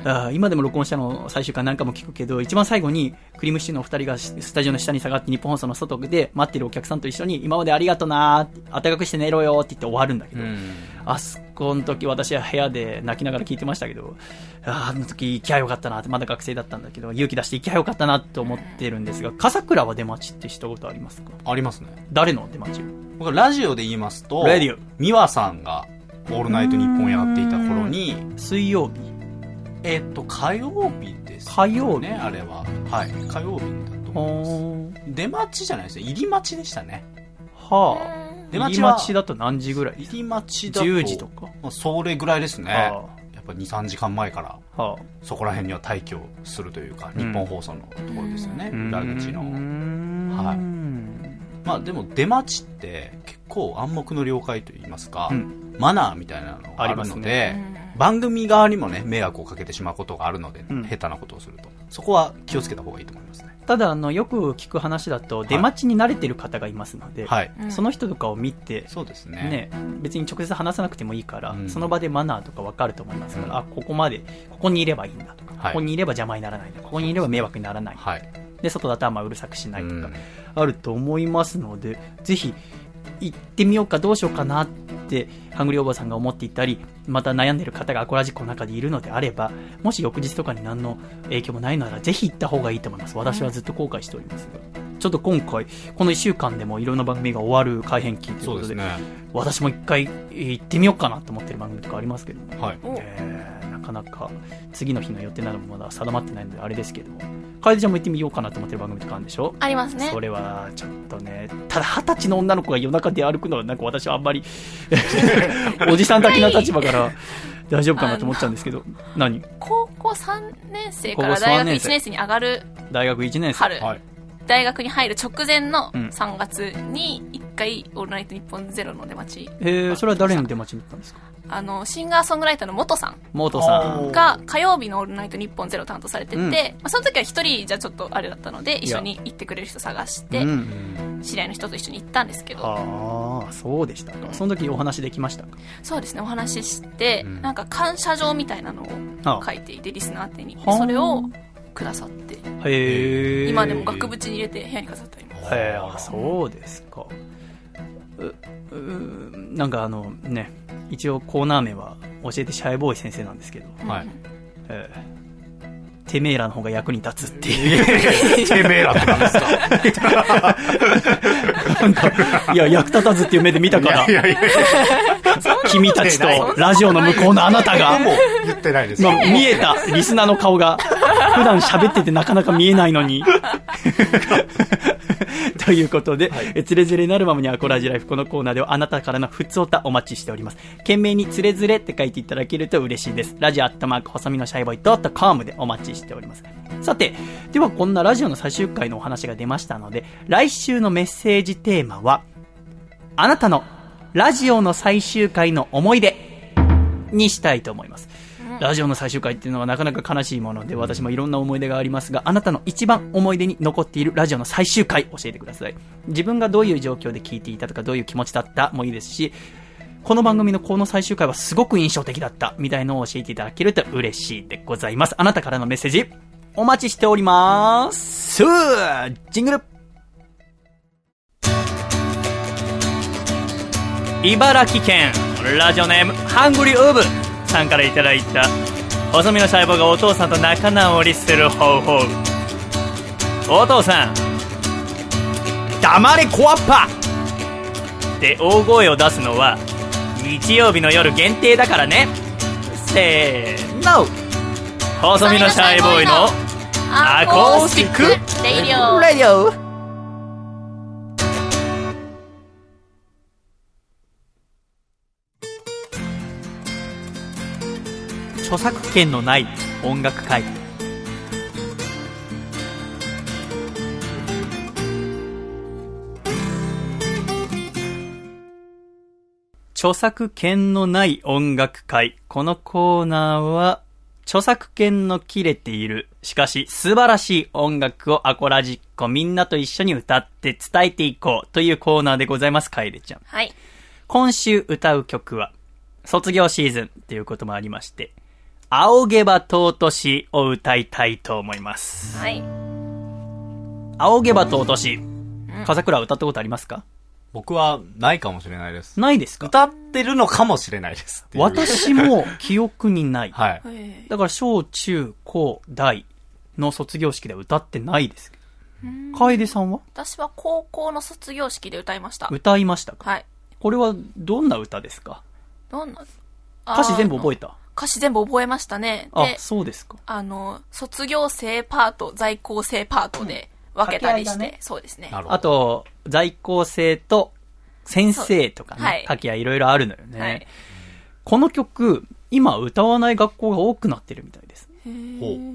あー今でも録音したの最終回何回も聞くけど、一番最後にクリームシチューのお二人がスタジオの下に下がって日本放送の外で待ってるお客さんと一緒に今までありがとなー暖かくして寝ろよって言って終わるんだけど、うん。あそこの時私は部屋で泣きながら聞いてましたけど、あーあの時行きゃよかったなって、まだ学生だったんだけど、勇気出して行きゃよかったなって思ってるんですが、笠倉は出待ちってしたことありますか？ありますね。誰の出待ち？僕ラジオで言いますと、ラジオ。美和さんが、オールナイトニッポンやっていた頃に、水曜日えっと、火曜日です、ね。火曜日ね、あれは。はい。火曜日だと思います。は出待ちじゃないですよ。入り待ちでしたね。あ。出待ち出待ちは待ちだと何時ぐらい？入り待ちだと。10時とか。まあそれぐらいですね。はやっぱ2、3時間前から、あ。はあ。そこら辺には退去するというか、うん日本放送のところですよね。裏口の。ははいまあでも出待ちって結構暗黙の了解といいますか、うんマナーみたいなのがあるありますので、ね番組側にもね、迷惑をかけてしまうことがあるので、うん下手なことをすると。そこは気をつけた方がいいと思いますね。ただ、あの、よく聞く話だと、出待ちに慣れてる方がいますので、はい。うんその人とかを見て、そうですね。ね、別に直接話さなくてもいいから、うんその場でマナーとか分かると思いますから、うんあ、ここまで、ここにいればいいんだとか、はいここにいれば邪魔にならないここにいれば迷惑にならない。はい。で、外だとあんまうるさくしないとかうん、あると思いますので、ぜひ、行ってみようかどうしようかなって、ハングリーおばさんが思っていたり、また悩んでる方がアコラジックの中でいるのであれば、もし翌日とかに何の影響もないなら、ぜひ行った方がいいと思います。私はずっと後悔しておりますが。ちょっと今回、この1週間でもいろんな番組が終わる改編期ということで、ね。私も一回えー行ってみようかなと思ってる番組とかありますけど、はい。おえーなかなか次の日の予定などもまだ定まってないのであれですけども、楓ちゃんも行ってみようかなと思ってる番組とかあるんでしょ？ありますねそ。れはちょっとね、ただ二十歳の女の子が夜中で歩くのはなんか私はあんまり、(laughs) おじさん的な立場から大丈夫かなと思っちゃうんですけど、何？高校3年生から大学3年生。1年生に上がる大学1年生。春、はい。大学に入る直前のうん3月に1回、オールナイトニッポンゼロの出待ち。えー、それは誰の出待ちに行ったんですか？あの、シンガーソングライターの元さん元さん。が火曜日のオールナイトニッポンゼロ担当されてて、うんまあ、その時は一人じゃちょっとあれだったので、一緒に行ってくれる人探して、うん。知り合いの人と一緒に行ったんですけど、ああ、そうでしたか。その時お話できましたか？そうですね、お話しして、なんか感謝状みたいなのをあ書いていて、リスナー宛てに。はあそれをくださって。今でも額縁に入れて部屋に飾ってあります。へえ、あそうですか。う、う、なんかあのね、一応コーナー名は教えてシャイボーイ先生なんですけど、はい。ええてめえらの方が役に立つっていう。てめえらってなんですか？(laughs) なんか、いや、役立たずっていう目で見たから、いやいや、君たちとラジオの向こうのあなたが、(laughs) もう言ってないです。まあ、見えたリスナーの顔が、(laughs) 普段喋っててなかなか見えないのに。(laughs) ということで、えつれづれなるままにアコラジライフこのコーナーではあなたからのふつおたお待ちしております。懸命につれづれって書いていただけると嬉しいです。ラジオアットマーク細身のシャイボーイドットコムでお待ちしております。さて、ではこんなラジオの最終回のお話が出ましたので、来週のメッセージテーマは、あなたのラジオの最終回の思い出にしたいと思います。ラジオの最終回っていうのはなかなか悲しいもので、私もいろんな思い出がありますが、あなたの一番思い出に残っているラジオの最終回教えてください。自分がどういう状況で聞いていたとか、どういう気持ちだったもいいですし、この番組のこの最終回はすごく印象的だったみたいのを教えていただけると嬉しいでございます。あなたからのメッセージ、お待ちしております。ジングル茨城県ラジオネームハングリーウーブ。さんからいただいた細身の細胞がお父さんと仲直りする方法お父さん黙れコアッパって大声を出すのは日曜日の夜限定だからね。せーの。細身のシャイボーイのアコースティック。レイディオ著作権のない音楽会著作権のない音楽会。このコーナーは、著作権の切れている、しかし素晴らしい音楽をアコラジッコみんなと一緒に歌って伝えていこうというコーナーでございます、カエレちゃん。はい。今週歌う曲は、卒業シーズンということもありまして、仰げば尊しを歌いたいと思います。はい。仰げば尊し。風倉歌ったことありますか？僕はないかもしれないです。ないですか？歌ってるのかもしれないです。私も記憶にない。(laughs) はい。えだから小中高大の卒業式では歌ってないです。楓さんは？私は高校の卒業式で歌いました。歌いましたか？はい。これはどんな歌ですか？どんな？歌詞全部覚えたた？歌詞全部覚えましたね。あで、、そうですか。あの、卒業生パート、在校生パートで分けたりして、ねそうですね。なるほど。あと、在校生と先生とかそうはいね、書きはいろいろあるのよね。はい。この曲、今歌わない学校が多くなってるみたいです。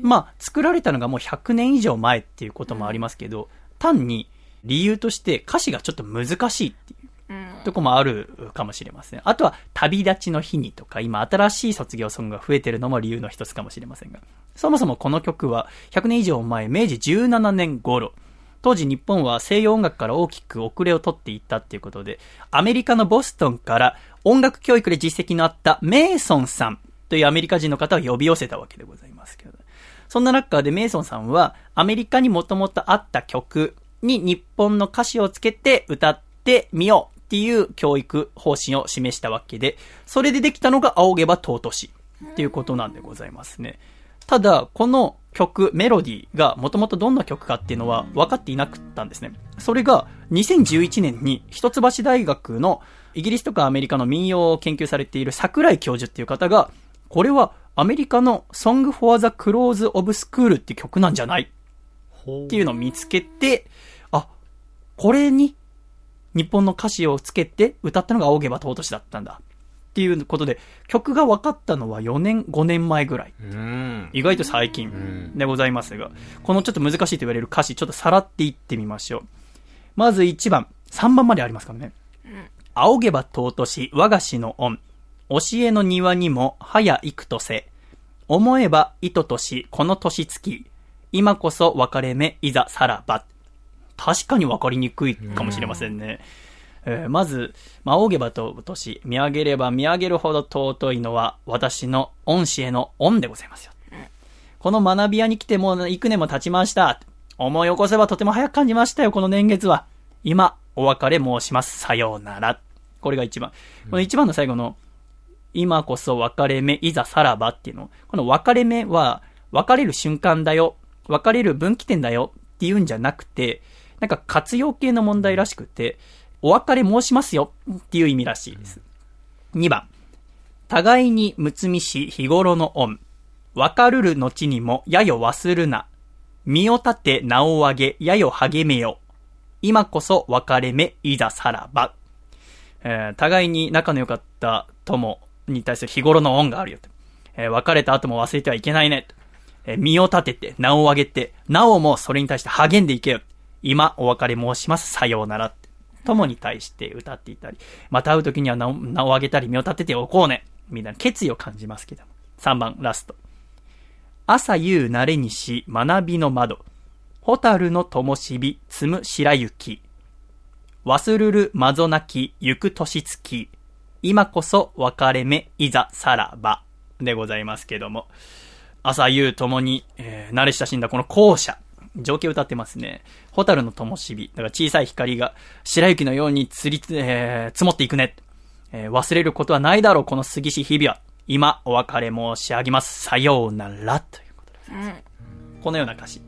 まあ、作られたのがもう100年以上前っていうこともありますけど、単に理由として歌詞がちょっと難しいっていううん。とこもあるかもしれません。あとは、旅立ちの日にとか、今新しい卒業ソングが増えてるのも理由の一つかもしれませんが、そもそもこの曲は100年以上前、明治17年頃、当時日本は西洋音楽から大きく遅れを取っていったっていうことで、アメリカのボストンから音楽教育で実績のあったメイソンさんというアメリカ人の方を呼び寄せたわけでございますけど、そんな中でメイソンさんはアメリカにもともとあった曲に日本の歌詞をつけて歌ってみよう。っていう教育方針を示したわけで、それでできたのが仰げば尊しっていうことなんでございますね。ただ、この曲、メロディーがもともとどんな曲かっていうのは分かっていなかったんですね。それが2011年に一橋大学のイギリスとかアメリカの民謡を研究されている桜井教授っていう方が、これはアメリカの Song for the Close of School っていう曲なんじゃない？っていうのを見つけて、あ、これに日本の歌詞をつけて歌ったのが仰げば尊しだったんだ。っていうことで、曲が分かったのは4年、5年前ぐらい。意外と最近でございますが、このちょっと難しいと言われる歌詞、ちょっとさらっていってみましょう。まず1番、3番までありますからね。仰げば尊し、我が師の恩。教えの庭にも、早幾とせ。思えば、糸とし、この年月。今こそ別れ目、いざさらば。確かに分かりにくいかもしれませんね。えーまず、まあ、仰げば尊し、見上げれば見上げるほど尊いのは、私の恩師への恩でございますよ。この学び屋に来てもう幾年も経ちました。思い起こせばとても早く感じましたよ、この年月は。今、お別れ申します。さようなら。これが一番。この一番の最後の、今こそ別れ目、いざさらばっていうの。この別れ目は、別れる瞬間だよ。別れる分岐点だよっていうんじゃなくて、なんか活用系の問題らしくて、お別れ申しますよっていう意味らしいです。2番。互いにむつみし日頃の恩。わかるる後にもやよ忘るな。身を立て名を上げやよ励めよ。今こそ別れ目いざさらば。えー互いに仲の良かった友に対する日頃の恩があるよと。えー別れた後も忘れてはいけないねと。えー身を立てて、名を上げて、なおもそれに対して励んでいけよ。今、お別れ申します。さようならって。友に対して歌っていたり、また会う時には名を名を上げたり、身を立てておこうね。みたいな決意を感じますけども。3番、ラスト。朝夕慣れにし、学びの窓。ホタルの灯火、積む白雪。忘るるまぞなき、行く年月。今こそ別れ目、いざさらば。でございますけども。朝夕ともに、えー慣れ親しんだこの校舎。情景を歌ってますね。ホタルの灯火。だから小さい光が白雪のようにつりつ、えー積もっていくね。えー忘れることはないだろう、この過ぎし日々は。今、お別れ申し上げます。さようなら。ということです。このような歌詞。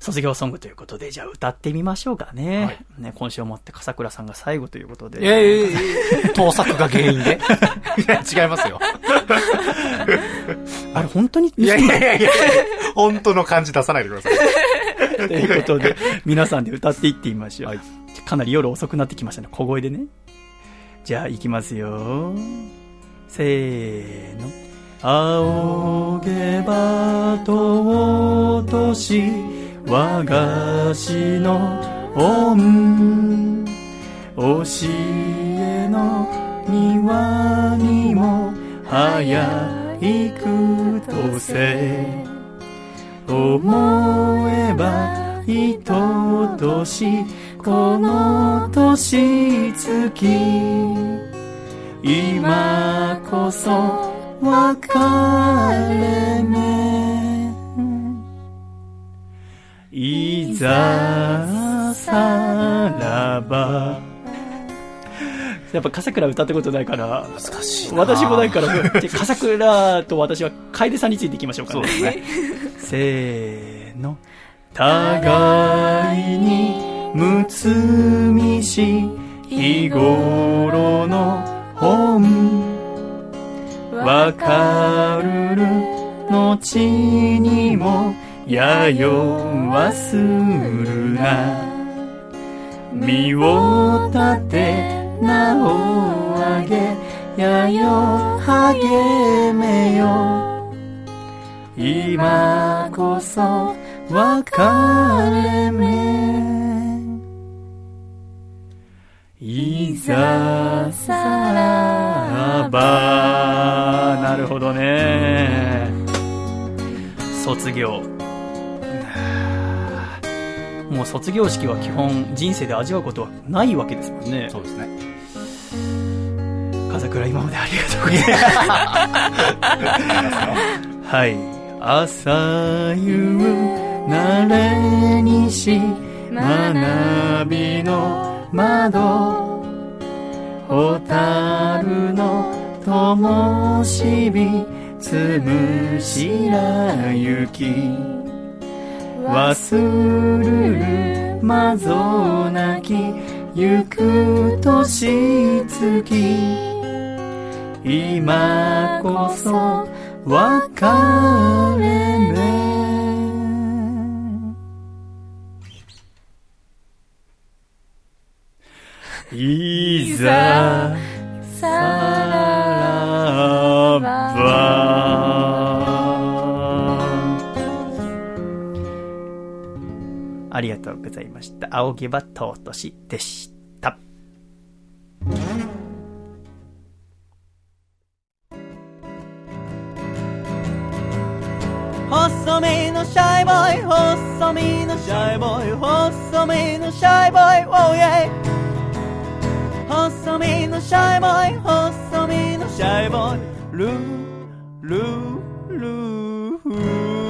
卒業ソングということで、じゃあ歌ってみましょうかね。ね今週をもって笠倉さんが最後ということで。いやいやいやいや盗作が原因で。(laughs) いや、違いますよ。(laughs) (laughs) あれ、本当に？いやいやいやいや本当の感じ出さないでください。(laughs) ということで、皆さんで歌っていってみましょう。かなり夜遅くなってきましたね。小声でね。じゃあ、行きますよ。せーの。仰げば尊し、我が師の恩。教えの庭にも早いくとせ。思えばいととしこの年月今こそ別れ目いざさらばやっぱ笠倉歌ったことないから。難しい私もないから笠倉と私は楓さんについていきましょうかね。そうですね。せーの。互いにむつみし日頃の本。わかるる後にもやよ忘るな。身を立て名を上げやよ励めよ。今こそ別れ目。いざさらば。なるほどね。卒業。もう卒業式は基本人生で味わうことはないわけですもんね。そうですね。風倉今までありがとうございます。はい。朝夕慣れにし学びの窓ホタルの灯火つむ白雪忘るるまぞなき行く年月今こそ別れ目いざさらばありがとうございました。仰げば尊しでした。細めのシャイボーイ細身のシャイボーイ細身のシャイボーイ Oh yeah 細身のシャイボーイ細身のシャイボーイ。ルールールー。フー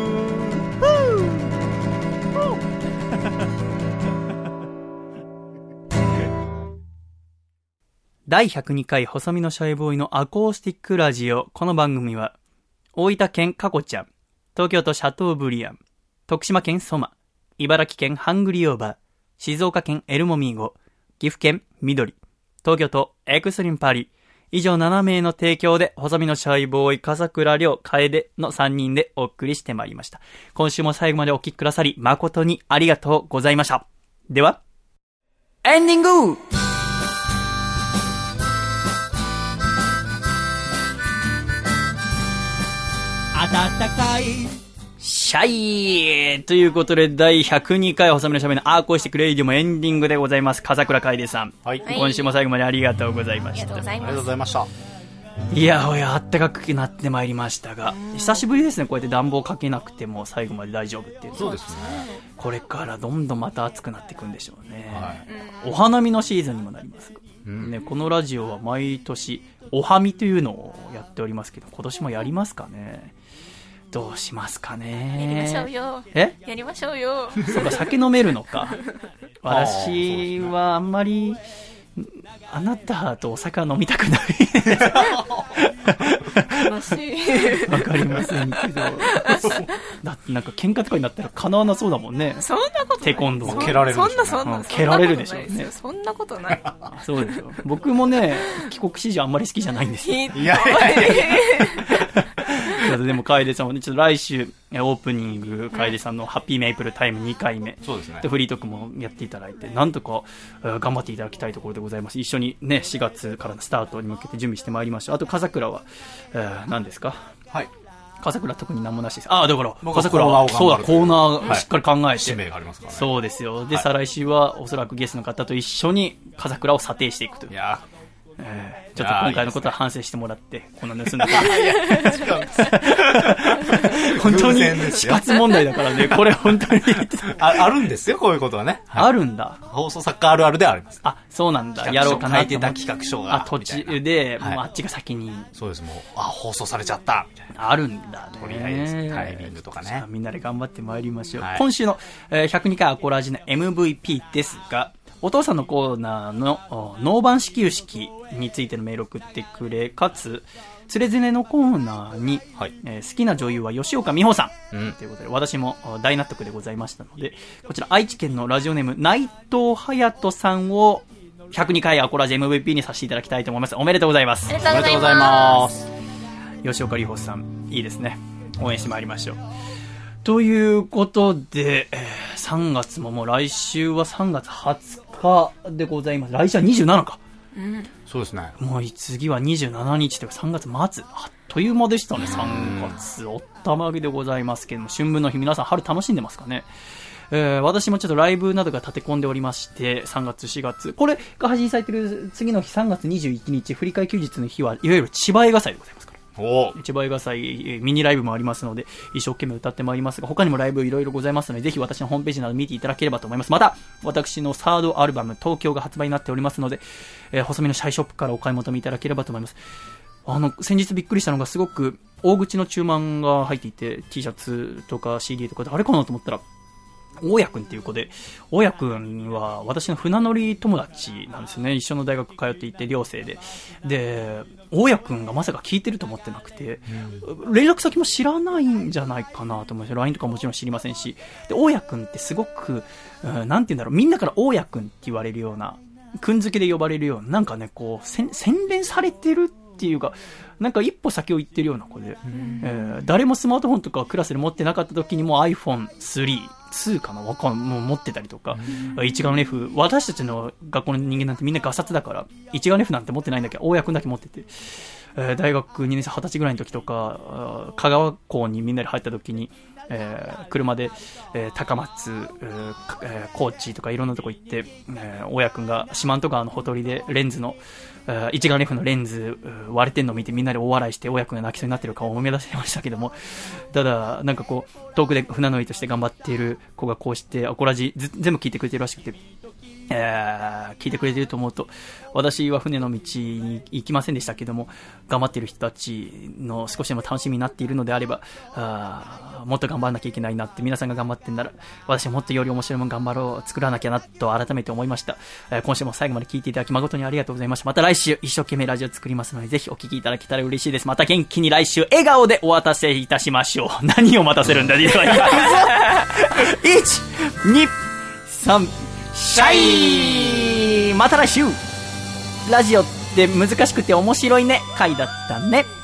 第102回細身のシャイボーイのアコースティックラジオ。この番組は、大分県カコちゃん、東京都シャトーブリアン、徳島県ソマ、茨城県ハングリーオーバー、静岡県エルモミーゴ、岐阜県緑、東京都エクスリンパリ、以上7名の提供で、細身のシャイボーイ、笠倉亮、楓の3人でお送りしてまいりました。今週も最後までお聞きくださり、誠にありがとうございました。では、エンディング暖かいシャイということで、第102回細身のしゃべりのアーコーしてくれイディもエンディングでございます。笠倉楓さん。はい。はい今週も最後までありがとうございました。ありがとうございました。いやおや、あったかくなってまいりましたが、久しぶりですね、こうやって暖房かけなくても最後まで大丈夫っていうそうですね。これからどんどんまた暑くなっていくんでしょうね。はい。お花見のシーズンにもなりますが、うんね、このラジオは毎年、おはみというのをやっておりますけど、今年もやりますかねどうしますかね。やりましょうよ。え？やりましょうよ。そうか、酒飲めるのか。(laughs) 私はあんまり、あなたとお酒は飲みたくない。悲しいわかりませんけど。(laughs) だってなんか喧嘩とかになったら叶わなそうだもんね。そんなことないテコンドーそん蹴られるそんなそんなうん蹴られるでしょうねそんなことないそうでしょ。僕もね、帰国子女あんまり好きじゃないんですよ。いやいやでも、楓さんもね、ちょっと来週、えオープニング、楓さんのハッピーメイプルタイム2回目。そうですねで、。フリートークもやっていただいて、なんとか、えー頑張っていただきたいところでございます。一緒にね、4月からのスタートに向けて準備してまいりましょう。あと、笠倉は、えー何ですか？はい。笠倉特に何もなしです。ああ、だから、笠倉は、そうだ、コーナーしっかり考えて。使命がありますからね。そうですよ。で、はい再来週は、おそらくゲストの方と一緒に、笠倉を査定していくというい。やえーちょっと今回のことは反省してもらって、この盗んだことー、(laughs) いや、違うんです。本当に死よ活問題だからね、(laughs) これ本当に。ああるんですよ、こういうことはね。はいあるんだ。放送作家あるあるではあります。あ、そうなんだ。やろうかなと思書いてた企画書があ、途中で、はいもうあっちが先に、そうです、もう、あ、放送されちゃった、みたいな。あるんだね。とりあえずタイミングとかねみんなで頑張ってまいりましょう。はい今週の、えー102回アコラジの MVP ですが、お父さんのコーナーのおノーバン始球式についてのメールを送ってくれ、かつ、つれづれのコーナーに、はいえー好きな女優は吉岡美穂さん。うんということで、私もお大納得でございましたので、こちら愛知県のラジオネーム内藤隼人さんを102回アコラジ MVP にさせていただきたいと思います。おめでとうございますあ。りがとうございおめでとうございまますす。吉岡里帆さん、いいですね。応援してまいりましょう。ということで、えー3月ももう来週は3月20日でございます。来週は27か。そうですね。もう次は27日というか3月末。あっという間でしたね、3月。おったまげでございますけども、春分の日皆さん春楽しんでますかね？えー私もちょっとライブなどが立て込んでおりまして、3月、4月。これが配信されてる次の日、3月21日、振り替え休日の日は、いわゆる千葉映画祭でございます千葉映画祭、ミニライブもありますので、一生懸命歌ってまいりますが、他にもライブいろいろございますので、ぜひ私のホームページなど見ていただければと思います。また、私のサードアルバム、東京が発売になっておりますので、えー細身のシャイショップからお買い求めいただければと思います。あの、先日びっくりしたのが、すごく大口の注文が入っていて、T シャツとか CD とかで、あれかなと思ったら、大家くんっていう子で、大家くんは私の船乗り友達なんですよね。一緒の大学通っていて、寮生で。で、大家くんがまさか聞いてると思ってなくて、連絡先も知らないんじゃないかなと思います。LINE とかもちろん知りませんし。で、大家くんってすごく、うんなんて言うんだろう、みんなから大家くんって言われるような、くん付けで呼ばれるような、なんかね、こう、洗練されてるっていうか、なんか一歩先を行ってるような子で、えー誰もスマートフォンとかクラスで持ってなかった時にも iPhone3、2かな？わかんもう持ってたりとか、一眼レフ、私たちの学校の人間なんてみんなガサツだから、一眼レフなんて持ってないんだけど、大家くんだけ持ってて、えー大学2年生20歳ぐらいの時とか、香川校にみんなで入った時に、えー車で、えー高松、えーえー高知とかいろんなとこ行って、えー、親くんが四万十川のほとりでレンズの、えー一眼レフのレンズ割れてんのを見てみんなで大笑いして親くんが泣きそうになってる顔を思い出してましたけども、ただ、なんかこう、遠くで船乗りとして頑張っている子がこうして、アコラジ全部聞いてくれてるらしくて、えー聞いてくれてると思うと、私は船の道に行きませんでしたけども、頑張っている人たちの少しでも楽しみになっているのであれば、あーもっと頑張らなきゃいけないなって、皆さんが頑張ってんなら、私はもっとより面白いもの頑張ろう、作らなきゃなと改めて思いました。えー今週も最後まで聞いていただき誠にありがとうございました。また来週一生懸命ラジオ作りますので、ぜひお聞きいただけたら嬉しいです。また元気に来週笑顔でお渡せいたしましょう。(laughs) 何を待たせるんだ、では、いくぞ !1、2、3、シャイ。また来週。ラジオって難しくて面白いね。回だったね。